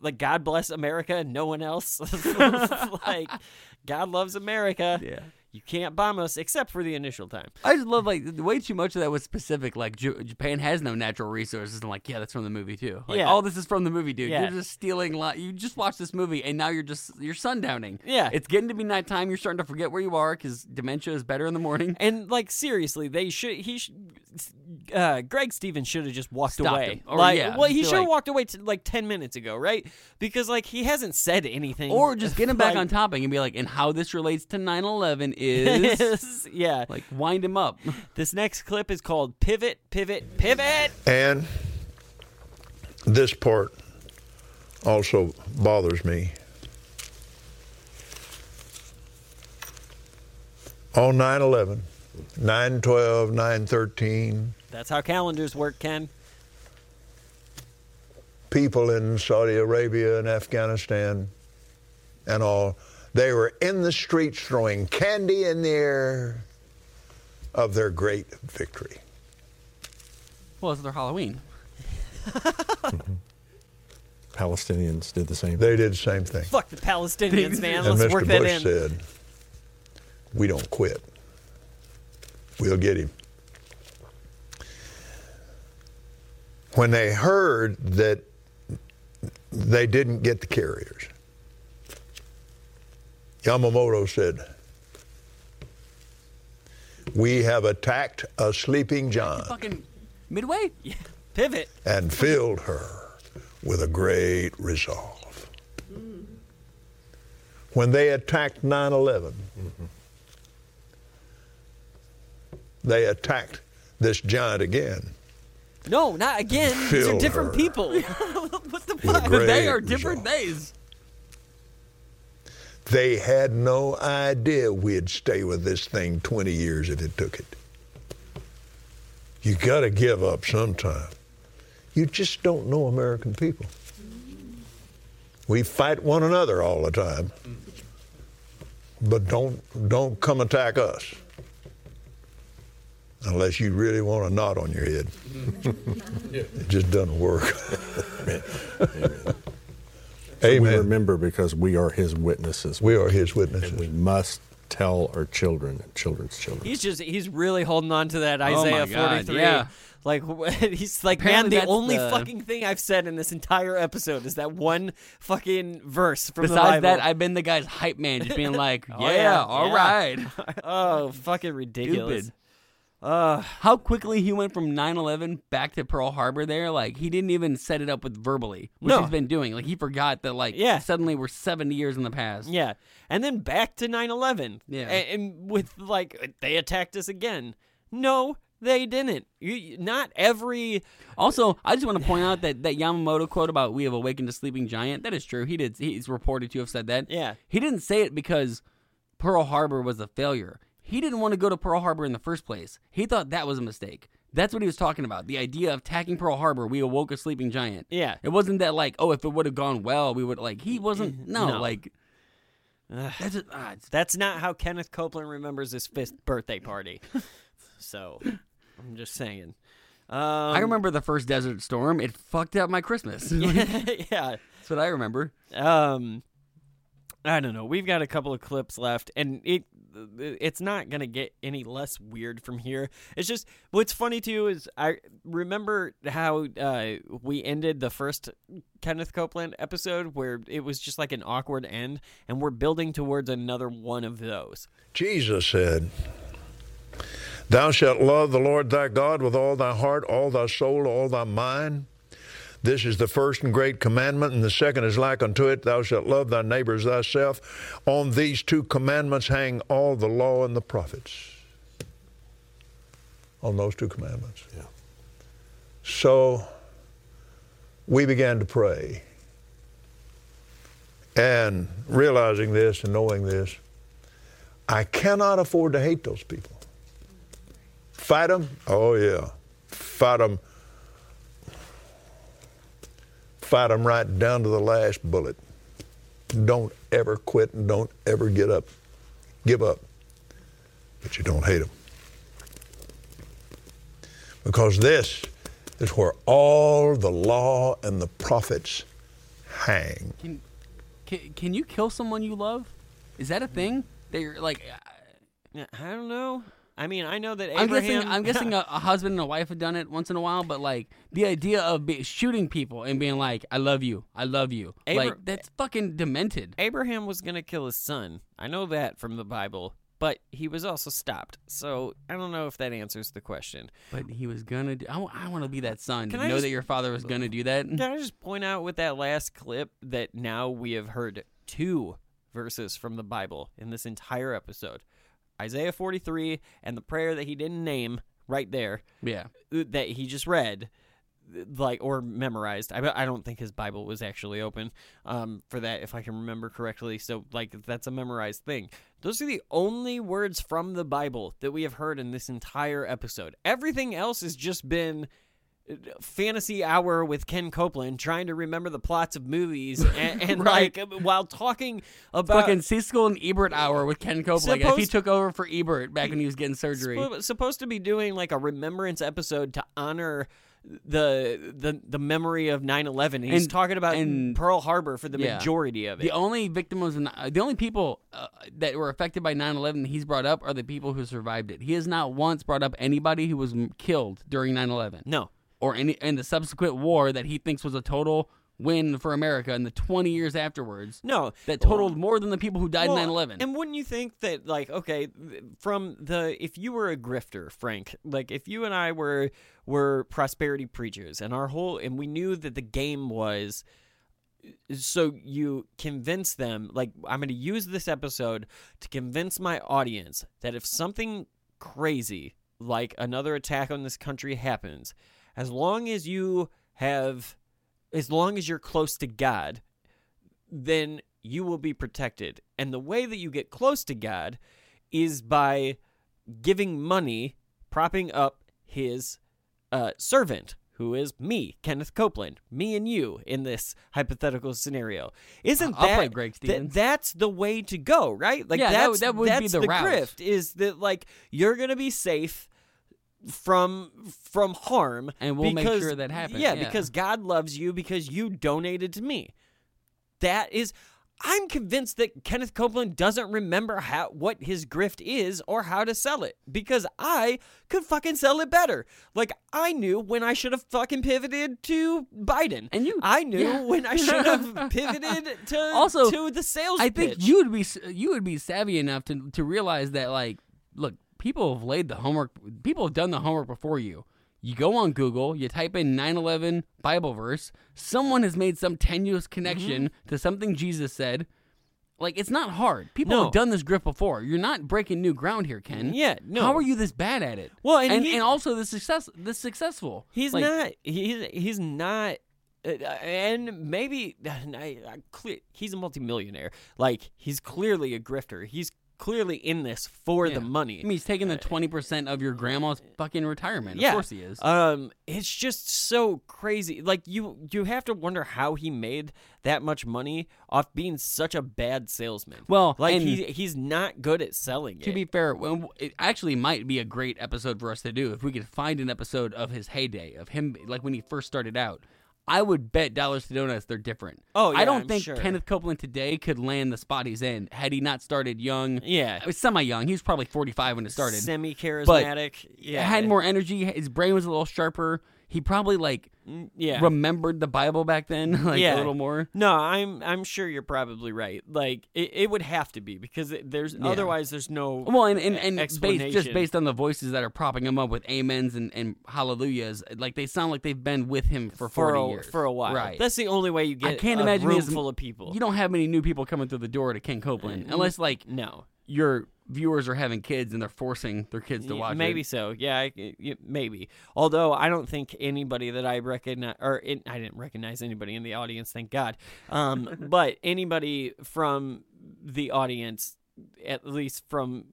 S5: Like God bless America, no one else. like God loves America.
S6: Yeah.
S5: You can't bomb us except for the initial time.
S6: I just love like way too much of that was specific. Like J- Japan has no natural resources. I'm like, yeah, that's from the movie too. Like,
S5: Yeah.
S6: all this is from the movie, dude.
S5: Yeah.
S6: You're just stealing. Li- you just watched this movie and now you're just you're sundowning.
S5: Yeah.
S6: it's getting to be nighttime. You're starting to forget where you are because dementia is better in the morning.
S5: And like seriously, they should. He should. Uh, Greg Stevens should have just walked
S6: Stopped
S5: away.
S6: him. Or,
S5: like,
S6: yeah,
S5: well, he should have
S6: like-
S5: walked away t- like ten minutes ago, right? Because like he hasn't said anything.
S6: Or just get him back
S5: Like,
S6: on topic and be like, and how this relates to 9/11 is
S5: is- yeah.
S6: like wind him up.
S5: this next clip is called "Pivot, Pivot, Pivot."
S7: And this part also bothers me. On 9 11, 9 12, 9 13,
S5: That's how calendars work, Ken.
S7: people in Saudi Arabia and Afghanistan and all, they were in the streets throwing candy in the air of their great victory.
S6: Well, it's their Halloween.
S8: Palestinians did the same.
S7: They did the same thing.
S5: Fuck the Palestinians, man.
S7: And
S5: Let's
S7: Mr.
S5: work that
S7: Bush
S5: in.
S7: said, We don't quit. We'll get him. When they heard that they didn't get the carriers, Yamamoto said, We have attacked a sleeping giant
S6: Fucking Midway.
S5: Pivot.
S7: and filled her with a great resolve. When they attacked 9 11, they attacked this giant again
S5: No, not again. These are different
S7: her.
S5: people. what the fuck?
S6: They are different
S7: resolve.
S6: days.
S7: They had no idea we'd stay with this thing 20 years if it took it. You got to give up sometime. You just don't know American people. We fight one another all the time. But don't don't come attack us. Unless you really want a knot on your head. it just doesn't work.
S8: We remember because we are His witnesses.
S7: We are his witnesses.
S8: and we must tell our children and children's children.
S5: He's just he's really holding on to that
S6: Oh my
S5: Isaiah
S6: God,
S5: 43.
S6: yeah.
S5: Like he's like,
S6: Apparently
S5: man, the only
S6: the-
S5: fucking thing I've said in this entire episode is that one fucking verse from the
S6: Besides
S5: Bible.
S6: that, I've been the guy's hype man, just being like, oh, yeah,
S5: Oh, yeah,
S6: all
S5: yeah.
S6: right.
S5: oh, fucking ridiculous.
S6: Stupid. How quickly he went from 9/11 back to Pearl Harbor there, like he didn't even set it up with verbally, which
S5: No.
S6: he's been doing. Like he forgot that, like,
S5: Yeah.
S6: suddenly we're 70 years in the past.
S5: Yeah, and then back to 9/11.
S6: Yeah.
S5: and, and with like they attacked us again. No, they didn't. You, you- not every.
S6: Also, I just want to point out that that Yamamoto quote about "We have awakened a sleeping giant" that is true. He did. He's reported to have said that.
S5: Yeah.
S6: He didn't say it because Pearl Harbor was a failure. He didn't want to go to Pearl Harbor in the first place. He thought that was a mistake. That's what he was talking about. The idea of attacking Pearl Harbor, we awoke a sleeping giant.
S5: Yeah.
S6: It wasn't that like, oh, if it would have gone well, we would like. He wasn't. No,
S5: No.
S6: like. That's just, ah,
S5: That's not how Kenneth Copeland remembers his fifth birthday party. so, I'm just saying. Um,
S6: I remember the first Desert Storm. It fucked up my Christmas.
S5: yeah.
S6: That's what I remember.
S5: Um, I don't know. We've got a couple of clips left, and it it's not gonna get any less weird from here. It's just what's funny too is I remember how uh, we ended the first Kenneth Copeland episode where it was just like an awkward end, and we're building towards another one of those.
S7: Jesus said, Thou shalt love the Lord thy God with all thy heart, all thy soul, all thy mind. This is the first and great commandment, and the second is like unto it Thou shalt love thy neighbors thyself. On these two commandments hang all the law and the prophets. On those two commandments.
S8: Yeah.
S7: So we began to pray. And realizing this and knowing this, I cannot afford to hate those people. Fight them? Oh, yeah. Fight them. Fight them right down to the last bullet. Don't ever quit and don't ever get up. Give up. But you don't hate them. Because this is where all the law and the prophets hang.
S6: Can, can can you kill someone you love? Is that a thing? That you're like,
S5: Yeah, I don't know. I mean, I know that
S6: I'm
S5: Abraham.
S6: guessing I'm guessing a, a husband and a wife have done it once in a while, but like the idea of be, shooting people and being like, "I love you, I love you,"
S5: Abra-
S6: like that's fucking demented.
S5: Abraham was going to kill his son. I know that from the Bible, but he was also stopped. So I don't know if that answers the question.
S6: But he was gonna do. I, want to be that son.
S5: Can
S6: to
S5: I
S6: know
S5: just-
S6: that your father was gonna do that.
S5: Can I just point out with that last clip that now we have heard two verses from the Bible in this entire episode Isaiah 43 and the prayer that he didn't name right there
S6: Yeah.
S5: that he just read like or memorized. I, I don't think his bible was actually open um, for that if i can remember correctly. So like that's a memorized thing. Those are the only words from the bible that we have heard in this entire episode. Everything else has just been fantasy hour with ken copeland trying to remember the plots of movies and, and
S6: Right.
S5: like while talking about
S6: Fucking Siskel and Ebert hour with Ken Copeland. Like if he took over for Ebert back when he was getting surgery.
S5: Supposed to be doing like a remembrance episode to honor the the the memory of 9/11. He's
S6: And-
S5: talking about
S6: and-
S5: Pearl Harbor for the
S6: Yeah.
S5: majority of it.
S6: The only victim was the only people uh, that were affected by 9/11 he's brought up are the people who survived it. He has not once brought up anybody who was killed during 9/11
S5: no.
S6: Or any in the subsequent war that he thinks was a total win for America in the 20 years afterwards.
S5: No.
S6: That totaled more than the people who died
S5: Well,
S6: in 9/11.
S5: And wouldn't you think that, like, okay, from the if you were a grifter, Frank, like if you and I were were prosperity preachers, and our whole and we knew that the game was, so you convince them, like, I'm going to use this episode to convince my audience that if something crazy like another attack on this country happens, as long as you have, as long as you're close to God, then you will be protected. And the way that you get close to God is by giving money, propping up his uh, servant, who is me, Kenneth Copeland, me and you in this hypothetical scenario. Isn't
S6: I'll
S5: that
S6: Greg
S5: that-
S6: Stevens.
S5: that's the way to go, right? Like
S6: Yeah, that
S5: that's
S6: would- that would be the
S5: the grift is that like you're gonna be safe from from harm
S6: And we'll make sure that happens,
S5: Yeah,
S6: yeah.
S5: because God loves you because you donated to me. That is I'm convinced that Kenneth Copeland doesn't remember how what his grift is or how to sell it because I could fucking sell it better. Like I knew when I should have fucking pivoted to Biden.
S6: And you-
S5: I knew
S6: yeah.
S5: when I should have pivoted to
S6: Also,
S5: to the sales
S6: I think
S5: pitch.
S6: you would be you would be savvy enough to to realize that like look, people have laid the homework. People have done the homework before you. You go on Google, you type in 9/11 Bible verse. Someone has made some tenuous connection
S5: Mm-hmm.
S6: to something Jesus said. Like it's not hard. People
S5: No.
S6: have done this grift before. You're not breaking new ground here, Ken.
S5: Yeah, no.
S6: How are you this bad at it?
S5: Well, and
S6: and,
S5: he-
S6: and also the success this successful.
S5: He's
S6: Like,
S5: not. He's he's not. Uh, and maybe I, I, clear, he's a multimillionaire. Like he's clearly a grifter. He's clearly in this for
S6: Yeah.
S5: the money.
S6: I mean, he's taking the twenty percent of your grandma's fucking retirement.
S5: yeah,
S6: Of course he is.
S5: Um, it's just so crazy. Like you, you have to wonder how he made that much money off being such a bad salesman.
S6: Well,
S5: like he he's not good at selling it.
S6: to
S5: it.
S6: be fair, well, it actually might be a great episode for us to do if we could find an episode of his heyday of him, like when he first started out. I would bet dollars to donuts they're different.
S5: Oh, yeah, I
S6: don't
S5: I'm
S6: think
S5: sure.
S6: Kenneth Copeland today could land the spot he's in had he not started young.
S5: Yeah.
S6: I was semi young. He was probably forty five when it started.
S5: Semi charismatic. Yeah,
S6: had more energy. His brain was a little sharper. He probably like mm,
S5: yeah.
S6: remembered the Bible back then, like
S5: yeah.
S6: a little more.
S5: No, I'm I'm sure you're probably right. Like it, it would have to be because it, there's otherwise there's no
S6: Well, and and, and based, just based on the voices that are propping him up with amens and, and hallelujahs, like they sound like they've been with him for
S5: for
S6: forty
S5: a,
S6: years
S5: for a while.
S6: Right.
S5: That's the only way you get
S6: I can't
S5: a
S6: imagine
S5: room full of people.
S6: You don't have many new people coming through the door to Ken Copeland mm, unless like
S5: no.
S6: Your viewers are having kids and they're forcing their kids to watch
S5: maybe
S6: it.
S5: so. Yeah, maybe. Although I don't think anybody that I recognize, or in, I didn't recognize anybody in the audience, thank God. Um, but anybody from the audience, at least from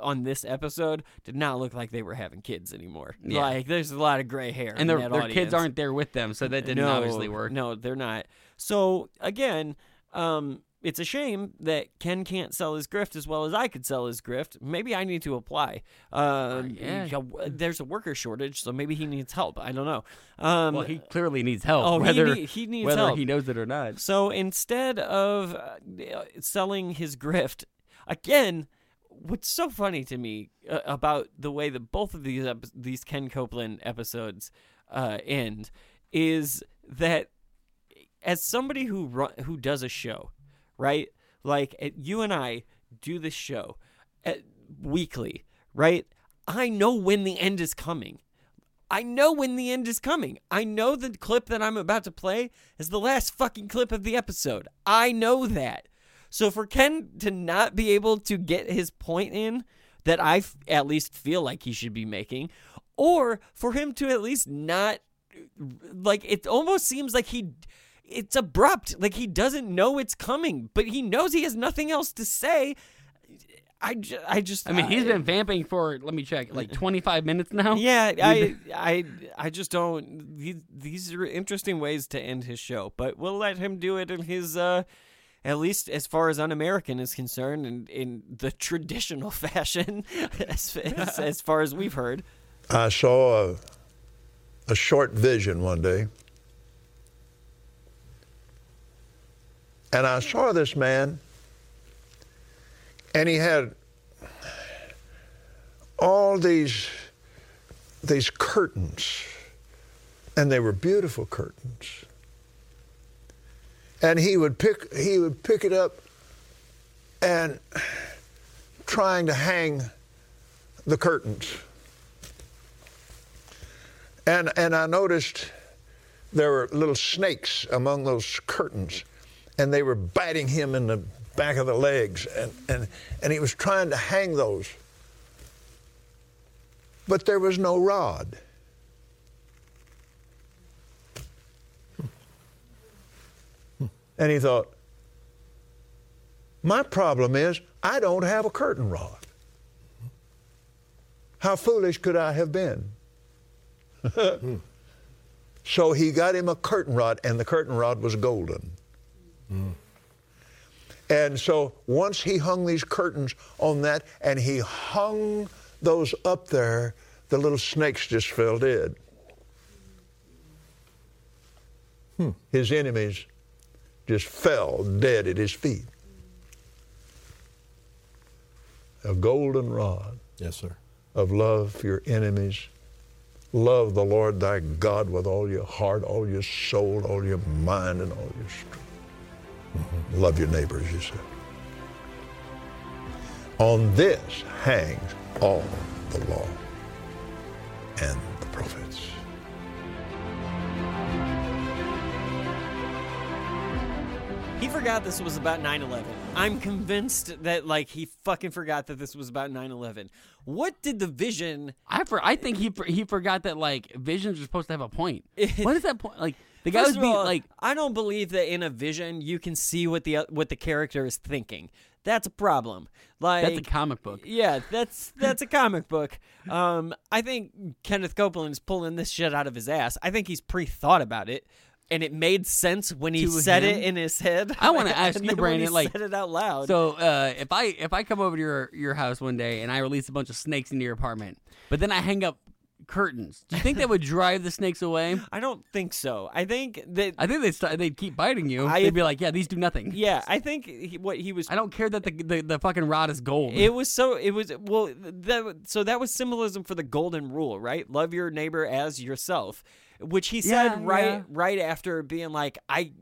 S5: on this episode, did not look like they were having kids anymore.
S6: Yeah.
S5: Like there's a lot of gray hair,
S6: And their their kids aren't there with them, so that didn't
S5: no,
S6: obviously work.
S5: No, they're not. So again, um, it's a shame that Ken can't sell his grift as well as I could sell his grift. Maybe I need to apply. Um,
S6: yeah.
S5: there's a worker shortage, so maybe he needs help. I don't know. Um,
S6: Well, he clearly needs help.
S5: Oh, he need- he needs
S6: whether
S5: help.
S6: he knows it or not.
S5: so instead of uh, selling his grift, again, what's so funny to me uh, about the way that both of these ep- these Ken Copeland episodes uh, end is that as somebody who run, who does a show, right? Like uh, you and I do this show uh, weekly, right? I know when the end is coming. I know when the end is coming. I know the clip that I'm about to play is the last fucking clip of the episode. I know that. So for Ken to not be able to get his point in that I f- at least feel like he should be making, or for him to at least not like it almost seems like he it's abrupt like he doesn't know it's coming but he knows he has nothing else to say i, ju- I just
S6: I mean, he's been vamping for let me check, like 25 minutes now.
S5: yeah i i i just don't these, these are interesting ways to end his show but we'll let him do it in his uh at least as far as un-American is concerned, in, in the traditional fashion, as, as, as far as we've heard.
S7: I saw a, a short vision one day. And I saw this man, and he had all these, these curtains, and they were beautiful curtains. And he would pick, he would pick it up and trying to hang the curtains. And, and I noticed there were little snakes among those curtains, and they were biting him in the back of the legs, and, and, and he was trying to hang those. But there was no rod. And he thought, my problem is I don't have a curtain rod. How foolish could I have been? so he got him a curtain rod, and the curtain rod was golden. And so once he hung these curtains on that, and he hung those up there, the little snakes just fell dead. Hmm. His enemies just fell dead at his feet. A golden rod
S8: Yes, sir.
S7: of love for your enemies. Love the Lord thy God with all your heart, all your soul, all your mind, and all your strength. Mm-hmm. Love your neighbors, you said. On this hangs all the law and the prophets.
S5: He forgot this was about 9/11. I'm convinced that like he fucking forgot that this was about 9/11. What did the vision?
S6: I for I think he for, he forgot that like visions are supposed to have a point. what is that point? Like the guy
S5: First
S6: was being
S5: all,
S6: like
S5: I don't believe that in a vision you can see what the what the character is thinking. that's a problem. Like
S6: That's a comic book.
S5: Yeah, that's that's a comic book. Um, I think Kenneth Copeland is pulling this shit out of his ass. I think he's pre-thought about it, and it made sense when he said
S6: him?
S5: it in his head.
S6: I wanna ask
S5: and
S6: you, Brandon, like-
S5: said it out loud.
S6: So uh, if I if I come over to your your house one day and I release a bunch of snakes into your apartment, but then I hang up curtains, do you think that would drive the snakes away?
S5: I don't think so. I think that
S6: I think they'd start, they'd keep biting you.
S5: I-
S6: they'd be like, yeah, these do nothing.
S5: yeah, I think he, what he was
S6: I don't care that the the, the fucking rod is gold.
S5: It was so. It was well. That so that was symbolism for the golden rule, right? Love your neighbor as yourself, which he said
S6: Yeah,
S5: right
S6: yeah.
S5: right after being like, I.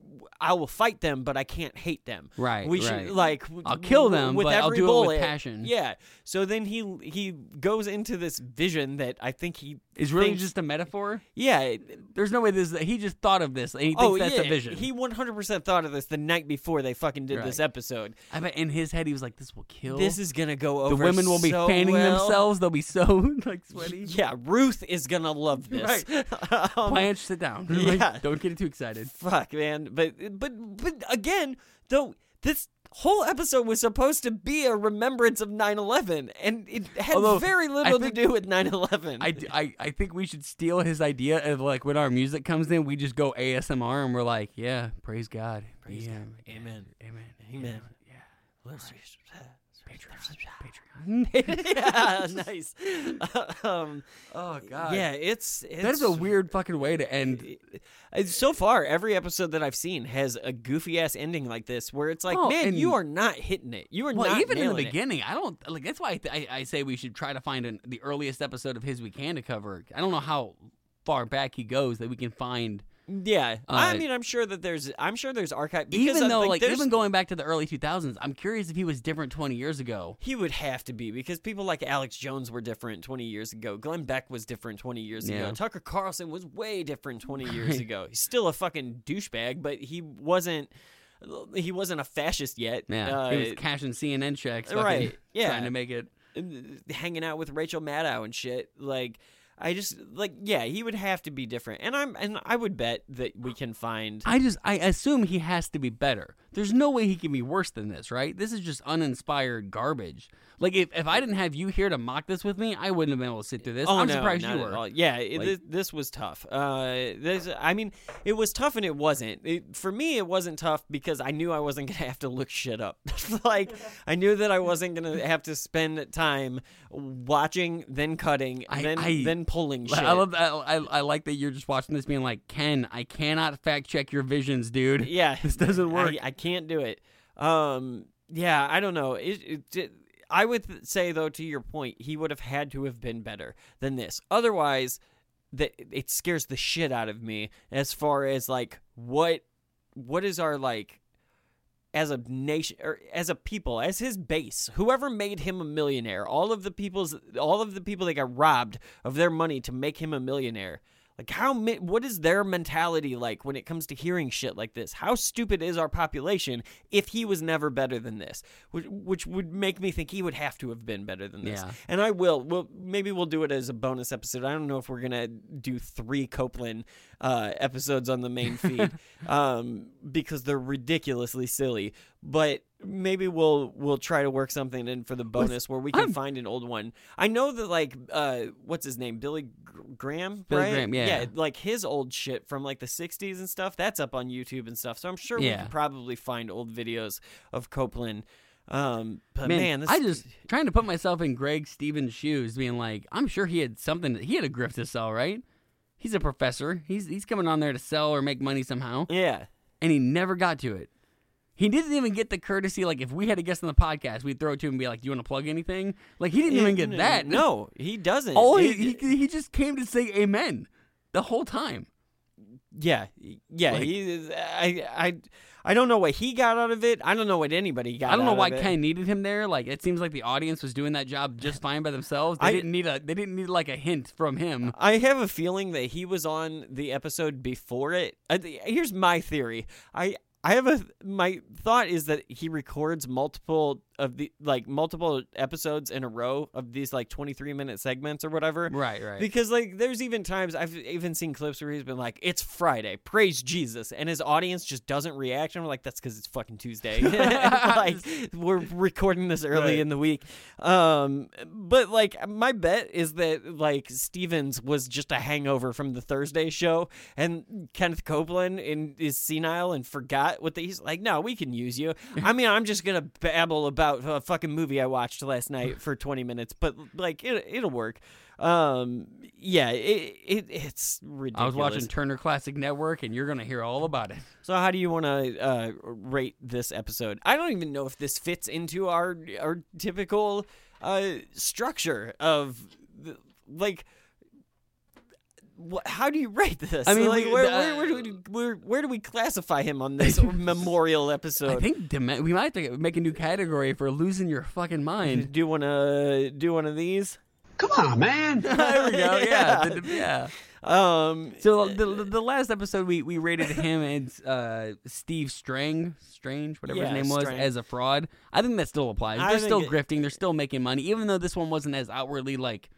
S5: I will fight them, but I can't hate them.
S6: Right,
S5: We should
S6: right.
S5: like.
S6: I'll kill them,
S5: with
S6: but I'll
S5: every
S6: do it with
S5: bullet.
S6: passion.
S5: Yeah. So then he he goes into this vision that I think he
S6: is really
S5: thinks-
S6: just a metaphor.
S5: yeah.
S6: There's no way this. He just thought of this. And he thinks
S5: oh
S6: that's
S5: yeah.
S6: a vision.
S5: He 100% thought of this the night before they fucking did this episode.
S6: I bet in his head he was like, "This will kill."
S5: This is gonna go over.
S6: the women will be
S5: so
S6: fanning
S5: well.
S6: themselves. They'll be so like sweaty.
S5: Yeah, Ruth is gonna love this. Um,
S6: Blanche, sit down.
S5: yeah.
S6: Like, don't get too excited.
S5: fuck, man. But but but again, though, this whole episode was supposed to be a remembrance of 9/11, and it had
S6: Although,
S5: very little to do with 9/11.
S6: I, I, I think we should steal his idea of like when our music comes in, we just go ASMR and we're like, yeah, praise God. Praise
S5: God.
S6: Amen. Amen.
S5: Amen.
S6: Yeah.
S5: Patreon. yeah, nice. um,
S6: Oh God.
S5: yeah, it's, it's
S6: That is a weird fucking way to end.
S5: So far, every episode that I've seen has a goofy ass ending like this, where it's like,
S6: Oh,
S5: man, you are not hitting it. You are
S6: Well,
S5: not
S6: even in the
S5: nailing it."
S6: beginning, I don't like. That's why I, th- I, I say we should try to find an, the earliest episode of his we can to cover. I don't know how far back he goes that we can find.
S5: Yeah, I
S6: Uh,
S5: mean, I'm sure that there's, I'm sure there's archive. Because
S6: Even
S5: of,
S6: though,
S5: like, there's-
S6: even going back to the early 2000s, I'm curious if he was different 20 years ago.
S5: he would have to be because people like Alex Jones were different 20 years ago. Glenn Beck was different 20 years
S6: Yeah.
S5: ago. Tucker Carlson was way different 20 years ago. He's still a fucking douchebag, but he wasn't. He wasn't a fascist yet.
S6: Yeah,
S5: Uh,
S6: he was cashing CNN checks, fucking
S5: right, yeah.
S6: trying to make it.
S5: hanging out with Rachel Maddow and shit. Like, I just like, yeah, he would have to be different, and I'm and I would bet that we can find.
S6: I just I assume he has to be better. There's no way he can be worse than this, right? This is just uninspired garbage. Like if, if I didn't have you here to mock this with me, I wouldn't have been able to sit through this.
S5: Oh
S6: I'm
S5: no,
S6: surprised you were.
S5: Yeah, it,
S6: Like-
S5: this, this was tough. Uh, this, I mean, it was tough and it wasn't. It, for me, it wasn't tough because I knew I wasn't gonna have to look shit up. like I knew that I wasn't gonna have to spend time watching, then cutting,
S6: I-
S5: then
S6: I-
S5: then pulling shit.
S6: I love that. I, I like that you're just watching this, being like, Ken, I cannot fact check your visions, dude.
S5: Yeah,
S6: this doesn't work.
S5: I, I can't do it. Um, yeah, I don't know. It, it, it- I would say though, to your point, he would have had to have been better than this. Otherwise, that it scares the shit out of me as far as like what what is our like as a nation or as a people as his base whoever made him a millionaire all of the people's all of the people that got robbed of their money to make him a millionaire like how what is their mentality like when it comes to hearing shit like this? How stupid is our population if he was never better than this? Which, which would make me think he would have to have been better than this.
S6: Yeah.
S5: and i will well maybe we'll do it as a bonus episode. I don't know if we're gonna do three copeland uh, episodes on the main feed um, because they're ridiculously silly but maybe we'll we'll try to work something in for the bonus where we can
S6: I'm-
S5: find an old one i know that like uh, what's his name billy graham
S6: Billy
S5: right?
S6: Graham, yeah.
S5: yeah like his old shit from like the 60s and stuff that's up on youtube and stuff so i'm sure we can probably find old videos of copeland um but
S6: man,
S5: man, this
S6: I just trying to put myself in Greg Stevens' shoes, being like, I'm sure he had something. He had a grift to sell, right? He's a professor. He's he's coming on there to sell or make money somehow,
S5: yeah
S6: and he never got to it. He didn't even get the courtesy. Like if we had a guest on the podcast, we'd throw it to him and be like, "Do you want to plug anything?" Like he didn't even get that.
S5: no he doesn't
S6: All he, he he just came to say amen the whole time.
S5: Yeah, yeah.
S6: Like-
S5: he is, I, I, I don't know what he got out of it. I don't know what anybody got. Out of it.
S6: I don't know why. Ken needed him there. Like it seems like the audience was doing that job just fine by themselves. They
S5: I-
S6: didn't need a they didn't need like a hint from him.
S5: I have a feeling that he was on the episode before it. Uh, I, here's my theory. I I have a my thought is that he records multiple of the like multiple episodes in a row of these like 23 minute segments or whatever.
S6: Right, right.
S5: Because like there's even times I've even seen clips where he's been like, "It's Friday, praise Jesus," and his audience just doesn't react. And we're like, "That's because it's fucking Tuesday. like we're recording this early
S7: Right.
S5: in the week." Um, but like my bet is that like Stevens was just a hangover from the Thursday show, and Kenneth Copeland in, is senile and forgot what the, he's like. No, we can use you. I mean, I'm just gonna babble about a fucking movie I watched last night for 20 minutes, but like it, it'll work. Um, yeah, it, it it's ridiculous.
S6: I was watching Turner Classic Network, and you're gonna hear all about it.
S5: So how do you want to uh, rate this episode? I don't even know if this fits into our our typical uh, structure of like. Wh- How do you rate this?
S6: I mean,
S5: like,
S6: we-
S5: where,
S6: uh,
S5: where, where, do we, where, where do we classify him on this memorial episode?
S6: I think dem- we might have to make a new category for losing your fucking mind.
S5: Do you want to do one of these?
S1: Come on, man.
S6: there we go. Yeah, the- yeah.
S5: Um,
S6: So the, the the last episode we, we rated him and uh, Steve Strang Strange whatever
S5: Yeah,
S6: his name was
S5: Strang.
S6: as a fraud. I think that still applies.
S5: I
S6: They're still
S5: it-
S6: grifting. They're still making money, even though this one wasn't as outwardly like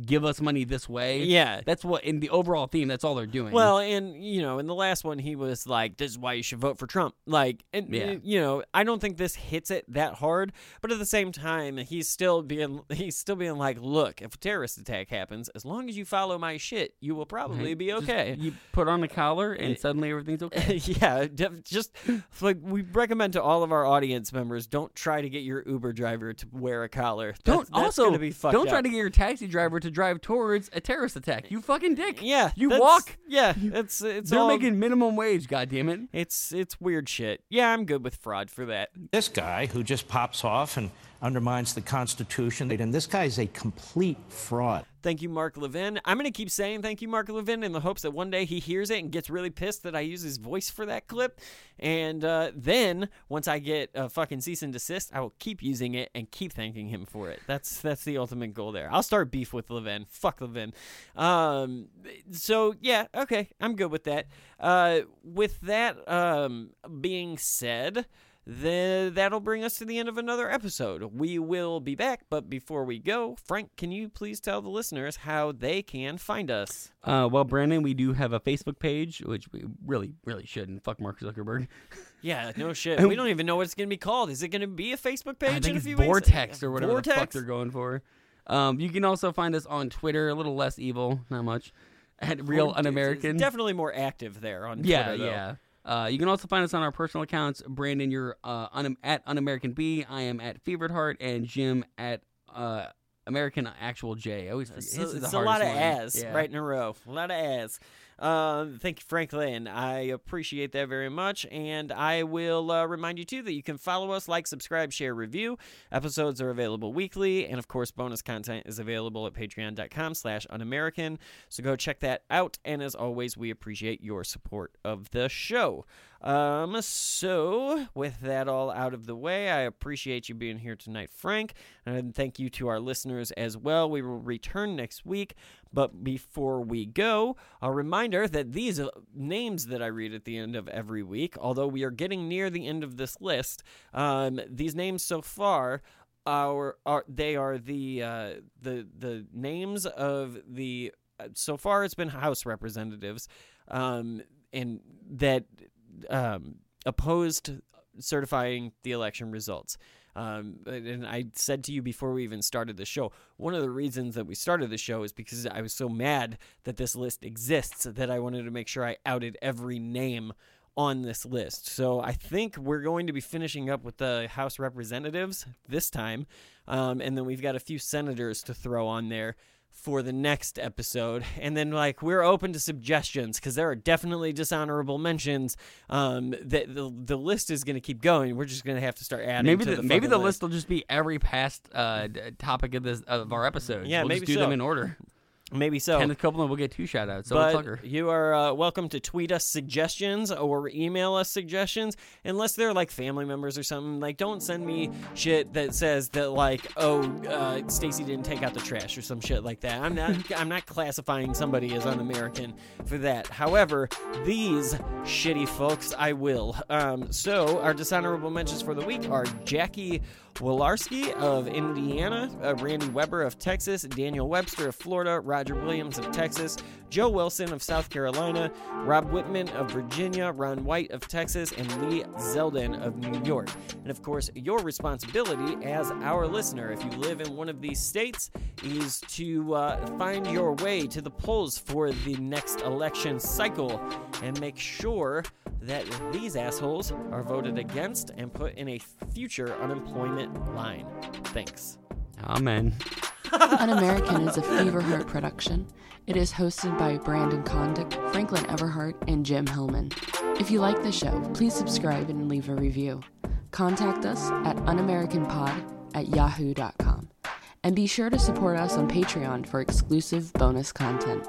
S6: give us money this way.
S5: Yeah.
S6: that's what in the overall theme. That's all they're doing.
S5: Well, and you know, in the last one, he was like, "This is why you should vote for Trump." Like, and
S6: Yeah.
S5: you know, I don't think this hits it that hard, but at the same time, he's still being he's still being like, "Look, if a terrorist attack happens, as long as you follow my shit, you will probably mhm. be
S6: Just-
S5: okay."
S6: you put on a collar and suddenly everything's okay.
S5: yeah, just like we recommend to all of our audience members, don't try to get your Uber driver to wear a collar.
S6: Don't
S5: That's- that's
S6: also
S5: be fucked
S6: don't try to get your taxi driver to drive towards a terrorist attack. You fucking dick.
S5: Yeah,
S6: you
S5: that's-
S6: walk.
S5: Yeah, it's it's
S6: They're
S5: all,
S6: making minimum wage. God damn it.
S5: it's it's weird shit. Yeah, I'm good with fraud for that.
S9: This guy who just pops off and undermines the Constitution, and this guy is a complete fraud.
S5: Thank you, Mark Levin. I'm going to keep saying thank you, Mark Levin, in the hopes that one day he hears it and gets really pissed that I use his voice for that clip. And uh, then, once I get a fucking cease and desist, I will keep using it and keep thanking him for it. That's that's the ultimate goal there. I'll start beef with Levin. Fuck Levin. Um, so, yeah, okay. I'm good with that. Uh, with that um, being said, then that'll bring us to the end of another episode. We will be back, but before we go, Frank, can you please tell the listeners how they can find us?
S6: Uh, well, Brandon, we do have a Facebook page, which we really, really shouldn't. Fuck Mark Zuckerberg.
S5: Yeah, no shit. We don't even know what it's going to be called. Is it going to be a Facebook page
S6: I
S5: in
S6: think
S5: a
S6: it's
S5: few weeks?
S6: Vortex or whatever the fuck they're going for. Um, you can also find us on Twitter, a little less evil, not much, at Real
S5: It's
S6: Un-American.
S5: Definitely more active there on
S6: yeah,
S5: Twitter, though.
S6: yeah. Uh, you can also find us on our personal accounts. Brandon, you're uh, un- at Un-American B. I am at Fevered Heart, and Jim at uh, American Actual J. I always forget.
S5: So
S6: His is the
S5: it's a lot of
S6: hardest
S5: as.
S6: Yeah.
S5: right in a row. A lot of as. Um, thank you, Franklin. I appreciate that very much. And I will uh, remind you, too, that you can follow us, like, subscribe, share, review. Episodes are available weekly. And, of course, bonus content is available at patreon.com slash unamerican. So go check that out. And, as always, we appreciate your support of the show. Um, so, with that all out of the way, I appreciate you being here tonight, Frank. And thank you to our listeners as well. We will return next week. But before we go, a reminder that these uh, names that I read at the end of every week, although we are getting near the end of this list, um, these names so far are, are they are the uh, the the names of the uh, so far it's been House representatives, um, and that um, opposed certifying the election results. Um, and I said to you before we even started the show, one of the reasons that we started the show is because I was so mad that this list exists that I wanted to make sure I outed every name on this list. So I think we're going to be finishing up with the House Representatives this time. Um, and then we've got a few senators to throw on there for the next episode. And then, like, we're open to suggestions because there are definitely dishonorable mentions. Um, that the, the list is going to keep going. We're just going to have to start adding.
S6: Maybe
S5: to
S6: the,
S5: the,
S6: maybe the
S5: list.
S6: list will just be every past uh, topic of this of our episode.
S5: Yeah,
S6: we'll
S5: maybe
S6: just do
S5: so.
S6: them in order.
S5: Maybe so.
S6: Kenneth Copeland will get two shout outs. So
S5: but you are uh, welcome to tweet us suggestions or email us suggestions unless they're like family members or something. Like don't send me shit that says that like oh uh, stacy didn't take out the trash or some shit like that. I'm not i'm not classifying somebody as un-american for that. However these shitty folks i will. Um, so our dishonorable mentions for the week are jackie Walorski of Indiana, uh, Randy Weber of Texas, Daniel Webster of Florida, Roger Williams of Texas, Joe Wilson of South Carolina, Rob Wittman of Virginia, Ron Wright of Texas, and Lee Zeldin of New York. And of course, your responsibility as our listener, if you live in one of these states, is to uh, find your way to the polls for the next election cycle and make sure that these assholes are voted against and put in a future unemployment line. Thanks.
S6: Amen.
S10: Un-American is a Feverheart production. It is hosted by Brandon Condick, Franklin Everhart, and Jim Hillman. If you like the show, please subscribe and leave a review. Contact us at unamericanpod at yahoo.com. And be sure to support us on Patreon for exclusive bonus content.